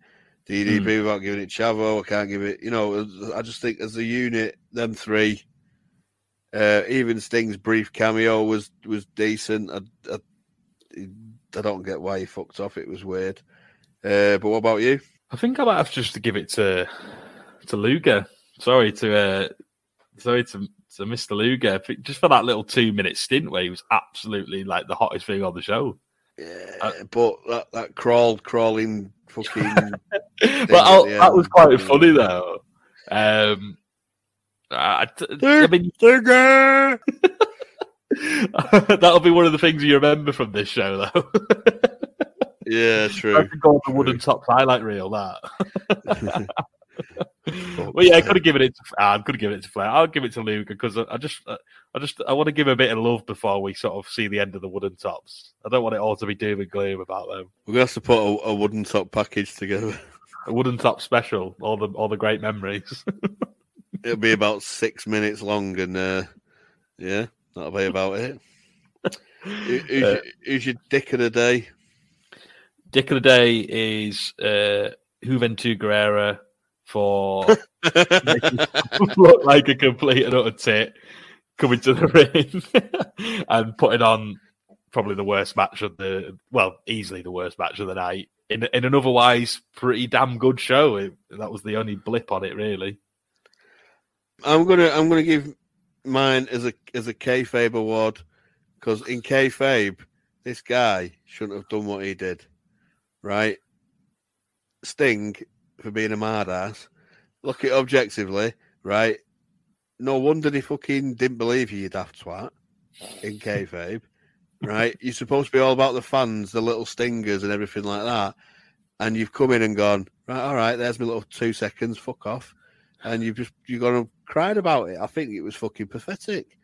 DDP Hmm. without giving it Chavo. I can't give it, you know, I just think as a unit, them three, uh, even Sting's brief cameo was was decent. I, I, I don't get why he fucked off. It was weird. Uh, but what about you? I think I might have just to give it to to Luger. Sorry to uh, sorry to to Mr. Luger just for that little two minute stint where he was absolutely like the hottest thing on the show. Yeah, but that, that crawl, crawling, fucking. Well, I'll- that was quite funny though. Um, I, I mean, that'll be one of the things you remember from this show, though. Yeah, true. I think on the wooden top highlight reel that. well, yeah, I could have given it. To, I could have given it to Flair. I'll give it to Luger because I, I just, I just, I want to give a bit of love before we sort of see the end of the wooden tops. I don't want it all to be doom and gloom about them. We're gonna have to put a, a wooden top package together. A wooden top special, all the all the great memories. It'll be about six minutes long, and uh, yeah, that'll be about it. Who- Who's, Uh, your, who's your dick of the day? Dick of the day is uh, Juventud Guerrera for look like a complete and utter tit coming to the ring and putting on probably the worst match of the well, easily the worst match of the night in in an otherwise pretty damn good show. It, that was the only blip on it, really. I'm gonna I'm gonna give mine as a as a kayfabe award because in kayfabe, this guy shouldn't have done what he did, right? Sting for being a mad ass. Look at objectively, right? No wonder he fucking didn't believe you, you daft twat. In kayfabe, right? You're supposed to be all about the fans, the little stingers, and everything like that. And you've come in and gone, right, all right, there's my little two seconds, fuck off and you've just you're gonna cried about it. I think it was fucking pathetic.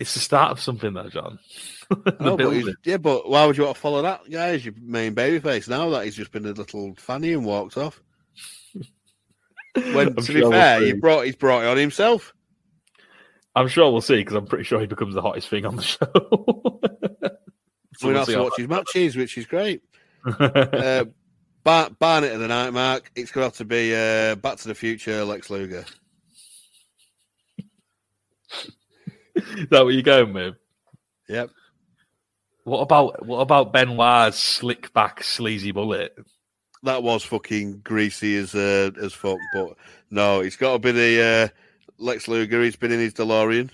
It's the start of something, though, John. No, but yeah, but why would you want to follow that guy as your main babyface now that he's just been a little fanny and walked off? When I'm to sure be fair, he brought he's brought it on himself. I'm sure we'll see because I'm pretty sure he becomes the hottest thing on the show. So we we'll have to watch his matches, which is great. uh, Bar- Barnet of the night, Mark. It's going to have to be uh, Back to the Future, Lex Luger. Is that what you're going with? Yep. What about what about Benoit's slick back sleazy bullet? That was fucking greasy as uh, as fuck, but no, it's got to be the uh, Lex Luger. He's been in his DeLorean.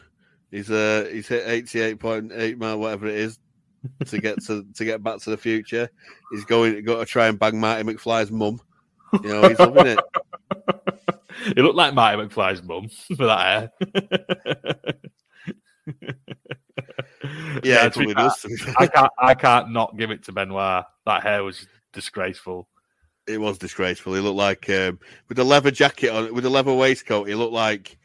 He's uh he's hit eighty eight point eight mile, whatever it is, to get to to get back to the future. He's going got to try and bang Marty McFly's mum. You know, he's loving it. It looked like Marty McFly's mum with that hair. Yeah, it to be probably does, to be fair. I can't. I can't not give it to Benoit. That hair was disgraceful. It was disgraceful. He looked like um, with a leather jacket on, with a leather waistcoat. He looked like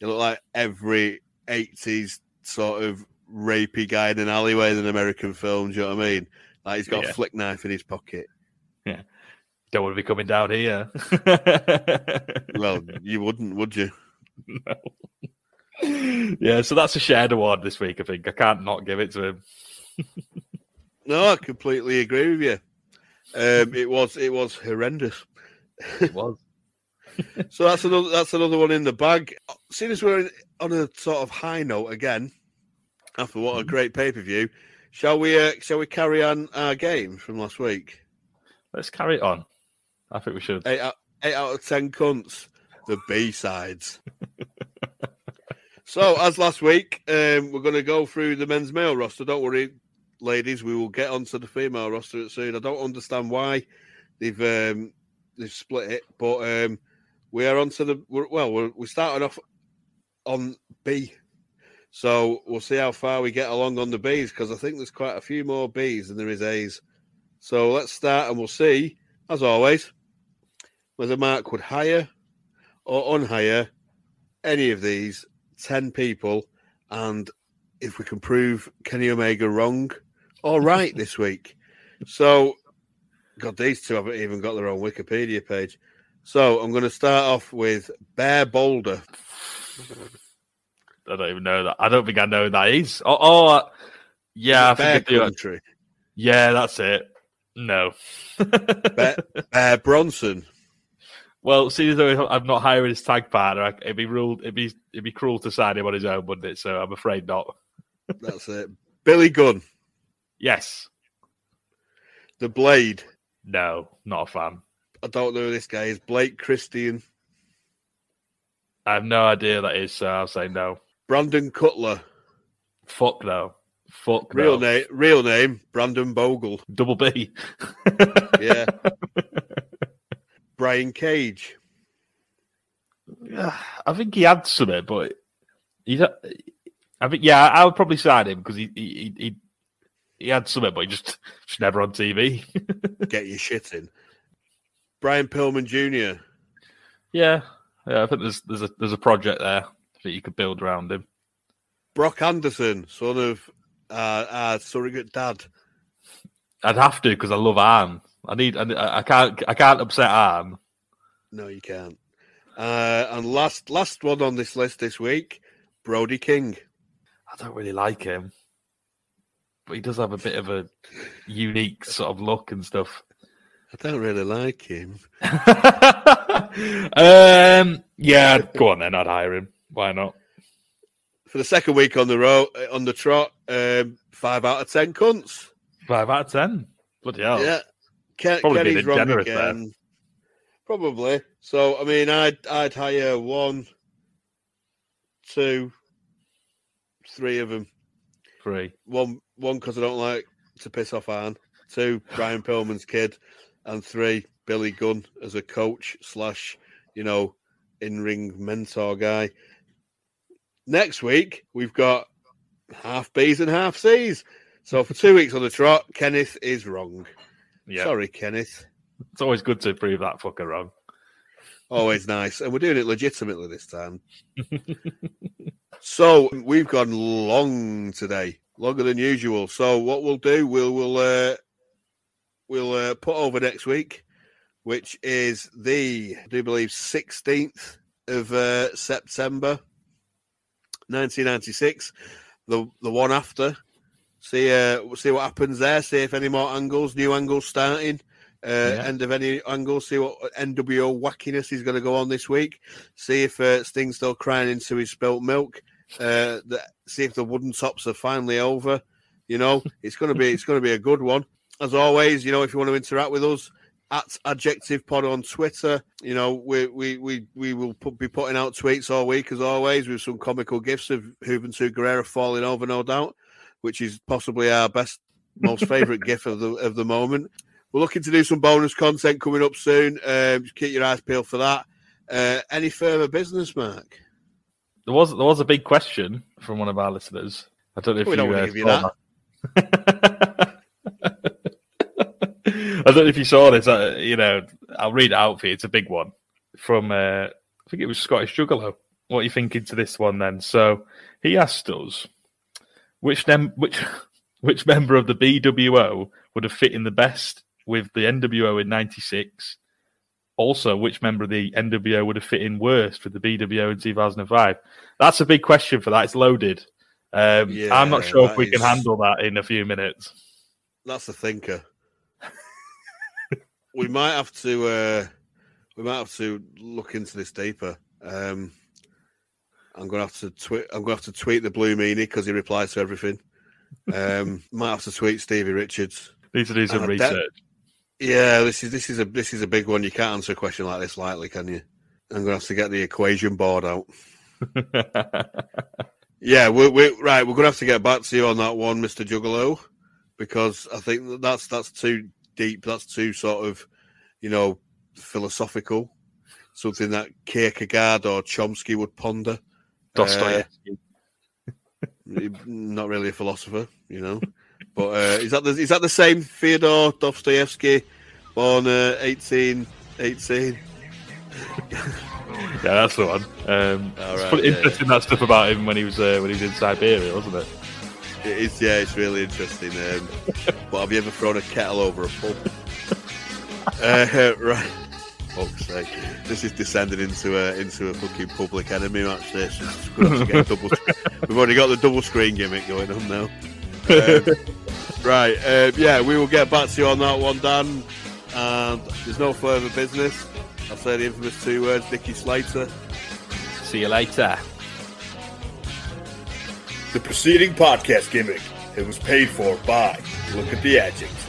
he looked like every eighties sort of rapey guy in an alleyway in an American film. Do you know what I mean? Like he's got Yeah. a flick knife in his pocket. Yeah, don't want to be coming down here. Well, you wouldn't, would you? yeah, so that's a shared award this week. I think I can't not give it to him. No, I completely agree with you. Um, it was it was horrendous. It was. So that's another that's another one in the bag. Seeing as we're on a sort of high note again, after what a great pay per view, shall we uh, shall we carry on our game from last week? Let's carry it on. I think we should. Eight out, eight out of ten cunts, the B sides. so as last week, um, we're going to go through the men's male roster. Don't worry, ladies, we will get onto the female roster soon. I don't understand why they've um, they've split it, but um, we are onto the we're, well. We're, we're starting off on B, so we'll see how far we get along on the Bs because I think there's quite a few more Bs than there is A's. So let's start, and we'll see, as always, whether Mark would hire or unhire any of these 10 people and if we can prove Kenny Omega wrong or right this week. So, God, these two haven't even got their own Wikipedia page. So, I'm going to start off with Bear Boulder. I don't even know that. I don't think I know who that is. Oh, oh uh, Yeah, I Bear think I do. Country. Yeah, that's it. No. Bear, Bear Bronson. Well, seeing as though I'm not hiring his tag partner, I- it'd be ruled, it'd be it'd be cruel to sign him on his own, wouldn't it? So I'm afraid not. That's it. Billy Gunn. Yes. The Blade. No, not a fan. I don't know who this guy is. Blake Christian. I have no idea that is, so I'll say no. Brandon Cutler. Fuck no. Fuck Real no. name. Real name. Brandon Bogle. Double B. Yeah. Brian Cage. Yeah, I think he had some it, but he's. I think yeah, I would probably sign him because he he, he he had something, but he just just never on TV. Get your shit in. Brian Pillman Jr. yeah, yeah. I think there's there's a there's a project there that you could build around him. Brock Anderson, son of uh, our surrogate dad. I'd have to because I love Arn. I need. I, I can't. I can't upset Arn. No, you can't. Uh, and last last one on this list this week, Brody King. I don't really like him, but he does have a bit of a unique sort of look and stuff. I don't really like him. um. Yeah. Go on then. I'd hire him. Why not? For the second week on the road on the trot, um, five out of ten cunts. Five out of ten. Bloody hell. Yeah, Ken, Probably Kenny's wrong generous there. Probably. So I mean, I'd I'd hire one, two, three of them. Three. One one because I don't like to piss off Arn. Two, Brian Pillman's kid, and three, Billy Gunn as a coach slash, you know, in ring mentor guy. Next week we've got half B's and half C's. So for two weeks on the trot, Kenneth is wrong. Yeah. Sorry, Kenneth. It's always good to prove that fucker wrong. Always nice. And we're doing it legitimately this time. so we've gone long today, longer than usual. So what we'll do, we'll we'll uh, we'll uh, put over next week, which is the I do believe sixteenth of uh, September, nineteen ninety six. The the one after. See uh see what happens there. See if any more angles, new angles starting. Uh, Yeah. End of any angle. See what NWO wackiness is going to go on this week. See if uh, Sting's still crying into his spilt milk. Uh, the, see if the wooden tops are finally over. You know, it's going to be it's going to be a good one. As always, you know, if you want to interact with us at Adjective Pod on Twitter, you know, we we we we will put, be putting out tweets all week as always with some comical gifs of Juventud Guerrera falling over, no doubt, which is possibly our best, most favourite gif of the of the moment. We're looking to do some bonus content coming up soon. Um, just keep your eyes peeled for that. Uh, any further business, Mark? There was there was a big question from one of our listeners. I don't know if We you, don't uh, give you saw that. I don't know if you saw this. Uh, you know, I'll read it out for you. It's a big one from uh, I think it was Scottish Juggalo. What are you thinking to this one then? So he asked us which which which member of the BWO would have fit in the best with the NWO in '96. Also, which member of the NWO would have fit in worst with the BWO in 2005? That's a big question for that. It's loaded. Um, I'm not sure if we can handle that in a few minutes. That's a thinker. We might have to uh, we might have to look into this deeper. Um, I'm gonna have to tweet. I'm gonna have to tweet the blue meanie because he replies to everything. Um, might have to tweet Stevie Richards. Need to do some And I bet- research. Yeah, this is this is a this is a big one. You can't answer a question like this lightly, can you? I'm gonna have to get the equation board out. Yeah, we're, we're right. We're gonna have to get back to you on that one, Mister Juggalo, because I think that's that's too deep. That's too sort of, you know, philosophical. Something that Kierkegaard or Chomsky would ponder. Dostoevsky. Uh, not really a philosopher, you know. But uh, is that the is that the same Fyodor Dostoevsky, born uh, eighteen eighteen? yeah, that's the one. Um, it's right, pretty yeah, interesting that stuff about him when he was uh, when he was in Siberia, wasn't it? It is, yeah, it's really interesting. Um, but have you ever thrown a kettle over a pub? uh, right. Fuck's sake. This is descending into a into a fucking public enemy match. This double, we've already got the double screen gimmick going on now. Um, right, um, yeah, we will get back to you on that one, Dan. And there's no further business. I'll say the infamous two words, Nicky Slater. See you later. The preceding podcast gimmick. It was paid for by Look at the Adjects.